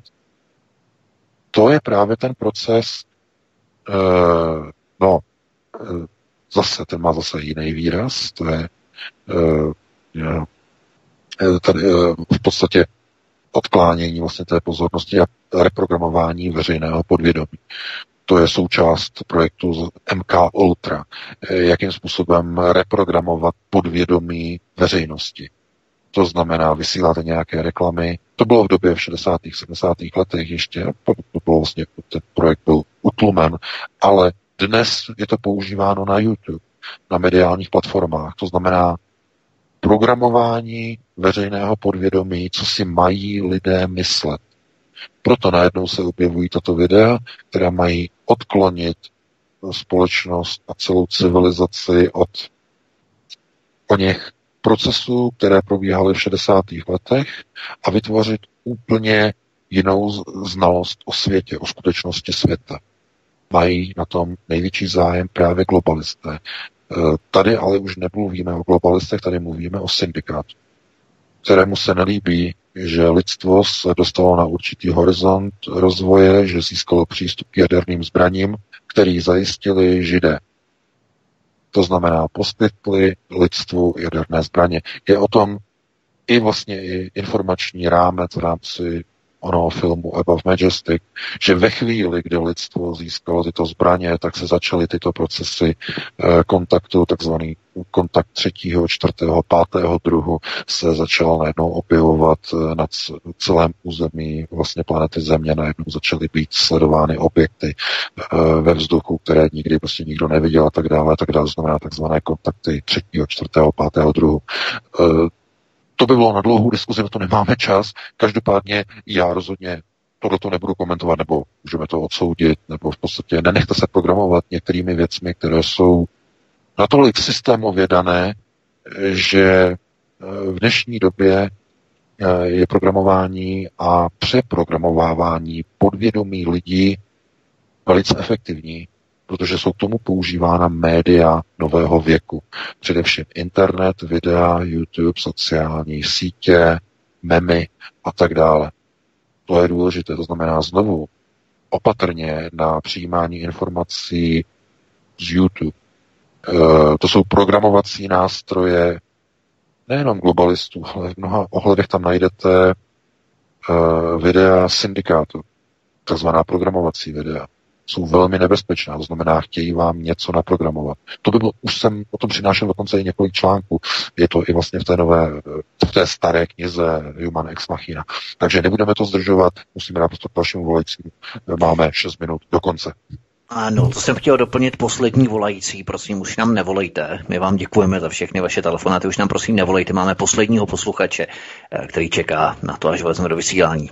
S3: To je právě ten proces, uh, no, uh, zase, ten má zase jiný výraz, to je uh, tady, uh, v podstatě odklánění vlastně té pozornosti a reprogramování veřejného podvědomí. To je součást projektu MK Ultra. Jakým způsobem reprogramovat podvědomí veřejnosti. To znamená, vysíláte nějaké reklamy. To bylo v době v 60. 70. letech ještě, to bylo vlastně, ten projekt byl utlumen, ale dnes je to používáno na YouTube, na mediálních platformách. To znamená, programování veřejného podvědomí, co si mají lidé myslet. Proto najednou se objevují tato videa, která mají odklonit společnost a celou civilizaci od o něch procesů, které probíhaly v 60. letech a vytvořit úplně jinou znalost o světě, o skutečnosti světa. Mají na tom největší zájem právě globalisté. Eh, tady ale už nemluvíme o globalistech, tady mluvíme o syndikátu, kterému se nelíbí, že lidstvo se dostalo na určitý horizont rozvoje, že získalo přístup k jaderným zbraním, který zajistili židé. To znamená, poskytli lidstvu jaderné zbraně. Je o tom i vlastně i informační rámec v rámci onoho filmu Above Majestic, že ve chvíli, kdy lidstvo získalo tyto zbraně, tak se začaly tyto procesy eh, kontaktu, takzvaný kontakt třetího, čtvrtého, pátého druhu se začal najednou objevovat eh, na celém území vlastně planety Země. Najednou začaly být sledovány objekty eh, ve vzduchu, které nikdy prostě nikdo neviděl a tak dále, tak dále. Znamená takzvané kontakty třetího, čtvrtého, pátého druhu to by bylo na dlouhou diskuzi, na to nemáme čas. Každopádně já rozhodně tohle to nebudu komentovat, nebo můžeme to odsoudit, nebo v podstatě nenechte se programovat některými věcmi, které jsou natolik systémově dané, že eh, v dnešní době eh, je programování a přeprogramovávání podvědomí lidí velice efektivní protože jsou k tomu používána média nového věku. Především internet, videa, YouTube, sociální sítě, memy a tak dále. To je důležité, to znamená znovu opatrně na přijímání informací z YouTube. E, to jsou programovací nástroje nejenom globalistů, ale v mnoha ohledech tam najdete e, videa syndikátu, takzvaná programovací videa jsou velmi nebezpečná, to znamená, chtějí vám něco naprogramovat. To by bylo, už jsem o tom přinášel dokonce i několik článků. Je to i vlastně v té nové, v té staré knize Human Ex Machina. Takže nebudeme to zdržovat, musíme dát prostě k dalšímu volajícímu. Máme 6 minut do konce.
S2: Ano, to jsem chtěl doplnit poslední volající, prosím, už nám nevolejte. My vám děkujeme za všechny vaše telefonáty, už nám prosím nevolejte. Máme posledního posluchače, eh, který čeká na to, až vezme do vysílání.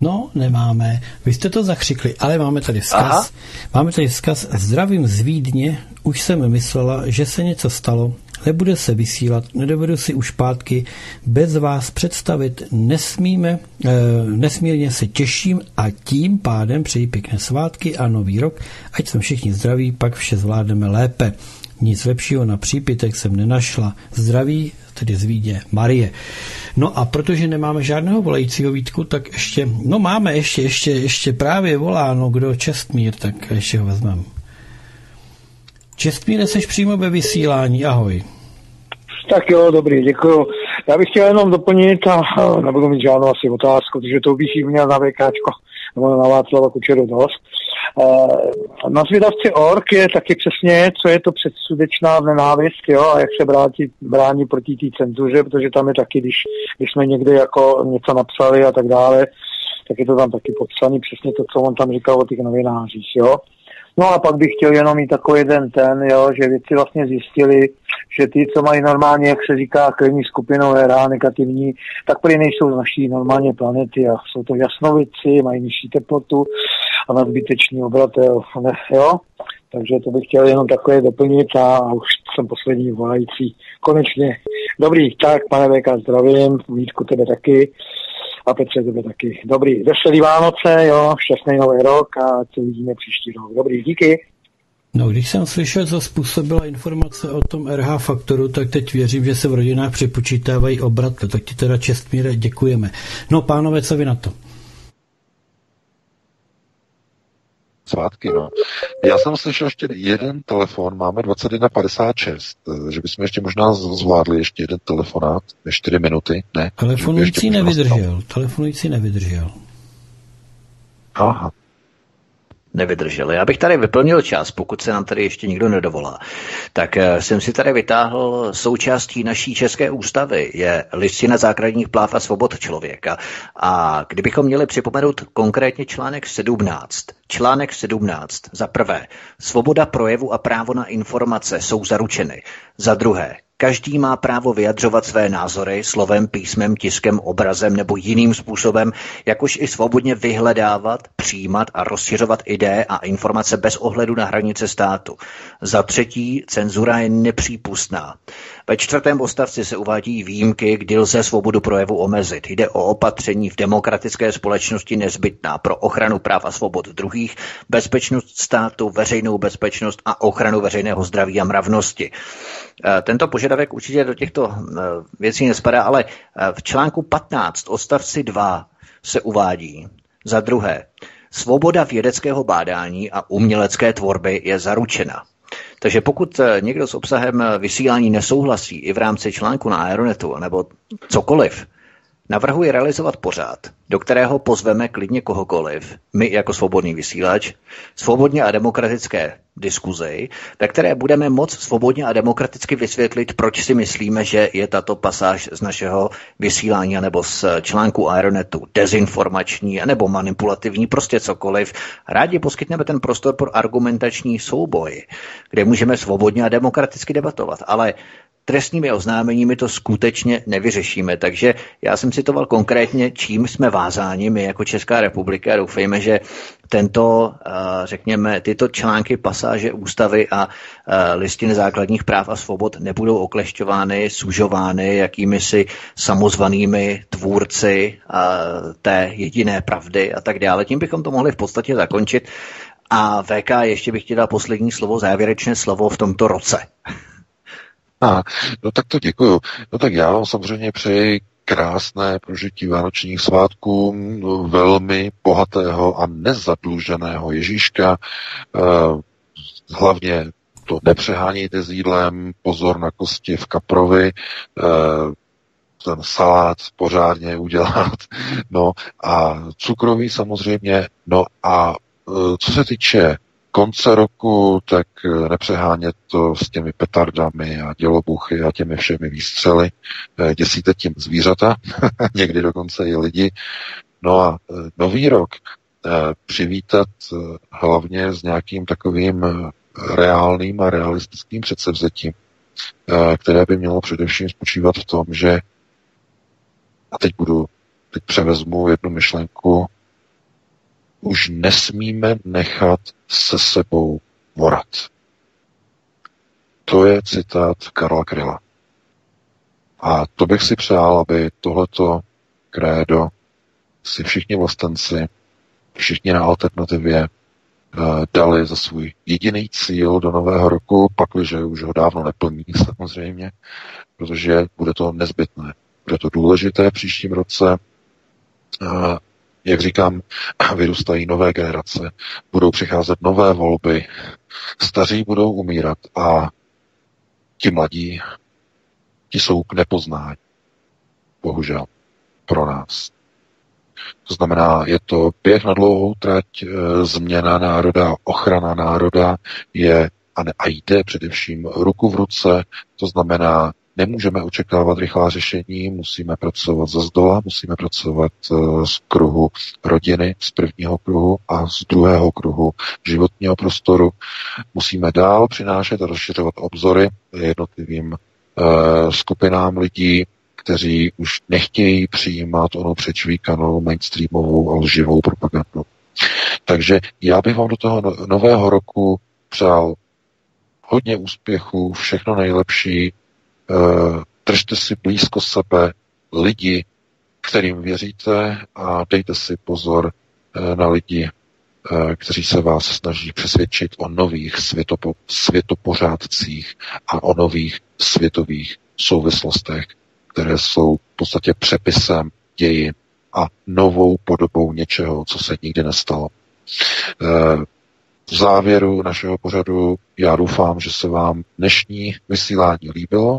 S1: No, nemáme. Vy jste to zakřikli, ale máme tady vzkaz. Aha. Máme tady vzkaz. Zdravím z Vídně. Už jsem myslela, že se něco stalo. Nebude se vysílat. Nedovedu si už pátky bez vás představit. Nesmíme, e, nesmírně se těším a tím pádem přeji pěkné svátky a nový rok. Ať jsme všichni zdraví, pak vše zvládneme lépe. Nic lepšího na přípitek jsem nenašla. Zdraví, tedy z Vídně, Marie. No a protože nemáme žádného volajícího Vítku, tak ještě, no máme ještě, ještě, ještě právě volá, no kdo Čestmír, tak ještě ho vezmeme. Čestmíre, jsi přímo ve vysílání, ahoj.
S10: Tak jo, dobrý, děkuju. Já bych chtěl jenom doplnit a nebudu mít žádnou asi otázku, protože to bych měl na VKčko nebo na Václava Kučeru dost. Eh, na zvědavci org je taky přesně, co je to předsudečná nenávist, jo, a jak se brání, brání proti té cenzuře, protože tam je taky, když, když jsme někde jako něco napsali a tak dále, tak je to tam taky popsané přesně to, co on tam říkal o těch novinářích, jo. No a pak bych chtěl jenom mít takový jeden ten, jo, že věci vlastně zjistili, že ty, co mají normálně, jak se říká, krevní skupinové RH negativní, tak prý nejsou z naší normálně planety a jsou to jasnovici, mají nižší teplotu a nadbytečný obratel, ne, jo. Takže to bych chtěl jenom takové doplnit a, a už jsem poslední volající. Konečně. Dobrý, tak pane VK, zdravím, Vítku tebe taky a Petře tebe taky. Dobrý, veselý Vánoce, jo, šťastný nový rok a co vidíme příští rok. Dobrý, díky.
S1: No, když jsem slyšel, co způsobila informace o tom RH faktoru, tak teď věřím, že se v rodinách přepočítávají obratle. Tak ti teda čestmíre děkujeme. No, pánové, co vy na to?
S3: Svátky. No. Já jsem slyšel ještě jeden telefon, máme 21.56, eh, že bychom ještě možná zvládli ještě jeden telefonát, 4 minuty, ne?
S1: Telefonující nevydržel, telefonující nevydržel.
S3: Aha,
S2: nevydrželi. Já bych tady vyplnil čas, pokud se nám tady ještě nikdo nedovolá. Tak eh, jsem si tady vytáhl součástí naší české ústavy, je listina základních práv a svobod člověka. A kdybychom měli připomenout konkrétně článek 17. Článek 17. Za prvé, svoboda projevu a právo na informace jsou zaručeny. Za druhé, Každý má právo vyjadřovat své názory slovem, písmem, tiskem, obrazem nebo jiným způsobem, jakož i svobodně vyhledávat, přijímat a rozšiřovat ideje a informace bez ohledu na hranice státu. Za třetí, cenzura je nepřípustná. Ve čtvrtém odstavci se uvádí výjimky, kdy lze svobodu projevu omezit. Jde o opatření v demokratické společnosti nezbytná pro ochranu práv a svobod druhých, bezpečnost státu, veřejnou bezpečnost a ochranu veřejného zdraví a mravnosti. E, tento požadavek určitě do těchto e, věcí nespadá, ale e, v článku 15 odstavci 2 se uvádí za druhé, svoboda vědeckého bádání a umělecké tvorby je zaručena. Takže pokud eh, někdo s obsahem eh, vysílání nesouhlasí i v rámci článku na Aeronetu nebo cokoliv, Navrhuji realizovat pořád, do kterého pozveme klidně kohokoliv, my jako svobodný vysílač, svobodně a demokratické diskuzi, ve které budeme moc svobodně a demokraticky vysvětlit, proč si myslíme, že je tato pasáž z našeho vysílání nebo z článku Aeronetu dezinformační nebo manipulativní, prostě cokoliv. Rádi poskytneme ten prostor pro argumentační souboj, kde můžeme svobodně a demokraticky debatovat, ale trestními oznámeními to skutečně nevyřešíme. Takže já jsem citoval konkrétně, čím jsme vázáni my jako Česká republika doufejme, že tento, eh, řekněme, tyto články, pasáže ústavy a eh, listiny základních práv a svobod nebudou oklešťovány, sužovány jakými si samozvanými tvůrci eh, té jediné pravdy a tak dále. Tím bychom to mohli v podstatě zakončit. A VK, ještě bych ti dal poslední slovo, závěrečné slovo v tomto roce.
S3: A, no tak to děkuju. No tak já vám samozřejmě přeji krásné prožití vánočních svátků, velmi bohatého a nezadluženého Ježíška. E, hlavně to nepřehánějte s jídlem, pozor na kosti v kaprovi, e, ten salát pořádně udělat, no a cukroví samozřejmě, no a e, co se týče konce roku, tak eh, nepřehánět to s těmi petardami a dělobuchy a těmi všemi výstřely. Eh, děsíte tím zvířata, někdy dokonce i lidi. No a eh, nový rok přivítat hlavně s nějakým takovým reálným a realistickým předsevzetím, které by mělo především spočívat v tom, že a teď budu, teď převezmu jednu myšlenku, už nesmíme nechat se sebou vorat. To je citát Karla Kryla. A to bych si přál, aby tohleto krédo si všichni vlastenci, všichni na alternativě eh, dali za svůj jediný cíl do nového roku, pakliže už ho dávno neplní samozřejmě, protože bude to nezbytné. Bude to důležité v příštím roce eh, jak říkám, vyrůstají nové generace, budou přicházet nové volby, staří budou umírat a ti mladí, ti jsou k nepoznání. Bohužel. Pro nás. To znamená, je to běh na dlouhou trať, e, změna národa, ochrana národa je a, ne, a jde především ruku v ruce, to znamená nemůžeme očekávat rychlá řešení, musíme pracovat ze zdola, musíme pracovat z kruhu rodiny, z prvního kruhu a z druhého kruhu životního prostoru. Musíme dál přinášet a rozšiřovat obzory jednotlivým uh, skupinám lidí, kteří už nechtějí přijímat ono přečvíkanou mainstreamovou a lživou propagandu. Takže já bych vám do toho no, nového roku přál hodně úspěchů, všechno nejlepší, eh, držte si blízko sebe lidi, kterým věříte a dejte si pozor eh, na lidi, eh, kteří se vás snaží přesvědčit o nových světopo, světopořádcích a o nových světových souvislostech, které jsou v podstatě přepisem dějin a novou podobou něčeho, co se nikdy nestalo. V závěru našeho pořadu já doufám, že se vám dnešní vysílání líbilo,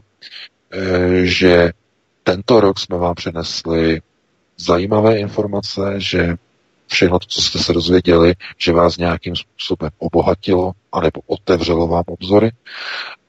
S3: eh, že tento rok jsme vám přinesli zajímavé informace, že všechno co jste se dozvěděli, že vás nějakým způsobem obohatilo, anebo otevřelo vám obzory.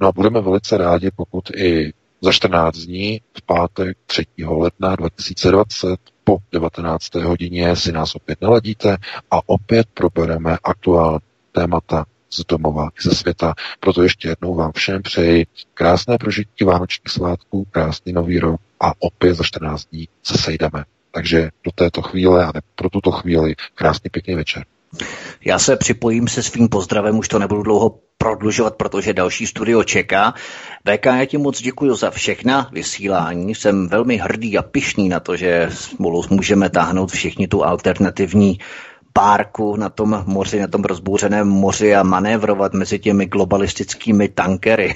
S3: No a budeme velice rádi, pokud i za 14 dní, v pátek 3. ledna 2020, po 19. hodině si nás opět naladíte a opět probereme aktuální témata z domova i ze světa. Proto ještě jednou vám všem přeji krásné prožití vánočních svátků, krásný nový rok a opět za 14 dní se sejdeme. Takže do této chvíle a pro tuto chvíli krásný pěkný večer.
S2: Já se připojím se svým pozdravem, už to nebudu dlouho prodlužovat, protože další studio čeká. VK, já ti moc děkuji za všechna vysílání. Jsem velmi hrdý a pišný na to, že spolu můžeme táhnout všichni tu alternativní párku na tom moři, na tom rozbouřeném moři a manévrovat mezi těmi globalistickými tankery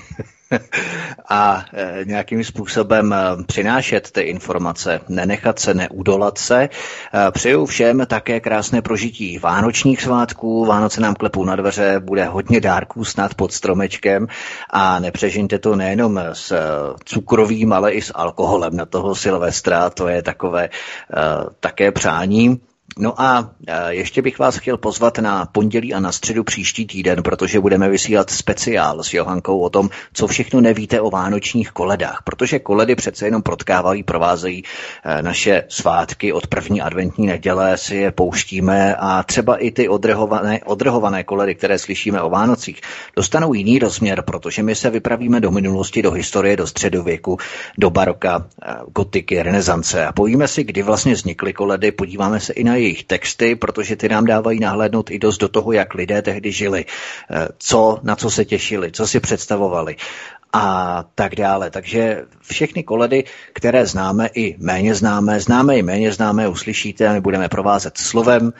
S2: a e, nějakým způsobem e, přinášet ty informace, nenechat se, neudolat se. E, přeju všem také krásné prožití vánočních svátků. Vánoce nám klepou na dveře, bude hodně dárků snad pod stromečkem a nepřežinte to nejenom s cukrovým, ale i s alkoholem na toho Silvestra. To je takové také přání. No a e, ještě bych vás chtěl pozvat na pondělí a na středu příští týden, protože budeme vysílat speciál s Johankou o tom, co všechno nevíte o vánočních koledách, protože koledy přece jenom protkávají, provázejí e, naše svátky od první adventní neděle, si je pouštíme a třeba i ty odrhované, odrhované koledy, které slyšíme o Vánocích, dostanou jiný rozměr, protože my se vypravíme do minulosti, do historie, do středověku, do baroka, e, gotiky, renesance a povíme si, kdy vlastně vznikly koledy, podíváme se i na jejich texty, protože ty nám dávají nahlédnout i dost do toho, jak lidé tehdy žili, eh, co, na co se těšili, co si představovali a tak dále. Takže všechny koledy, které známe i méně známé, známe i méně známé, uslyšíte a my budeme provázet slovem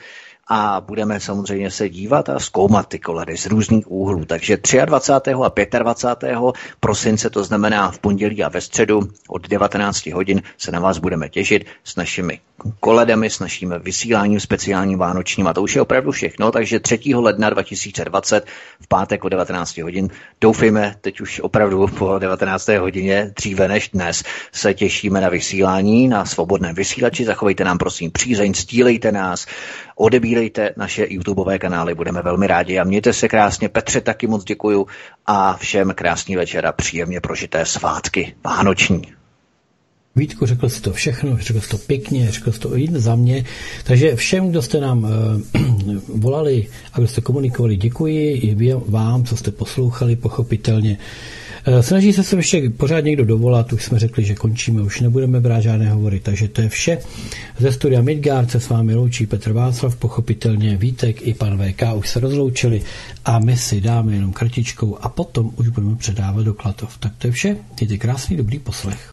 S2: a budeme samozřejmě se dívat a zkoumat ty koledy z různých úhlů. Takže 23. a 25. prosince, to znamená v pondělí a ve středu od 19 hodin se na vás budeme těšit s našimi koledami, s naším vysíláním speciálním vánočním a to už je opravdu všechno, takže 3. ledna 2020 v pátek o 19 hodin doufejme, teď už opravdu po 19. hodině, dříve než dnes, se těšíme na vysílání na svobodném vysílači, zachovejte nám prosím přízeň, stílejte nás, odebírejte naše YouTubeové kanály, budeme velmi rádi a mějte se krásně. Petře taky moc děkuju a všem krásný večer a příjemně prožité svátky vánoční.
S1: Vítku, řekl jsi to všechno, řekl jsi to pěkně, řekl jsi to i za mě. Takže všem, kdo jste nám uh, volali a kdo jste komunikovali, děkuji i vám, co jste poslouchali, pochopitelně. Eh, snaží se se ještě pořád někdo dovolat, už jsme řekli, že končíme, už nebudeme brát žádné hovory, takže to je vše. Ze studia Midgard se s vámi loučí Petr Václav, pochopitelně Vítek i pan VK už se rozloučili a my si dáme jenom kartičkou a potom už budeme předávat do Klatov. Tak to je vše, mějte krásný dobrý poslech.